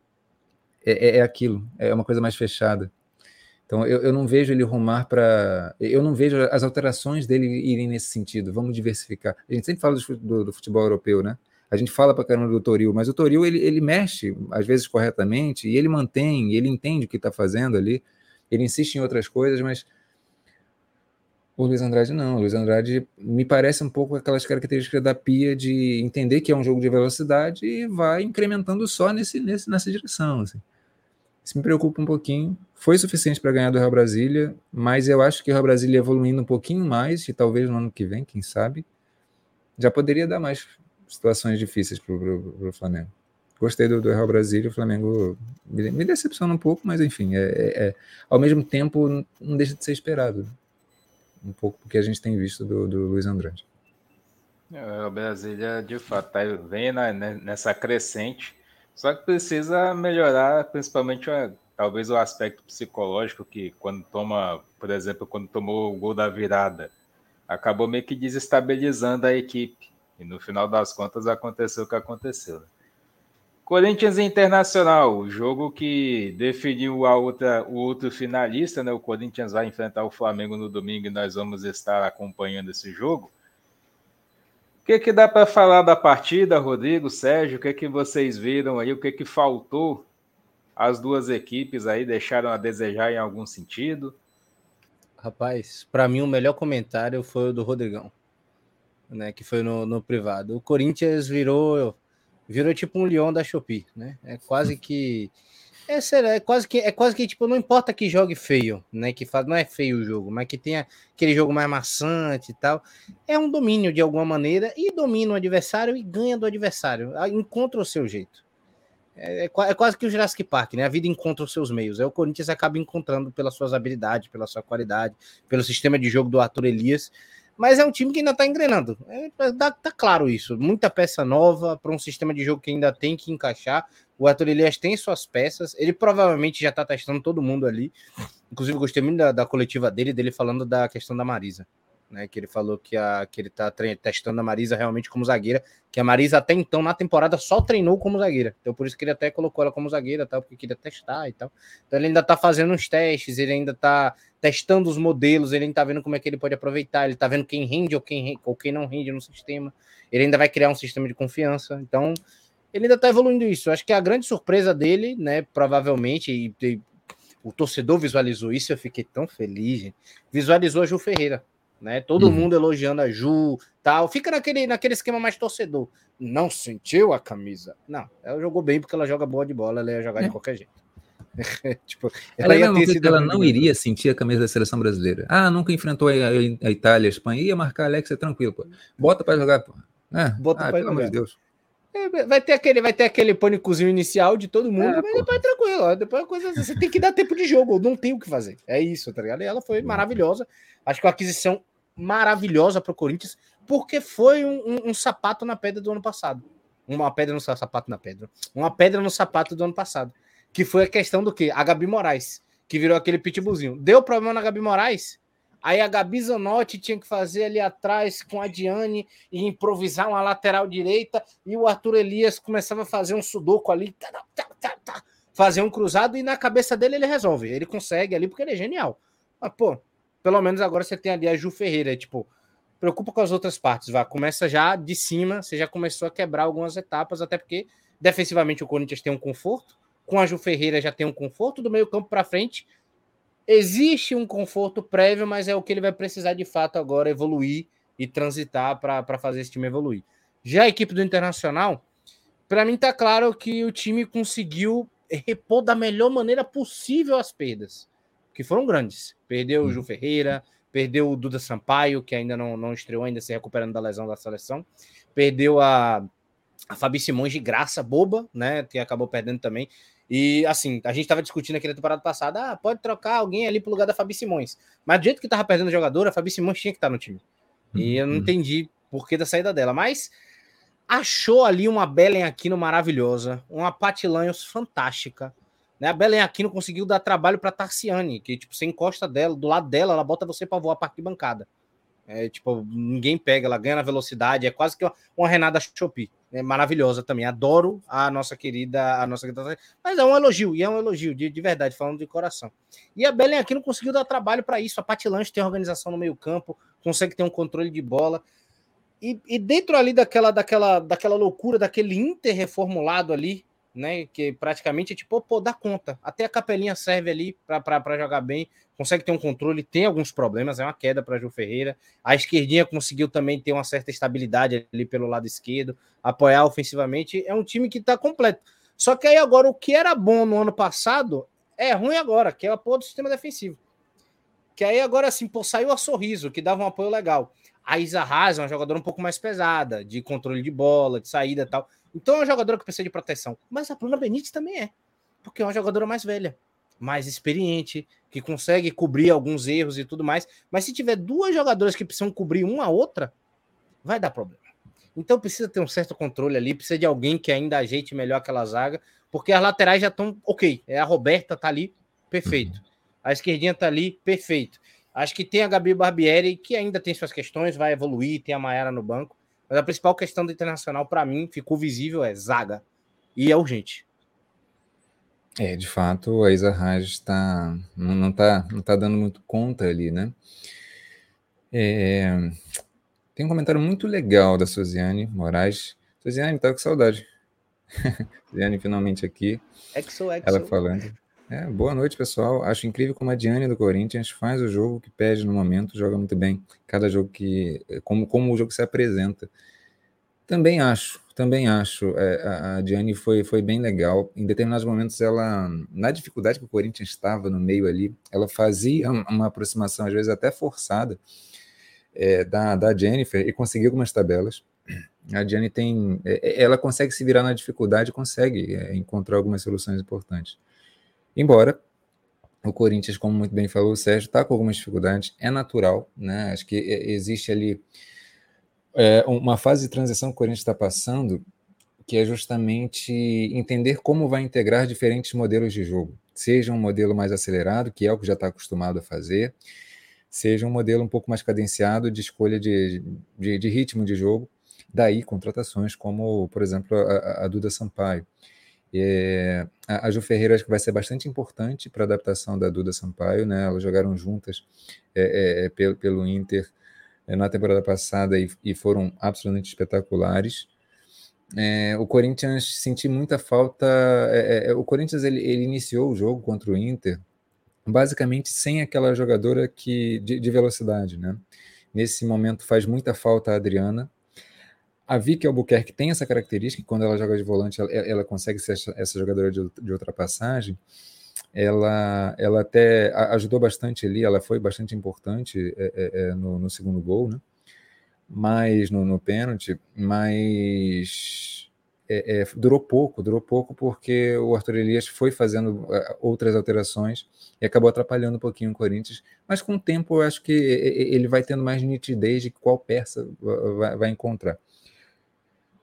é, é, é aquilo, é uma coisa mais fechada. Então eu, eu não vejo ele rumar para. Eu não vejo as alterações dele irem nesse sentido. Vamos diversificar. A gente sempre fala do, do futebol europeu, né? A gente fala para caramba do Toril, mas o Toril ele, ele mexe, às vezes corretamente, e ele mantém, ele entende o que está fazendo ali, ele insiste em outras coisas, mas o Luiz Andrade não. O Luiz Andrade me parece um pouco aquelas características da Pia de entender que é um jogo de velocidade e vai incrementando só nesse, nesse, nessa direção. Assim. Isso me preocupa um pouquinho. Foi suficiente para ganhar do Real Brasília, mas eu acho que o Real Brasília evoluindo um pouquinho mais, e talvez no ano que vem, quem sabe, já poderia dar mais situações difíceis para o Flamengo. Gostei do, do Real Brasília, o Flamengo me, me decepciona um pouco, mas enfim, é, é, é, ao mesmo tempo não deixa de ser esperado um pouco porque a gente tem visto do, do Luiz Andrade. É, o Brasília, de fato, tá, vem na, né, nessa crescente, só que precisa melhorar, principalmente talvez o aspecto psicológico, que quando toma, por exemplo, quando tomou o gol da virada, acabou meio que desestabilizando a equipe. E no final das contas aconteceu o que aconteceu. Né? Corinthians Internacional, o jogo que definiu a outra, o outro finalista, né? O Corinthians vai enfrentar o Flamengo no domingo e nós vamos estar acompanhando esse jogo. O que, que dá para falar da partida, Rodrigo, Sérgio? O que, que vocês viram aí? O que, que faltou? As duas equipes aí deixaram a desejar em algum sentido? Rapaz, para mim o melhor comentário foi o do Rodrigão, né? Que foi no, no privado. O Corinthians virou virou tipo um leão da Shopee, né? É quase que é, sério, é quase que é quase que tipo não importa que jogue feio, né? Que faz não é feio o jogo, mas que tenha aquele jogo mais maçante e tal. É um domínio de alguma maneira e domina o adversário e ganha do adversário. Encontra o seu jeito. É, é, é quase que o Jurassic Park, né? A vida encontra os seus meios. É o Corinthians acaba encontrando pelas suas habilidades, pela sua qualidade, pelo sistema de jogo do Arthur Elias mas é um time que ainda está engrenando. É, tá, tá, claro isso. Muita peça nova para um sistema de jogo que ainda tem que encaixar. O Arthur Elias tem suas peças. Ele provavelmente já está testando todo mundo ali. Inclusive, gostei muito da, da, coletiva dele, dele falando da questão da Marisa. Né, que ele falou que, a, que ele está testando a Marisa realmente como zagueira, que a Marisa até então na temporada só treinou como zagueira, então por isso que ele até colocou ela como zagueira, tal, porque queria testar e tal. Então ele ainda está fazendo uns testes, ele ainda está testando os modelos, ele está vendo como é que ele pode aproveitar, ele está vendo quem rende ou quem, ou quem não rende no sistema. Ele ainda vai criar um sistema de confiança. Então, ele ainda está evoluindo isso. Acho que a grande surpresa dele, né, provavelmente, e, e o torcedor visualizou isso, eu fiquei tão feliz, visualizou a Ju Ferreira. Né? Todo uhum. mundo elogiando a Ju, tal. Fica naquele, naquele esquema mais torcedor. Não sentiu a camisa? Não, ela jogou bem porque ela joga boa de bola, ela ia jogar é. de qualquer jeito. tipo, ela, ela, ia ela não iria sentir a camisa da seleção brasileira. Ah, nunca enfrentou a, a Itália, a Espanha, ia marcar a Alex, é tranquilo, pô. Bota para jogar, pô. É. Bota ah, pra pelo amor de Deus. É, vai ter aquele, vai ter aquele pânicozinho inicial de todo mundo, é, mas pô. depois é tranquilo. Ó, depois a coisa, você tem que dar tempo de jogo, não tem o que fazer. É isso, tá ligado? E ela foi maravilhosa. Acho que uma aquisição maravilhosa para o Corinthians, porque foi um, um, um, sapato na pedra do ano passado. Uma pedra no sapato na pedra. Uma pedra no sapato do ano passado que foi a questão do que? A Gabi Moraes, que virou aquele pitbullzinho. Deu problema na Gabi Moraes, aí a Gabi Zanotti tinha que fazer ali atrás com a Diane e improvisar uma lateral direita, e o Arthur Elias começava a fazer um sudoku ali, tá, tá, tá, tá, fazer um cruzado, e na cabeça dele ele resolve. Ele consegue ali porque ele é genial. Mas, pô, pelo menos agora você tem ali a Ju Ferreira, tipo, preocupa com as outras partes, vá. Começa já de cima, você já começou a quebrar algumas etapas, até porque defensivamente o Corinthians tem um conforto, com a Ju Ferreira já tem um conforto do meio campo para frente. Existe um conforto prévio, mas é o que ele vai precisar de fato agora evoluir e transitar para fazer esse time evoluir. Já a equipe do Internacional, para mim tá claro que o time conseguiu repor da melhor maneira possível as perdas, que foram grandes. Perdeu o Ju Ferreira, perdeu o Duda Sampaio, que ainda não, não estreou, ainda se recuperando da lesão da seleção, perdeu a, a Fabi Simões de graça, boba, né, que acabou perdendo também. E assim, a gente estava discutindo aqui na temporada passada, ah, pode trocar alguém ali pro lugar da Fabi Simões. Mas do jeito que tava perdendo jogador, a Fabi Simões tinha que estar tá no time. E eu não uhum. entendi por que da saída dela. Mas achou ali uma Belen Aquino maravilhosa, uma Patilanhos fantástica. Né? A Belen Aquino conseguiu dar trabalho para Tarciane, que tipo, você encosta dela, do lado dela, ela bota você para voar para arquibancada. É, tipo, ninguém pega, ela ganha na velocidade, é quase que uma, uma Renata Chopi é maravilhosa também. Adoro a nossa querida, a nossa mas é um elogio, e é um elogio de, de verdade, falando de coração. E a Belen aqui não conseguiu dar trabalho para isso. A Patilanche tem organização no meio-campo, consegue ter um controle de bola. E, e, dentro ali daquela, daquela, daquela loucura, daquele Inter reformulado ali, né? Que praticamente é tipo, pô, dá conta. Até a capelinha serve ali para jogar bem, consegue ter um controle, tem alguns problemas, é uma queda para Ju Ferreira. A esquerdinha conseguiu também ter uma certa estabilidade ali pelo lado esquerdo, apoiar ofensivamente. É um time que está completo. Só que aí agora o que era bom no ano passado é ruim agora, que é o apoio do sistema defensivo. Que aí agora assim, pô, saiu a sorriso, que dava um apoio legal. A Isa Haas é uma jogadora um pouco mais pesada, de controle de bola, de saída e tal. Então é uma jogadora que precisa de proteção. Mas a Bruna Benítez também é. Porque é uma jogadora mais velha, mais experiente, que consegue cobrir alguns erros e tudo mais. Mas se tiver duas jogadoras que precisam cobrir uma a outra, vai dar problema. Então precisa ter um certo controle ali, precisa de alguém que ainda ajeite melhor aquela zaga, porque as laterais já estão ok. É a Roberta tá ali, perfeito. A esquerdinha tá ali, perfeito. Acho que tem a Gabi Barbieri, que ainda tem suas questões, vai evoluir, tem a Maera no banco. Mas a principal questão do Internacional, para mim, ficou visível, é zaga. E é urgente. É, de fato, a Isa Raj está, não, não, tá, não tá dando muito conta ali, né? É, tem um comentário muito legal da Suziane Moraes. Suziane, tá com saudade. Suziane finalmente aqui. Exo, exo. Ela falando. É, boa noite, pessoal. Acho incrível como a Diane do Corinthians faz o jogo que pede no momento, joga muito bem. Cada jogo que. Como, como o jogo se apresenta. Também acho, também acho. É, a, Diane foi, foi bem legal. Em determinados momentos, ela, na dificuldade que o Corinthians estava no meio ali, ela fazia uma aproximação, às vezes até forçada, é, da, da Jennifer e conseguia algumas tabelas. A Diane tem. É, ela consegue se virar na dificuldade, consegue é, encontrar algumas soluções importantes. Embora o Corinthians, como muito bem falou o Sérgio, está com algumas dificuldades, é natural, né? Acho que existe ali é, uma fase de transição que o Corinthians está passando, que é justamente entender como vai integrar diferentes modelos de jogo. Seja um modelo mais acelerado, que é o que já está acostumado a fazer, seja um modelo um pouco mais cadenciado de escolha de, de, de ritmo de jogo, daí contratações como, por exemplo, a, a Duda Sampaio. É, a, a Ju Ferreira acho que vai ser bastante importante para a adaptação da Duda Sampaio, né? Elas jogaram juntas é, é, pelo, pelo Inter é, na temporada passada e, e foram absolutamente espetaculares. É, o Corinthians senti muita falta. O Corinthians ele, ele, iniciou o jogo contra o Inter basicamente sem aquela jogadora que de, de, velocidade, né? Nesse momento faz muita falta a Adriana. A Vicky Albuquerque tem essa característica, quando ela joga de volante, ela, ela consegue ser essa, essa jogadora de, de, ultrapassagem. Ela, ela até ajudou bastante ali, ela foi bastante importante é, é, é, no, no, segundo gol, né? Mas no, no pênalti, mas é, é, durou pouco, durou pouco porque o Arthur Elias foi fazendo é, outras alterações e acabou atrapalhando um pouquinho o Corinthians. Mas com o tempo eu acho que ele vai tendo mais nitidez de qual peça vai, vai encontrar.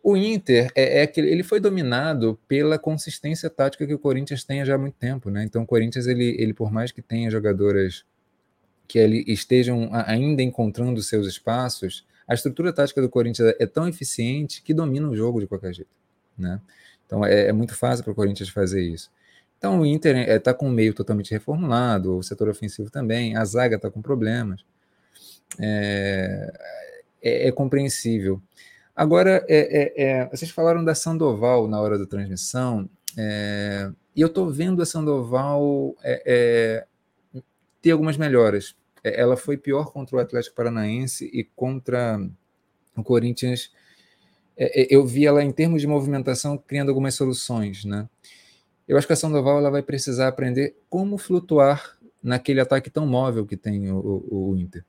O Inter é, é que ele foi dominado pela consistência tática que o Corinthians tem já há muito tempo, né? Então o Corinthians ele, ele por mais que tenha jogadoras que ele estejam ainda encontrando seus espaços, a estrutura tática do Corinthians é tão eficiente que domina o jogo de qualquer jeito, né? Então é, é muito fácil para o Corinthians fazer isso. Então o Inter está é, tá com o meio totalmente reformulado, o setor ofensivo também, a zaga está com problemas. É, é, é compreensível. Agora, é, é, é, vocês falaram da Sandoval na hora da transmissão, é, e eu estou vendo a Sandoval é, é, ter algumas melhoras. ela foi pior contra o Atlético Paranaense e contra o Corinthians. eu vi ela, em termos de movimentação, criando algumas soluções. Né? Eu acho que a Sandoval ela vai precisar aprender como flutuar naquele ataque tão móvel que tem o, o, o Inter.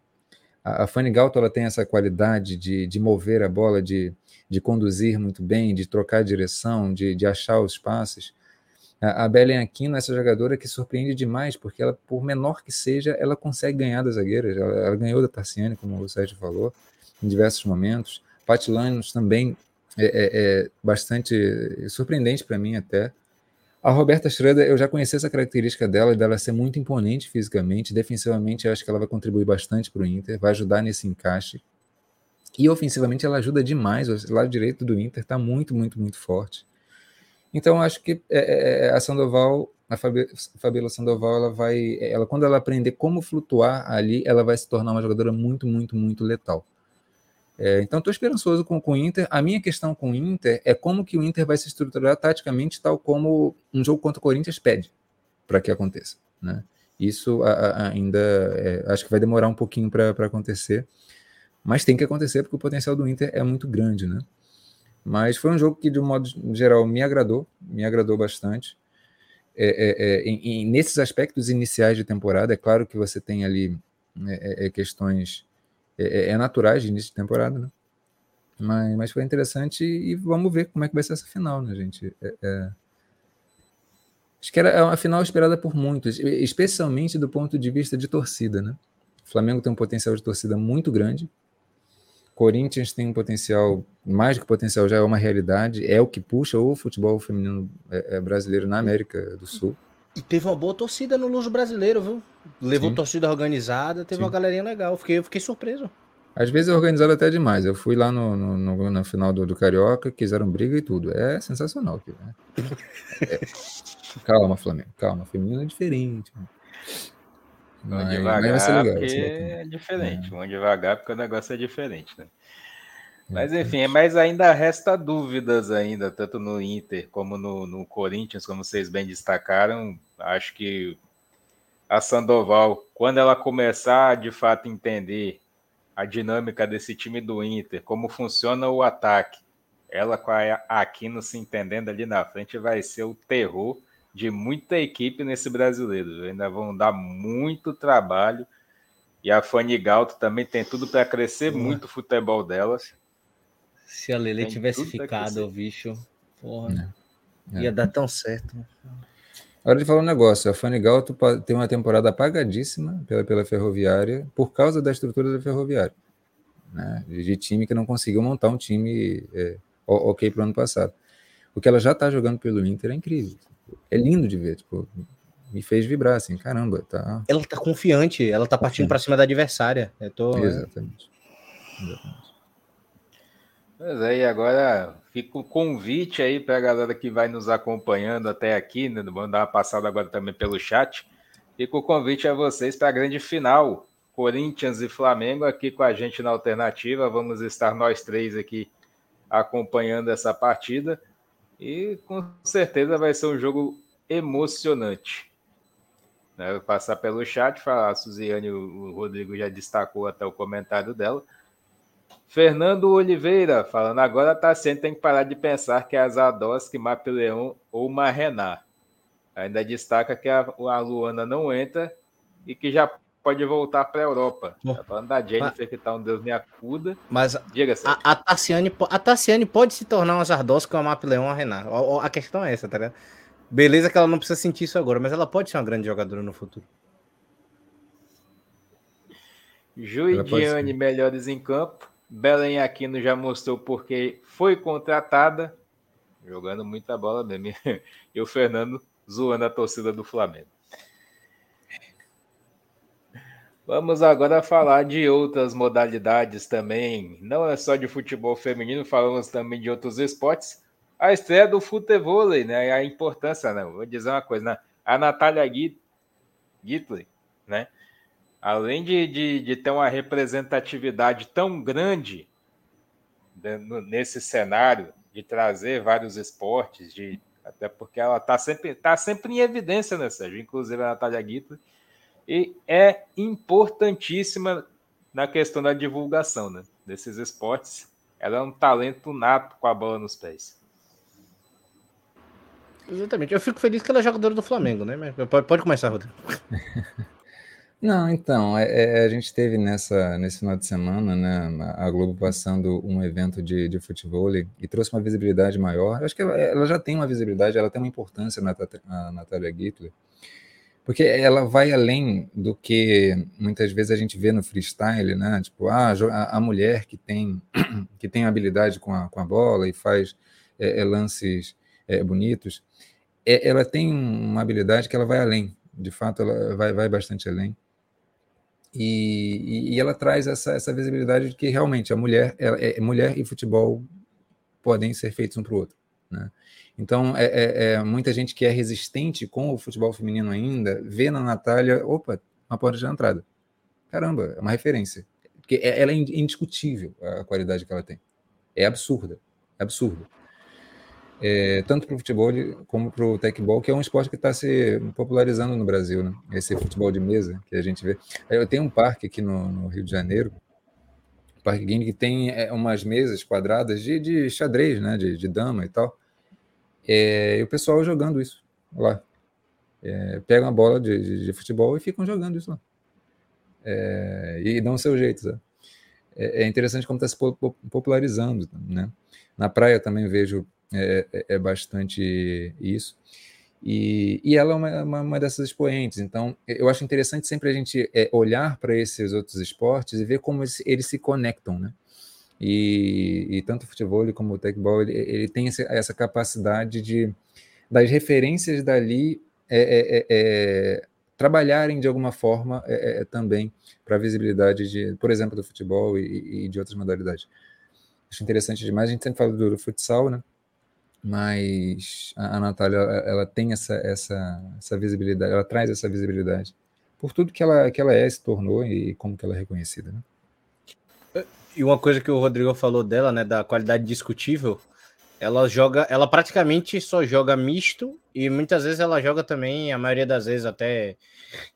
A, a Fanny Galto ela tem essa qualidade de, de mover a bola, de, de conduzir muito bem, de trocar direção, de, de achar os passes. A, a Belen Aquino é essa jogadora que surpreende demais, porque ela, por menor que seja, ela consegue ganhar das zagueiras. Ela, ela ganhou da Tarciane, como o Sérgio falou, em diversos momentos. Pat Lannos também é, é, é bastante surpreendente para mim até. A Roberta Schroeder, eu já conheci essa característica dela, dela ser muito imponente fisicamente. Defensivamente, eu acho que ela vai contribuir bastante para o Inter, vai ajudar nesse encaixe. E ofensivamente, ela ajuda demais. O lado direito do Inter está muito, muito, muito forte. Então, acho que é, é, é a Sandoval, a Fabiola Sandoval, ela vai, ela quando ela aprender como flutuar ali, ela vai se tornar uma jogadora muito, muito, muito letal. É, então, estou esperançoso com, com o Inter. A minha questão com o Inter é como que o Inter vai se estruturar taticamente, tal como um jogo contra o Corinthians pede para que aconteça. Né? Isso a, a, ainda é, acho que vai demorar um pouquinho para acontecer, mas tem que acontecer porque o potencial do Inter é muito grande. Né? Mas foi um jogo que, de um modo geral, me agradou, me agradou bastante. É, é, é em, em, nesses aspectos iniciais de temporada, é claro que você tem ali é, questões é, é, é naturais de início de temporada, né? Mas, mas foi interessante e vamos ver como é que vai ser essa final, né, gente? É, é... Acho que era uma final esperada por muitos, especialmente do ponto de vista de torcida, né? O Flamengo tem um potencial de torcida muito grande. Corinthians tem um potencial, mais do que potencial, já é uma realidade, é o que puxa o futebol feminino é, brasileiro na América do Sul. E teve uma boa torcida no Luso Brasileiro, viu? Levou Sim. torcida organizada, teve Sim. uma galerinha legal. Fiquei, fiquei surpreso. Às vezes é organizado até demais. Eu fui lá no, no, no, no final do, do, Carioca, quiseram briga e tudo. É sensacional. Aqui, né? é. Calma, Flamengo. Calma. Feminino é diferente. Vamos devagar, mas vai ser legal, porque é diferente. É. Vamos devagar, porque o negócio é diferente, né? Mas enfim, mas ainda resta dúvidas ainda, tanto no Inter como no, no Corinthians, como vocês bem destacaram. Acho que a Sandoval, quando ela começar a de fato entender a dinâmica desse time do Inter, como funciona o ataque, ela com a Aquino se entendendo ali na frente, vai ser o terror de muita equipe nesse brasileiro. Ainda vão dar muito trabalho. E a Fanny Galto também tem tudo para crescer muito o futebol delas. Se a Lele tivesse ficado, o bicho, porra, é. ia dar tão certo. Hora de falar um negócio. A Fanigal tem uma temporada apagadíssima pela, pela Ferroviária por causa da estrutura da Ferroviária. Né? De time que não conseguiu montar um time é, ok para o ano passado. O que ela já está jogando pelo Inter é incrível. É lindo de ver. Tipo, me fez vibrar assim, caramba, tá. Ela tá confiante, ela tá partindo para cima da adversária. Eu tô, Exatamente. É... Exatamente. Pois é, e agora fica o convite aí para a galera que vai nos acompanhando até aqui, né? Vamos dar uma passada agora também pelo chat. Fica o convite a vocês para a grande final. Corinthians e Flamengo aqui com a gente na alternativa. Vamos estar nós três aqui acompanhando essa partida. E com certeza vai ser um jogo emocionante. Vou passar pelo chat, falar, a Suziane, o Rodrigo já destacou até o comentário dela. Fernando Oliveira, falando agora, tá sendo tem que parar de pensar que é a Zadoski, Mapileão ou Marrená. Ainda destaca que a, a Luana não entra e que já pode voltar para a Europa. Tá falando da Jennifer, mas, que tá um Deus me acuda. Mas Diga a, a, Tassiane, a Tassiane pode se tornar uma Zardoski ou uma Mapileão ou a Rená. A, a questão é essa, tá ligado? Beleza que ela não precisa sentir isso agora, mas ela pode ser uma grande jogadora no futuro. Juidiane, melhores em campo. Belém Aquino já mostrou porque foi contratada, jogando muita bola mesmo. E o Fernando zoando a torcida do Flamengo. Vamos agora falar de outras modalidades também. Não é só de futebol feminino, falamos também de outros esportes. A estreia do futebol, né? A importância, né? Vou dizer uma coisa, né? A Natália Gitley, né? Além de, de, de ter uma representatividade tão grande nesse cenário, de trazer vários esportes, de, até porque ela está sempre, tá sempre em evidência, né, Sérgio? Inclusive a Natália Guita, e é importantíssima na questão da divulgação né, desses esportes. Ela é um talento nato com a bola nos pés. Exatamente. Eu fico feliz que ela é jogadora do Flamengo, né? Mas pode, pode começar, Rodrigo. Não, então, é, é, a gente teve nessa, nesse final de semana, né, a Globo passando um evento de, de futebol e trouxe uma visibilidade maior. Eu acho que ela, ela, já tem uma visibilidade, ela tem uma importância na a Natália Gittler, porque ela vai além do que muitas vezes a gente vê no freestyle, né? Tipo, ah, a, a mulher que tem, que tem habilidade com a, com a bola e faz é, é lances é, bonitos, é, ela tem uma habilidade que ela vai além, de fato, ela vai, vai bastante além. E, e, ela traz essa, essa visibilidade de que realmente a mulher, ela, é, mulher e futebol podem ser feitos um para o outro. Né? Então, é, é, é, muita gente que é resistente com o futebol feminino ainda, vê na Natália, opa, uma porta de entrada. Caramba, é uma referência. Porque é, ela é indiscutível a qualidade que ela tem. É absurda, é absurda é, tanto para o futebol como para o tecbol, que é um esporte que está se popularizando no Brasil, né? Esse futebol de mesa que a gente vê. Eu tenho um parque aqui no, no Rio de Janeiro, Parque Game, que tem é, umas mesas quadradas de, de xadrez, né? De, de dama e tal. É, e o pessoal jogando isso lá. É, pegam a bola de, de, de, futebol e ficam jogando isso lá. É, e dão o seu jeito? É, é interessante como está se popularizando, né? Na praia também vejo é, é, é bastante isso. E, e ela é uma, uma, uma, dessas expoentes. Então, eu acho interessante sempre a gente é, olhar para esses outros esportes e ver como eles, eles se conectam, né? E, e, tanto o futebol como o tecbol, ele, ele tem essa, essa, capacidade de, das referências dali é, é, é, é trabalharem de alguma forma também para a visibilidade, de, por exemplo, do futebol e, e, de outras modalidades. Acho interessante demais. A gente sempre fala do futsal, né? Mas a, Natália ela tem essa, essa, essa visibilidade, ela traz essa visibilidade por tudo que ela, que ela é, se tornou e como que ela é reconhecida. Né? E uma coisa que o Rodrigo falou dela, né, da qualidade discutível, ela joga, ela praticamente só joga misto e muitas vezes ela joga também, a maioria das vezes até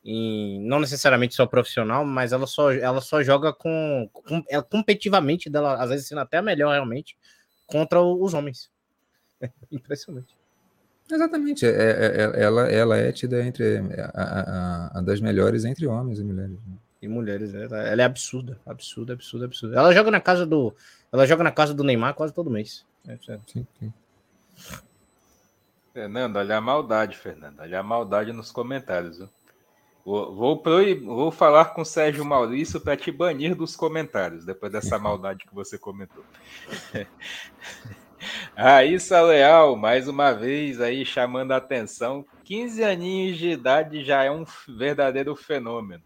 em, não necessariamente só profissional, mas ela só, ela só joga com, com ela, competitivamente dela, às vezes sendo até melhor realmente contra os homens. Impressionante. Exatamente. É, é, é, ela, ela é tida entre a, a, a, das melhores entre homens e mulheres. Né? E mulheres, ela, ela é absurda, absurda, absurda, absurda. Ela joga na casa do, ela joga na casa do Neymar quase todo mês. É, sim, sim. Fernando, olha a maldade, Fernando. Olha a maldade nos comentários. Viu? Vou, vou, proib... vou falar com o Sérgio Maurício para te banir dos comentários, depois dessa maldade que você comentou. Raíssa Leal, mais uma vez aí chamando a atenção. 15 aninhos de idade já é um verdadeiro fenômeno.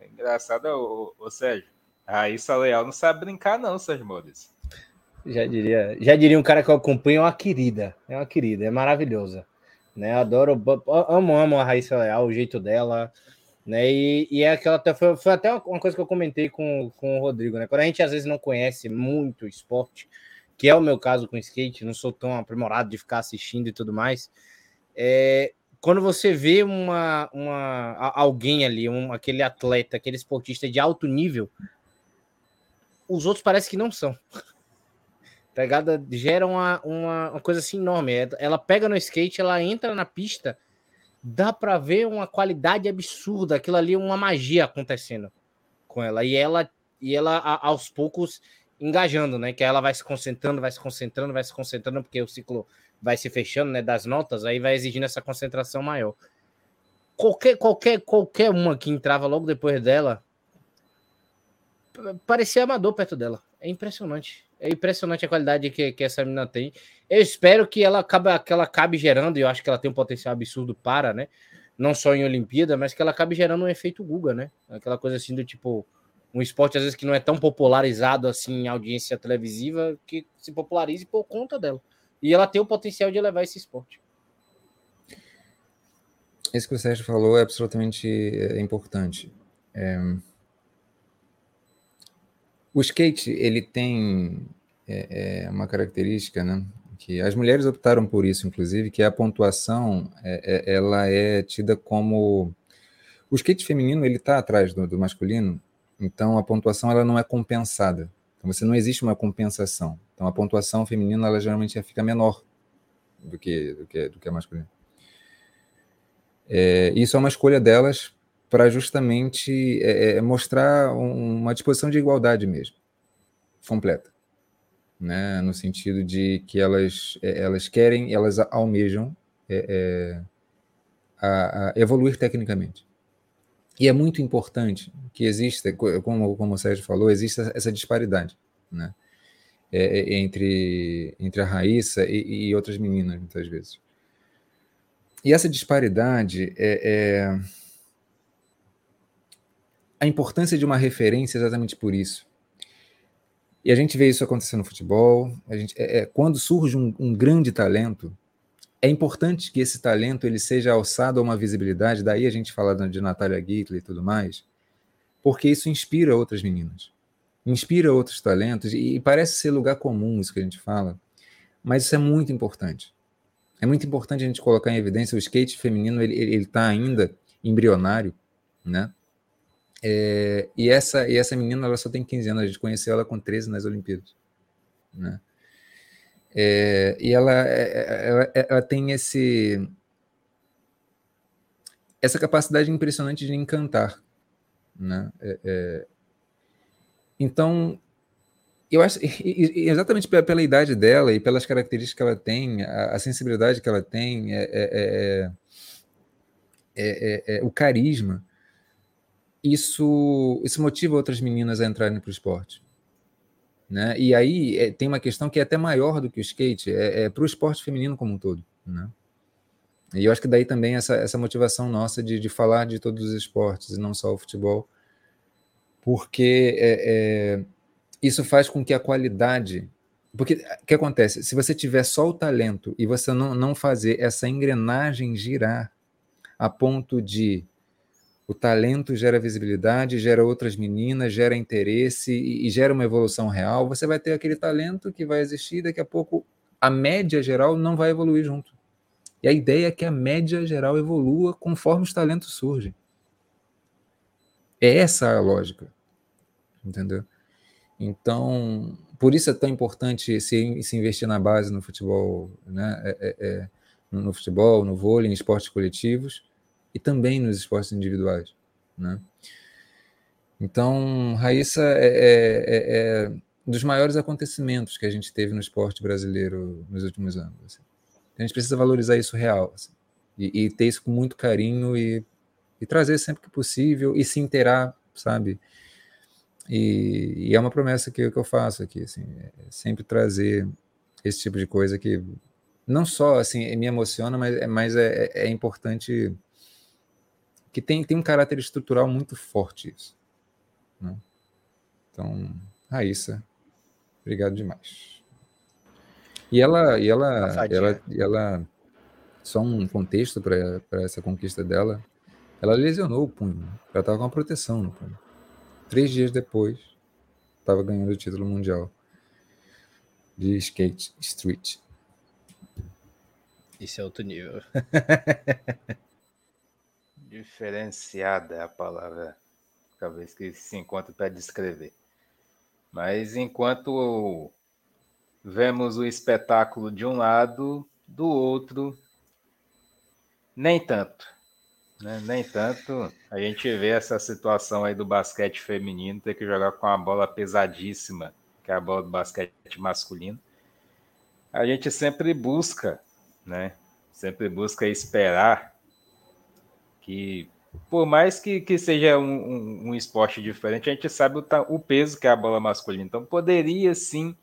É engraçado, ô, ô, Sérgio. Raíssa Leal não sabe brincar, não, Sérgio Maurício. Já diria, já diria um cara que eu acompanho, é uma querida. É uma querida, é maravilhosa. Né? Adoro, amo, amo a Raíssa Leal, o jeito dela. Né? E, e é aquela foi, foi até uma coisa que eu comentei com, com o Rodrigo, né? Quando a gente às vezes não conhece muito esporte, que é o meu caso com skate, não sou tão aprimorado de ficar assistindo e tudo mais. É, quando você vê uma, uma alguém ali, um, aquele atleta, aquele esportista de alto nível, os outros parece que não são. Pegada gera uma, uma, uma, coisa assim enorme. É, ela pega no skate, ela entra na pista, dá para ver uma qualidade absurda, aquilo ali, uma magia acontecendo com ela. E ela, e ela aos poucos engajando, né? Que ela vai se concentrando, vai se concentrando, vai se concentrando, porque o ciclo vai se fechando, né? Das notas, aí vai exigindo essa concentração maior. Qualquer, qualquer, qualquer uma que entrava logo depois dela parecia amador perto dela. É impressionante. É impressionante a qualidade que, que essa menina tem. Eu espero que ela, acabe, que ela acabe gerando, e eu acho que ela tem um potencial absurdo para, né? Não só em Olimpíada, mas que ela acabe gerando um efeito Guga, né? Aquela coisa assim do tipo, um esporte às vezes que não é tão popularizado assim em audiência televisiva, que se popularize por conta dela. E ela tem o potencial de levar esse esporte. Isso que o Sérgio falou é absolutamente é, importante. É... O skate ele tem é, é, uma característica, né? Que as mulheres optaram por isso, inclusive, que a pontuação é, é ela é tida como o skate feminino ele está atrás do, do masculino então a pontuação ela não é compensada. Então você não existe uma compensação. Então a pontuação feminina ela geralmente fica menor do que do que, do que a masculina. É, isso é uma escolha delas para justamente é, é, mostrar uma disposição de igualdade mesmo, completa, né? No sentido de que elas é, elas querem, elas almejam é, é, a, a evoluir tecnicamente. E é muito importante que exista, como, como o Sérgio falou, exista essa disparidade, né? É, é, entre, entre a Raíssa e, e, outras meninas, muitas vezes. E essa disparidade é, é, a importância de uma referência exatamente por isso. E a gente vê isso acontecer no futebol. A gente, é, é quando surge um, um grande talento, é importante que esse talento ele seja alçado a uma visibilidade, daí a gente fala de Natália Gittler e tudo mais, porque isso inspira outras meninas, inspira outros talentos, e parece ser lugar comum isso que a gente fala, mas isso é muito importante. É muito importante a gente colocar em evidência o skate feminino, ele está ainda embrionário, né? É, e, essa, e essa menina ela só tem 15 anos, a gente conheceu ela com 13 nas Olimpíadas, né? É, e ela, é, é, ela, ela, tem esse essa capacidade impressionante de encantar, né? É, é, então, eu acho exatamente pela, pela, idade dela e pelas características que ela tem, a, a sensibilidade que ela tem, é, é o carisma, isso, isso motiva outras meninas a entrarem para o esporte. Né? E aí é, tem uma questão que é até maior do que o skate, é, é para o esporte feminino como um todo. Né? E eu acho que daí também essa, essa motivação nossa de, de falar de todos os esportes e não só o futebol, porque é, é isso faz com que a qualidade. Porque o que acontece? Se você tiver só o talento e você não, não fazer essa engrenagem girar a ponto de o talento gera visibilidade, gera outras meninas, gera interesse e, e, gera uma evolução real. Você vai ter aquele talento que vai existir, daqui a pouco a média geral não vai evoluir junto. E a ideia é que a média geral evolua conforme os talentos surgem. É essa a lógica. Entendeu? Então, por isso é tão importante se, se investir na base no futebol, né? É, é, é, no futebol, no vôlei, em esportes coletivos e também nos esportes individuais. Né? Então, Raíssa é, é, é, é, dos maiores acontecimentos que a gente teve no esporte brasileiro nos últimos anos. Assim. A gente precisa valorizar isso real assim, e, e, ter isso com muito carinho e, e, trazer sempre que possível e se inteirar, sabe? E, e é uma promessa que, que eu faço aqui, assim, é sempre trazer esse tipo de coisa que não só assim me emociona, mas, é, mas é, é, é importante que tem, tem um caráter estrutural muito forte isso. Né? Então, Raíssa, obrigado demais. E ela, e ela, ela, ela, só um contexto para essa conquista dela, ela lesionou o punho. Né? Ela estava com uma proteção no punho. Três dias depois, estava ganhando o título mundial de skate street. Isso é outro nível. Diferenciada é a palavra, talvez que se encontra para descrever. Mas enquanto vemos o espetáculo de um lado, do outro, nem tanto. Né? Nem tanto. A gente vê essa situação aí do basquete feminino ter que jogar com uma bola pesadíssima, que é a bola do basquete masculino. A gente sempre busca, né? Sempre busca esperar que por mais que, que seja um, um, um, esporte diferente, a gente sabe o, o, peso que é a bola masculina. Então, poderia sim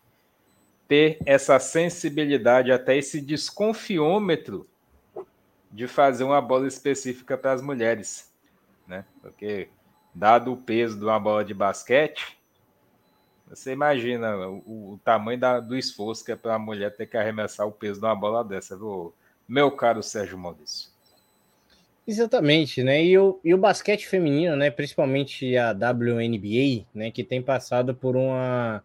ter essa sensibilidade, até esse desconfiômetro de fazer uma bola específica para as mulheres. Né? Porque, dado o peso de uma bola de basquete, você imagina o, o tamanho da, do esforço que é para a mulher ter que arremessar o peso de uma bola dessa, viu? meu caro Sérgio Maurício. Exatamente, né? E o, e o basquete feminino, né? Principalmente a WNBA, né? Que tem passado por uma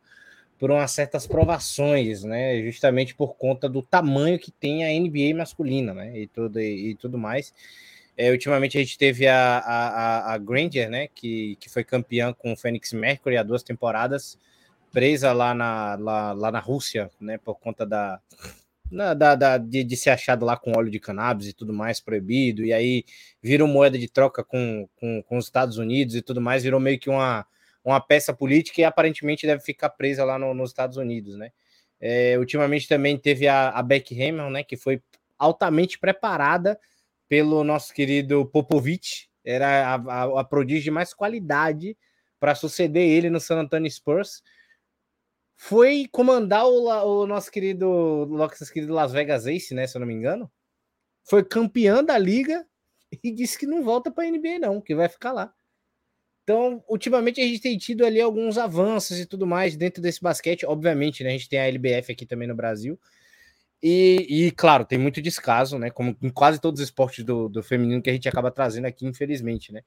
por umas certas provações, né? Justamente por conta do tamanho que tem a NBA masculina, né? E tudo e, e tudo mais. É, ultimamente a gente teve a, a, a Granger, né? Que, que foi campeã com o Phoenix Mercury há duas temporadas, presa lá na, lá, lá na Rússia, né? Por conta da, na, da, da de, de, ser achado lá com óleo de cannabis e tudo mais proibido, e aí virou moeda de troca com, com, com os Estados Unidos e tudo mais, virou meio que uma, uma peça política e aparentemente deve ficar presa lá no, nos Estados Unidos, né? É, ultimamente também teve a, a Beck Hammond, né, que foi altamente preparada pelo nosso querido Popovich, era a, a, a prodígio de mais qualidade para suceder ele no San Antonio Spurs foi comandar o, o nosso querido, nosso querido Las Vegas Ace, né? Se eu não me engano. Foi campeão da liga e disse que não volta para a NBA, não, que vai ficar lá. Então, ultimamente a gente tem tido ali alguns avanços e tudo mais dentro desse basquete. Obviamente, né? A gente tem a LBF aqui também no Brasil. E, e, claro, tem muito descaso, né? Como em quase todos os esportes do, do feminino que a gente acaba trazendo aqui, infelizmente, né?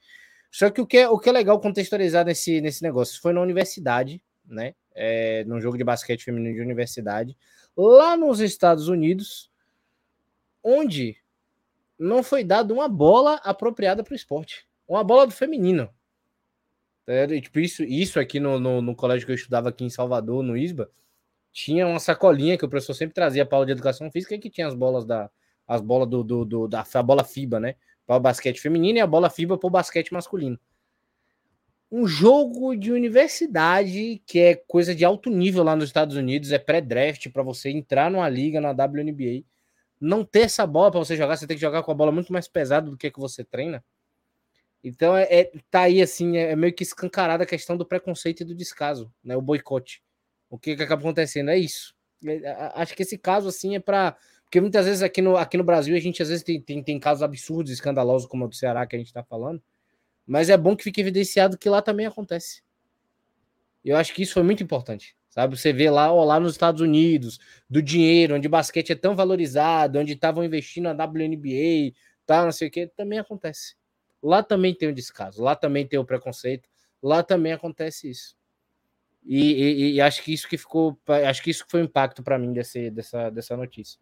Só que o que é, o que é legal contextualizar nesse, nesse negócio foi na universidade, né? É, num jogo de basquete feminino de universidade, lá nos Estados Unidos, onde não foi dado uma bola apropriada para o esporte. Uma bola do feminino. É, tipo, isso, isso aqui no, no, no, colégio que eu estudava aqui em Salvador, no ISBA, tinha uma sacolinha que o professor sempre trazia para aula de educação física que tinha as bolas da as bolas do, do, do da bola FIBA, né? Para o basquete feminino e a bola FIBA para o basquete masculino um jogo de universidade que é coisa de alto nível lá nos Estados Unidos, é pré-draft para você entrar numa liga na WNBA. Não ter essa bola para você jogar, você tem que jogar com a bola muito mais pesada do que que você treina. Então é, é tá aí assim, é, é meio que escancarada a questão do preconceito e do descaso, né? O boicote. O que, que acaba acontecendo é isso. É, acho que esse caso assim é para porque muitas vezes aqui no, aqui no Brasil a gente às vezes tem, tem, tem casos absurdos, escandalosos como o do Ceará que a gente está falando mas é bom que fique evidenciado que lá também acontece. Eu acho que isso foi muito importante. Sabe, você vê lá, ó, lá nos Estados Unidos, do dinheiro, onde o basquete é tão valorizado, onde estavam investindo na WNBA, tá, não sei o que, também acontece. Lá também tem o descaso, lá também tem o preconceito, lá também acontece isso. E, e, e acho que isso que ficou, acho que isso foi o impacto para mim desse, dessa, dessa notícia.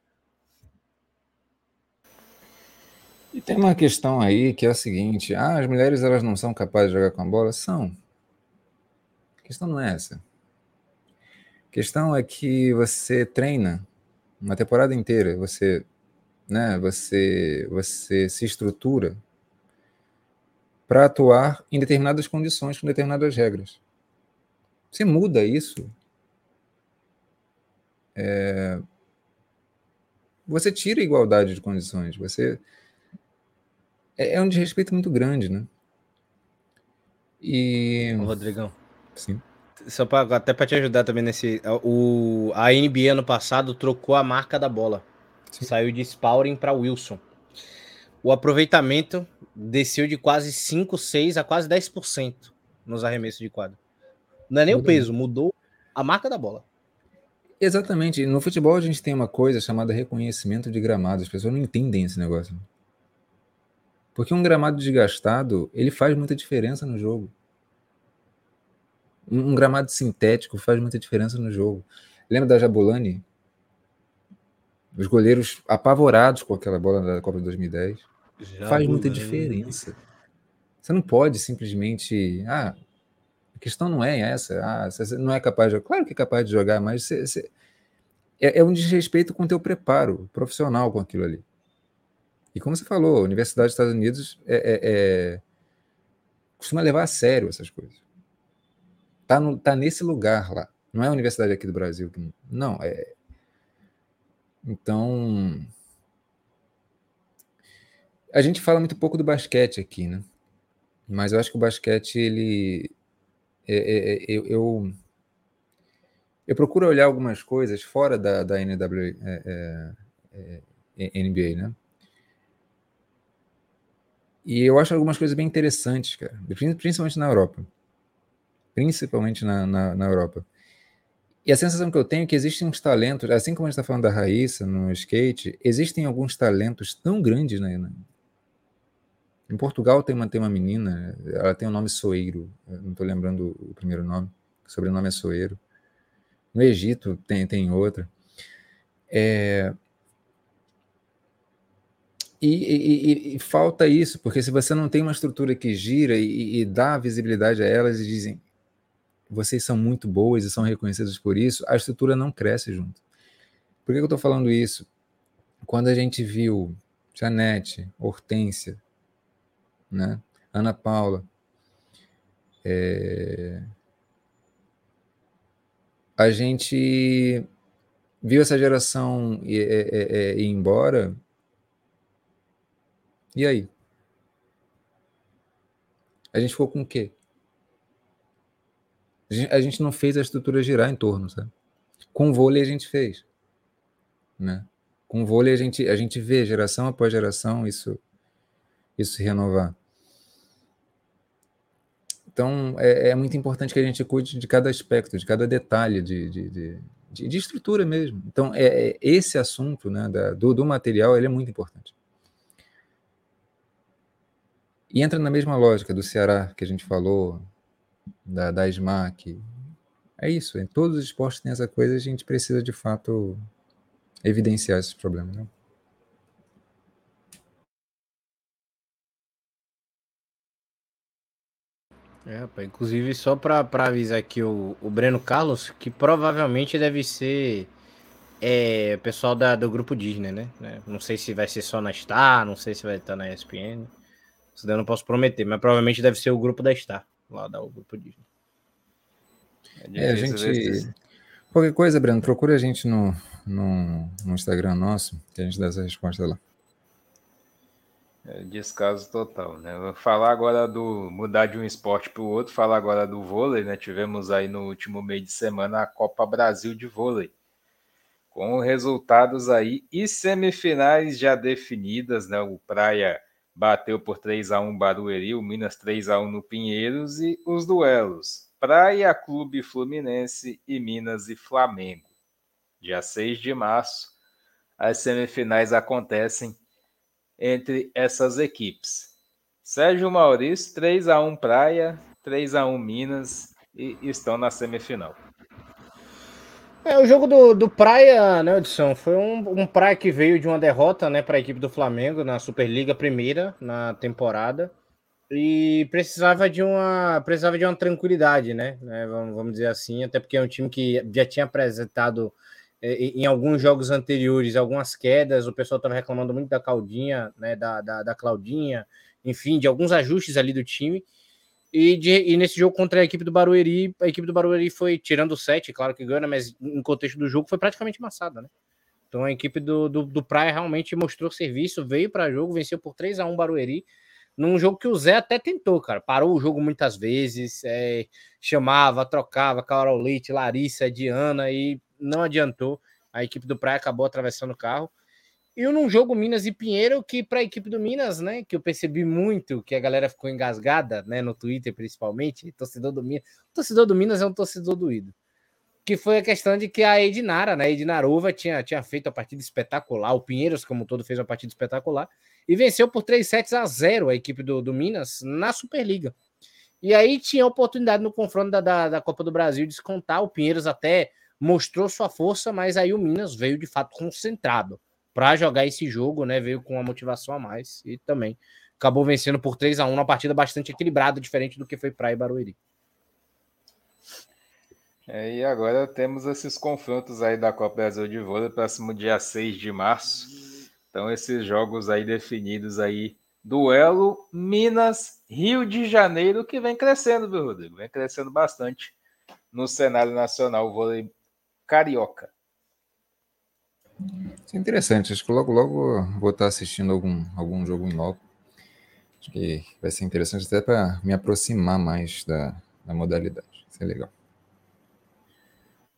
E tem uma questão aí que é a seguinte: ah, as mulheres elas não são capazes de jogar com a bola? São. A questão não é essa. A questão é que você treina uma temporada inteira, você, né, você, você se estrutura para atuar em determinadas condições, com determinadas regras. Você muda isso. É, você tira a igualdade de condições. Você é, é um desrespeito muito grande, né? E Ô, Rodrigão. Sim. Só pra, até para te ajudar também nesse, o a NBA ano passado trocou a marca da bola. Sim. Saiu de Spalding para Wilson. O aproveitamento desceu de quase 5, 6 a quase 10% nos arremessos de quadro. Não é nem mudou. o peso, mudou a marca da bola. Exatamente. No futebol a gente tem uma coisa chamada reconhecimento de gramado. As pessoas não entendem esse negócio. Porque um gramado desgastado, ele faz muita diferença no jogo. Um, um gramado sintético faz muita diferença no jogo. Lembra da Jabulani? Os goleiros apavorados com aquela bola da Copa de 2010. Jabulani. Faz muita diferença. Você não pode simplesmente. Ah, a questão não é essa. Ah, você não é capaz de jogar. Claro que é capaz de jogar, mas você, você... É, é, um desrespeito com o teu preparo profissional com aquilo ali. E como você falou, a Universidade dos Estados Unidos é, é, é... costuma levar a sério essas coisas. Tá, no, tá nesse lugar lá. Não é a universidade aqui do Brasil. Não, é. Então. A gente fala muito pouco do basquete aqui, né? Mas eu acho que o basquete, ele, é, é, é, eu, eu, eu, procuro olhar algumas coisas fora da, da NW, NBA, né? E eu acho algumas coisas bem interessantes, cara, principalmente na Europa. Principalmente na, na, na Europa. E a sensação que eu tenho é que existem uns talentos, assim como a gente está falando da Raíssa no skate, existem alguns talentos tão grandes né, em Portugal tem uma, tem uma menina, ela tem o nome Soeiro, não estou lembrando o primeiro nome, o sobrenome é Soeiro. No Egito tem, tem outra. É... E, e, e, falta isso, porque se você não tem uma estrutura que gira e, e dá visibilidade a elas e dizem vocês são muito boas e são reconhecidas por isso, a estrutura não cresce junto. Por que eu estou falando isso? Quando a gente viu Janete, Hortência, né? Ana Paula. É... A gente viu essa geração ir, ir, ir embora. E aí? A gente ficou com o quê? A gente, não fez a estrutura girar em torno, sabe? Com vôlei a gente fez. Né? Com vôlei a gente, a gente vê geração após geração isso, isso se renovar. Então, é, é, muito importante que a gente cuide de cada aspecto, de cada detalhe de, de, de, de estrutura mesmo. Então, é, é, esse assunto né, da, do, do material ele é muito importante. E entra na mesma lógica do Ceará que a gente falou, da, da SMAC. É isso, em todos os esportes tem essa coisa, a gente precisa de fato evidenciar esses problemas. Né? É, inclusive só para avisar aqui o, o Breno Carlos, que provavelmente deve ser é, pessoal da, do grupo Disney, né? É, não sei se vai ser só na Star, não sei se vai estar na ESPN. Isso daí eu não posso prometer, mas provavelmente deve ser o grupo da Star, lá da o grupo Disney. É, é a gente. Qualquer coisa, Breno, procura a gente no, no, no Instagram nosso, que a gente dá essa resposta lá. É, descaso total, né? Vou falar agora do mudar de um esporte para o outro, falar agora do vôlei, né? Tivemos aí no último mês de semana a Copa Brasil de vôlei, com resultados aí e semifinais já definidas, né? O Praia bateu por 3 a 1 Barueri, o Minas 3 a 1 no Pinheiros e os duelos Praia Clube Fluminense e Minas e Flamengo. Dia 6 de março, as semifinais acontecem entre essas equipes. Sérgio Maurício, 3 a 1 Praia, 3 a 1 Minas e estão na semifinal. É, o jogo do, do Praia, né, Edson, foi um, um Praia que veio de uma derrota, né, para a equipe do Flamengo na Superliga primeira na temporada. E precisava de uma precisava de uma tranquilidade, né, né vamos, vamos dizer assim, até porque é um time que já tinha apresentado é, em alguns jogos anteriores, algumas quedas, o pessoal estava reclamando muito da Claudinha, né, da, da, da, Claudinha, enfim, de alguns ajustes ali do time. E, de, e, nesse jogo contra a equipe do Barueri, a equipe do Barueri foi tirando o 7, claro que ganha, mas em contexto do jogo foi praticamente amassada, né? Então a equipe do, do, do Praia realmente mostrou serviço, veio para jogo, venceu por 3 a 1 Barueri, num jogo que o Zé até tentou, cara. Parou o jogo muitas vezes, é, chamava, trocava, Carol Leite, Larissa, Diana, e não adiantou. A equipe do Praia acabou atravessando o carro. E num jogo Minas e Pinheiro, que para a equipe do Minas, né, que eu percebi muito que a galera ficou engasgada, né, no Twitter principalmente, torcedor do Minas, o torcedor do Minas é um torcedor doído. Que foi a questão de que a Edinara, né, a Edinarova tinha, tinha feito a partida espetacular, o Pinheiros, como todo, fez uma partida espetacular, e venceu por 3 sets a 0 a equipe do, do Minas na Superliga. E aí tinha oportunidade no confronto da, da, da Copa do Brasil de descontar, o Pinheiros até mostrou sua força, mas aí o Minas veio de fato concentrado para jogar esse jogo, né? Veio com uma motivação a mais e também acabou vencendo por 3 a 1 numa partida bastante equilibrada, diferente do que foi Praia e Barueri. É, e agora temos esses confrontos aí da Copa Brasil de Vôlei, próximo dia 6 de março. Então, esses jogos aí definidos aí. Duelo Minas, Rio de Janeiro, que vem crescendo, viu, Rodrigo? Vem crescendo bastante no cenário nacional, o vôlei carioca. Isso é interessante. Acho que logo, logo vou estar assistindo algum, algum jogo em. Acho que vai ser interessante até para me aproximar mais da, da modalidade. Isso é legal.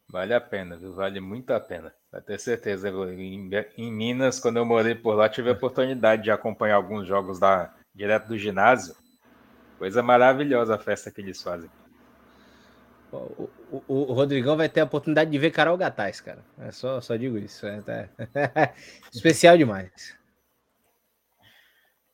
Vale a pena, viu? Vale muito a pena. Vai ter certeza. Em, em, Minas, quando eu morei por lá, tive a oportunidade de acompanhar alguns jogos da, direto do ginásio. Coisa maravilhosa a festa que eles fazem. O, o, o, Rodrigão vai ter a oportunidade de ver Carol Gataz, cara. É só, só digo isso. É, tá... Especial demais.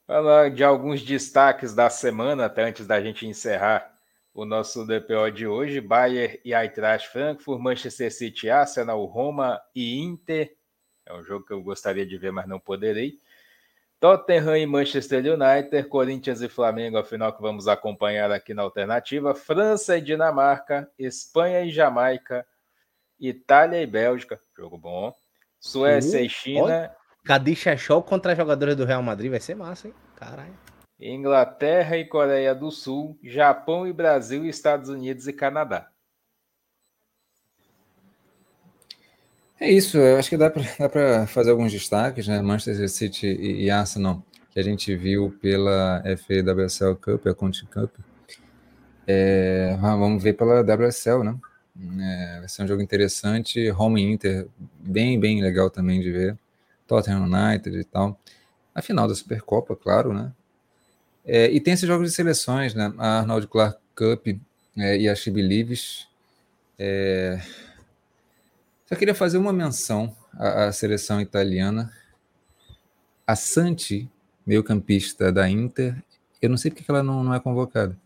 Falar de alguns destaques da semana, até antes da gente encerrar o nosso DPO de hoje. Bayern e Eintracht Frankfurt, Manchester City, Arsenal, Roma e Inter. É um jogo que eu gostaria de ver, mas não poderei. Tottenham e Manchester United, Corinthians e Flamengo, afinal que vamos acompanhar aqui na alternativa, França e Dinamarca, Espanha e Jamaica, Itália e Bélgica, jogo bom, Suécia uh, e China. Cadê Show contra jogadores do Real Madrid, vai ser massa, hein? Caralho. Inglaterra e Coreia do Sul, Japão e Brasil, Estados Unidos e Canadá. É isso, eu acho que dá para fazer alguns destaques, né? Manchester City e, e, Arsenal, que a gente viu pela FAWSL Cup, a Conti Cup. É, vamos ver pela WSL, né? É, vai ser um jogo interessante. Home Inter, bem, bem legal também de ver. Tottenham United e tal. A final da Supercopa, claro, né? É, e tem esses jogos de seleções, né? A Arnold Clark Cup é, e a She Believes. É, só queria fazer uma menção à, à seleção italiana. A Santi, meio-campista da Inter, eu não sei porque ela não, não é convocada.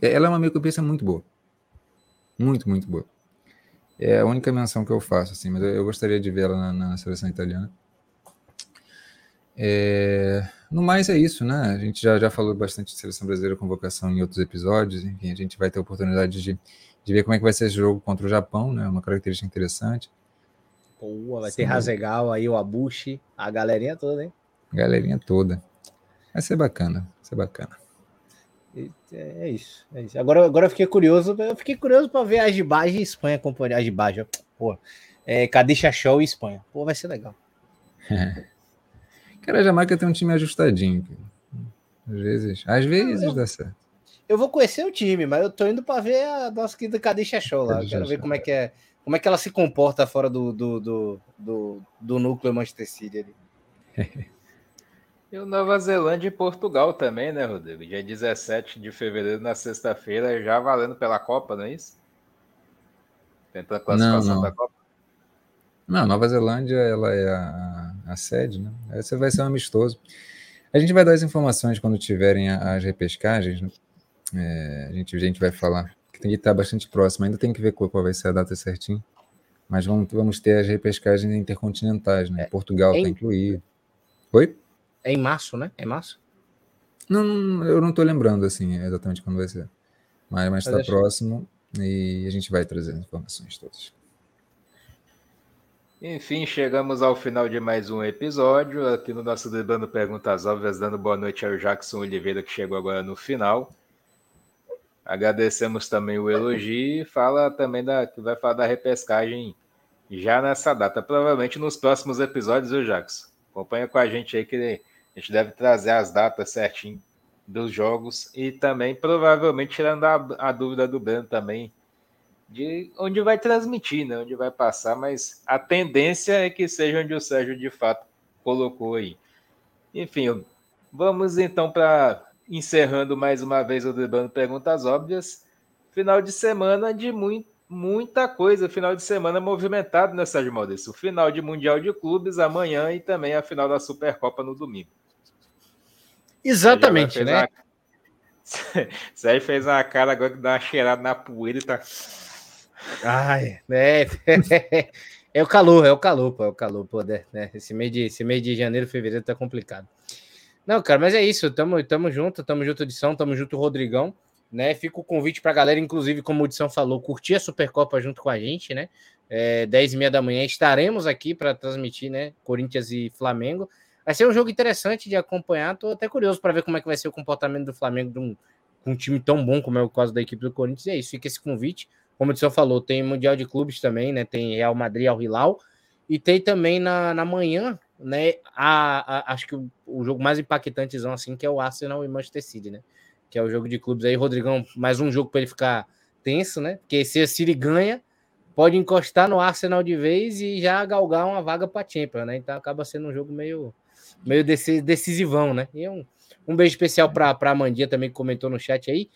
É, ela é uma meio-campista muito boa. Muito, muito boa. É a única menção que eu faço, assim, mas eu, gostaria de ver ela na, na seleção italiana. É, no mais é isso, né? A gente já, já falou bastante de seleção brasileira convocação em outros episódios, enfim, a gente vai ter oportunidade de de ver como é que vai ser esse jogo contra o Japão, né? Uma característica interessante. Boa, vai Sim. ter Razegal aí, o Abushi, a galerinha toda, hein? Galerinha toda. Vai ser bacana, vai ser bacana. É isso, é isso. Agora, agora eu fiquei curioso, eu fiquei curioso para ver a Gibage e Espanha acompanhar. A Gibage, pô. É, Cadeixa Show e Espanha. Pô, vai ser legal. Cara, a Jamaica tem um time ajustadinho. Às vezes, às vezes eu, dá certo. Eu vou conhecer o time, mas eu tô indo para ver a nossa querida Cadeixa Show lá. Eu quero ver como é que é, como é que ela se comporta fora do, do, do, do, do núcleo Manchester City ali. E o Nova Zelândia e Portugal também, né, Rodrigo? Dia 17 de fevereiro, na sexta-feira, já valendo pela Copa, não é isso? Tentando a classificação não, não. da Copa. Não, Nova Zelândia ela é a, a sede, né? Esse vai ser um amistoso. A gente vai dar as informações quando tiverem as repescagens, né? É, a, gente, a gente vai falar que tem que estar bastante próximo, ainda tem que ver qual, qual vai ser a data certinha. Mas vamos, vamos ter as repescagens intercontinentais, né? É, Portugal está incluído. Oi? É em março, né? É março? Não, não eu não estou lembrando assim exatamente quando vai ser. Mas está próximo e a gente vai trazer as informações todas. Enfim, chegamos ao final de mais um episódio. Aqui no nosso Debando Perguntas Óbvias, dando boa noite ao Jackson Oliveira, que chegou agora no final. Agradecemos também o elogio e fala também da que vai falar da repescagem já nessa data. Provavelmente nos próximos episódios, viu, Jackson? Acompanha com a gente aí que a gente deve trazer as datas certinho dos jogos e também provavelmente tirando a, a dúvida do Breno também de onde vai transmitir, né? Onde vai passar, mas a tendência é que seja onde o Sérgio de fato colocou aí. Enfim, vamos então para encerrando mais uma vez o Driblando Perguntas Óbvias. Final de semana de muito, muita coisa, final de semana movimentado, né, Sérgio Maurício? Final de Mundial de Clubes amanhã e também a final da Supercopa no domingo. Exatamente, né? Uma... Sérgio fez uma cara agora que dá uma cheirada na poeira e tá. Ai, é, é o calor, é o calor, pô, é o calor, pô, né? Esse mês de, esse mês de janeiro, fevereiro tá complicado. Não, cara, mas é isso, tamo, tamo junto, tamo junto, edição, tamo junto, Rodrigão, né? Fica o convite pra galera, inclusive, como o edição falou, curtir a Supercopa junto com a gente, né? É, 10 e meia da manhã estaremos aqui para transmitir, né? Corinthians e Flamengo. Vai ser um jogo interessante de acompanhar. Tô até curioso para ver como é que vai ser o comportamento do Flamengo de um, um time tão bom como é o caso da equipe do Corinthians. E é isso, fica esse convite. Como o senhor falou, tem Mundial de Clubes também, né? Tem Real Madrid ao Hilal. E tem também na, na manhã, né? A, a, acho que o, o, jogo mais impactante assim, que é o Arsenal e Manchester City, né? Que é o jogo de clubes aí, Rodrigão, mais um jogo para ele ficar tenso, né? Porque se a City ganha, pode encostar no Arsenal de vez e já galgar uma vaga para Champions, né? Então acaba sendo um jogo meio, meio decisivão, né? E um, um beijo especial para a Mandia também que comentou no chat aí.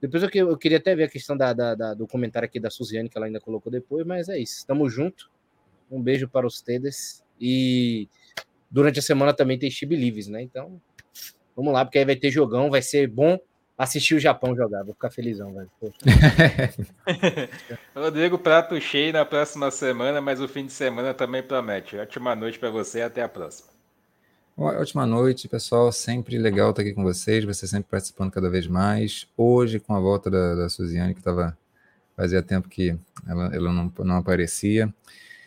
Depois eu, eu queria até ver a questão da, da, da, do comentário aqui da Suziane, que ela ainda colocou depois, mas é isso. Tamo junto. Um beijo para os Tedes. E durante a semana também tem Chibi Lives, né? Então, vamos lá, porque aí vai ter jogão, vai ser bom assistir o Japão jogar. Vou ficar felizão, velho. Rodrigo, prato cheio na próxima semana, mas o fim de semana também promete. Ótima noite para você e até a próxima. Ótima noite, pessoal. Sempre legal estar aqui com vocês. Você sempre participando cada vez mais. Hoje, com a volta da, da Suziane, que estava fazia tempo que ela, ela não, não aparecia.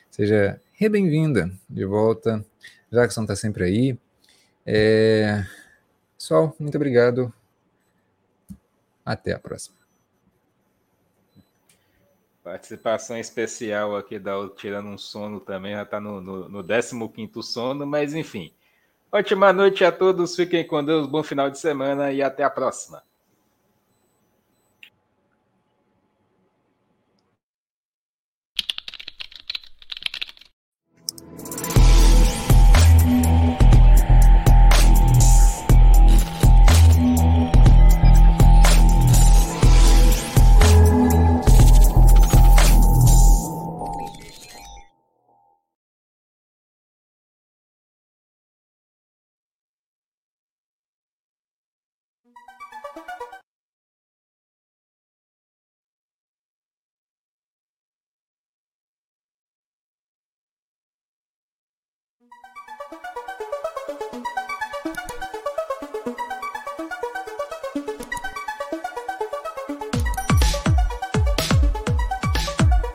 Seja bem-vinda de volta. Jackson está sempre aí. É... Pessoal, muito obrigado. Até a próxima. Participação especial aqui da Tirando um Sono também, já está no, no, no 15 sono, mas enfim. Ótima noite a todos, fiquem com Deus, bom final de semana e até a próxima.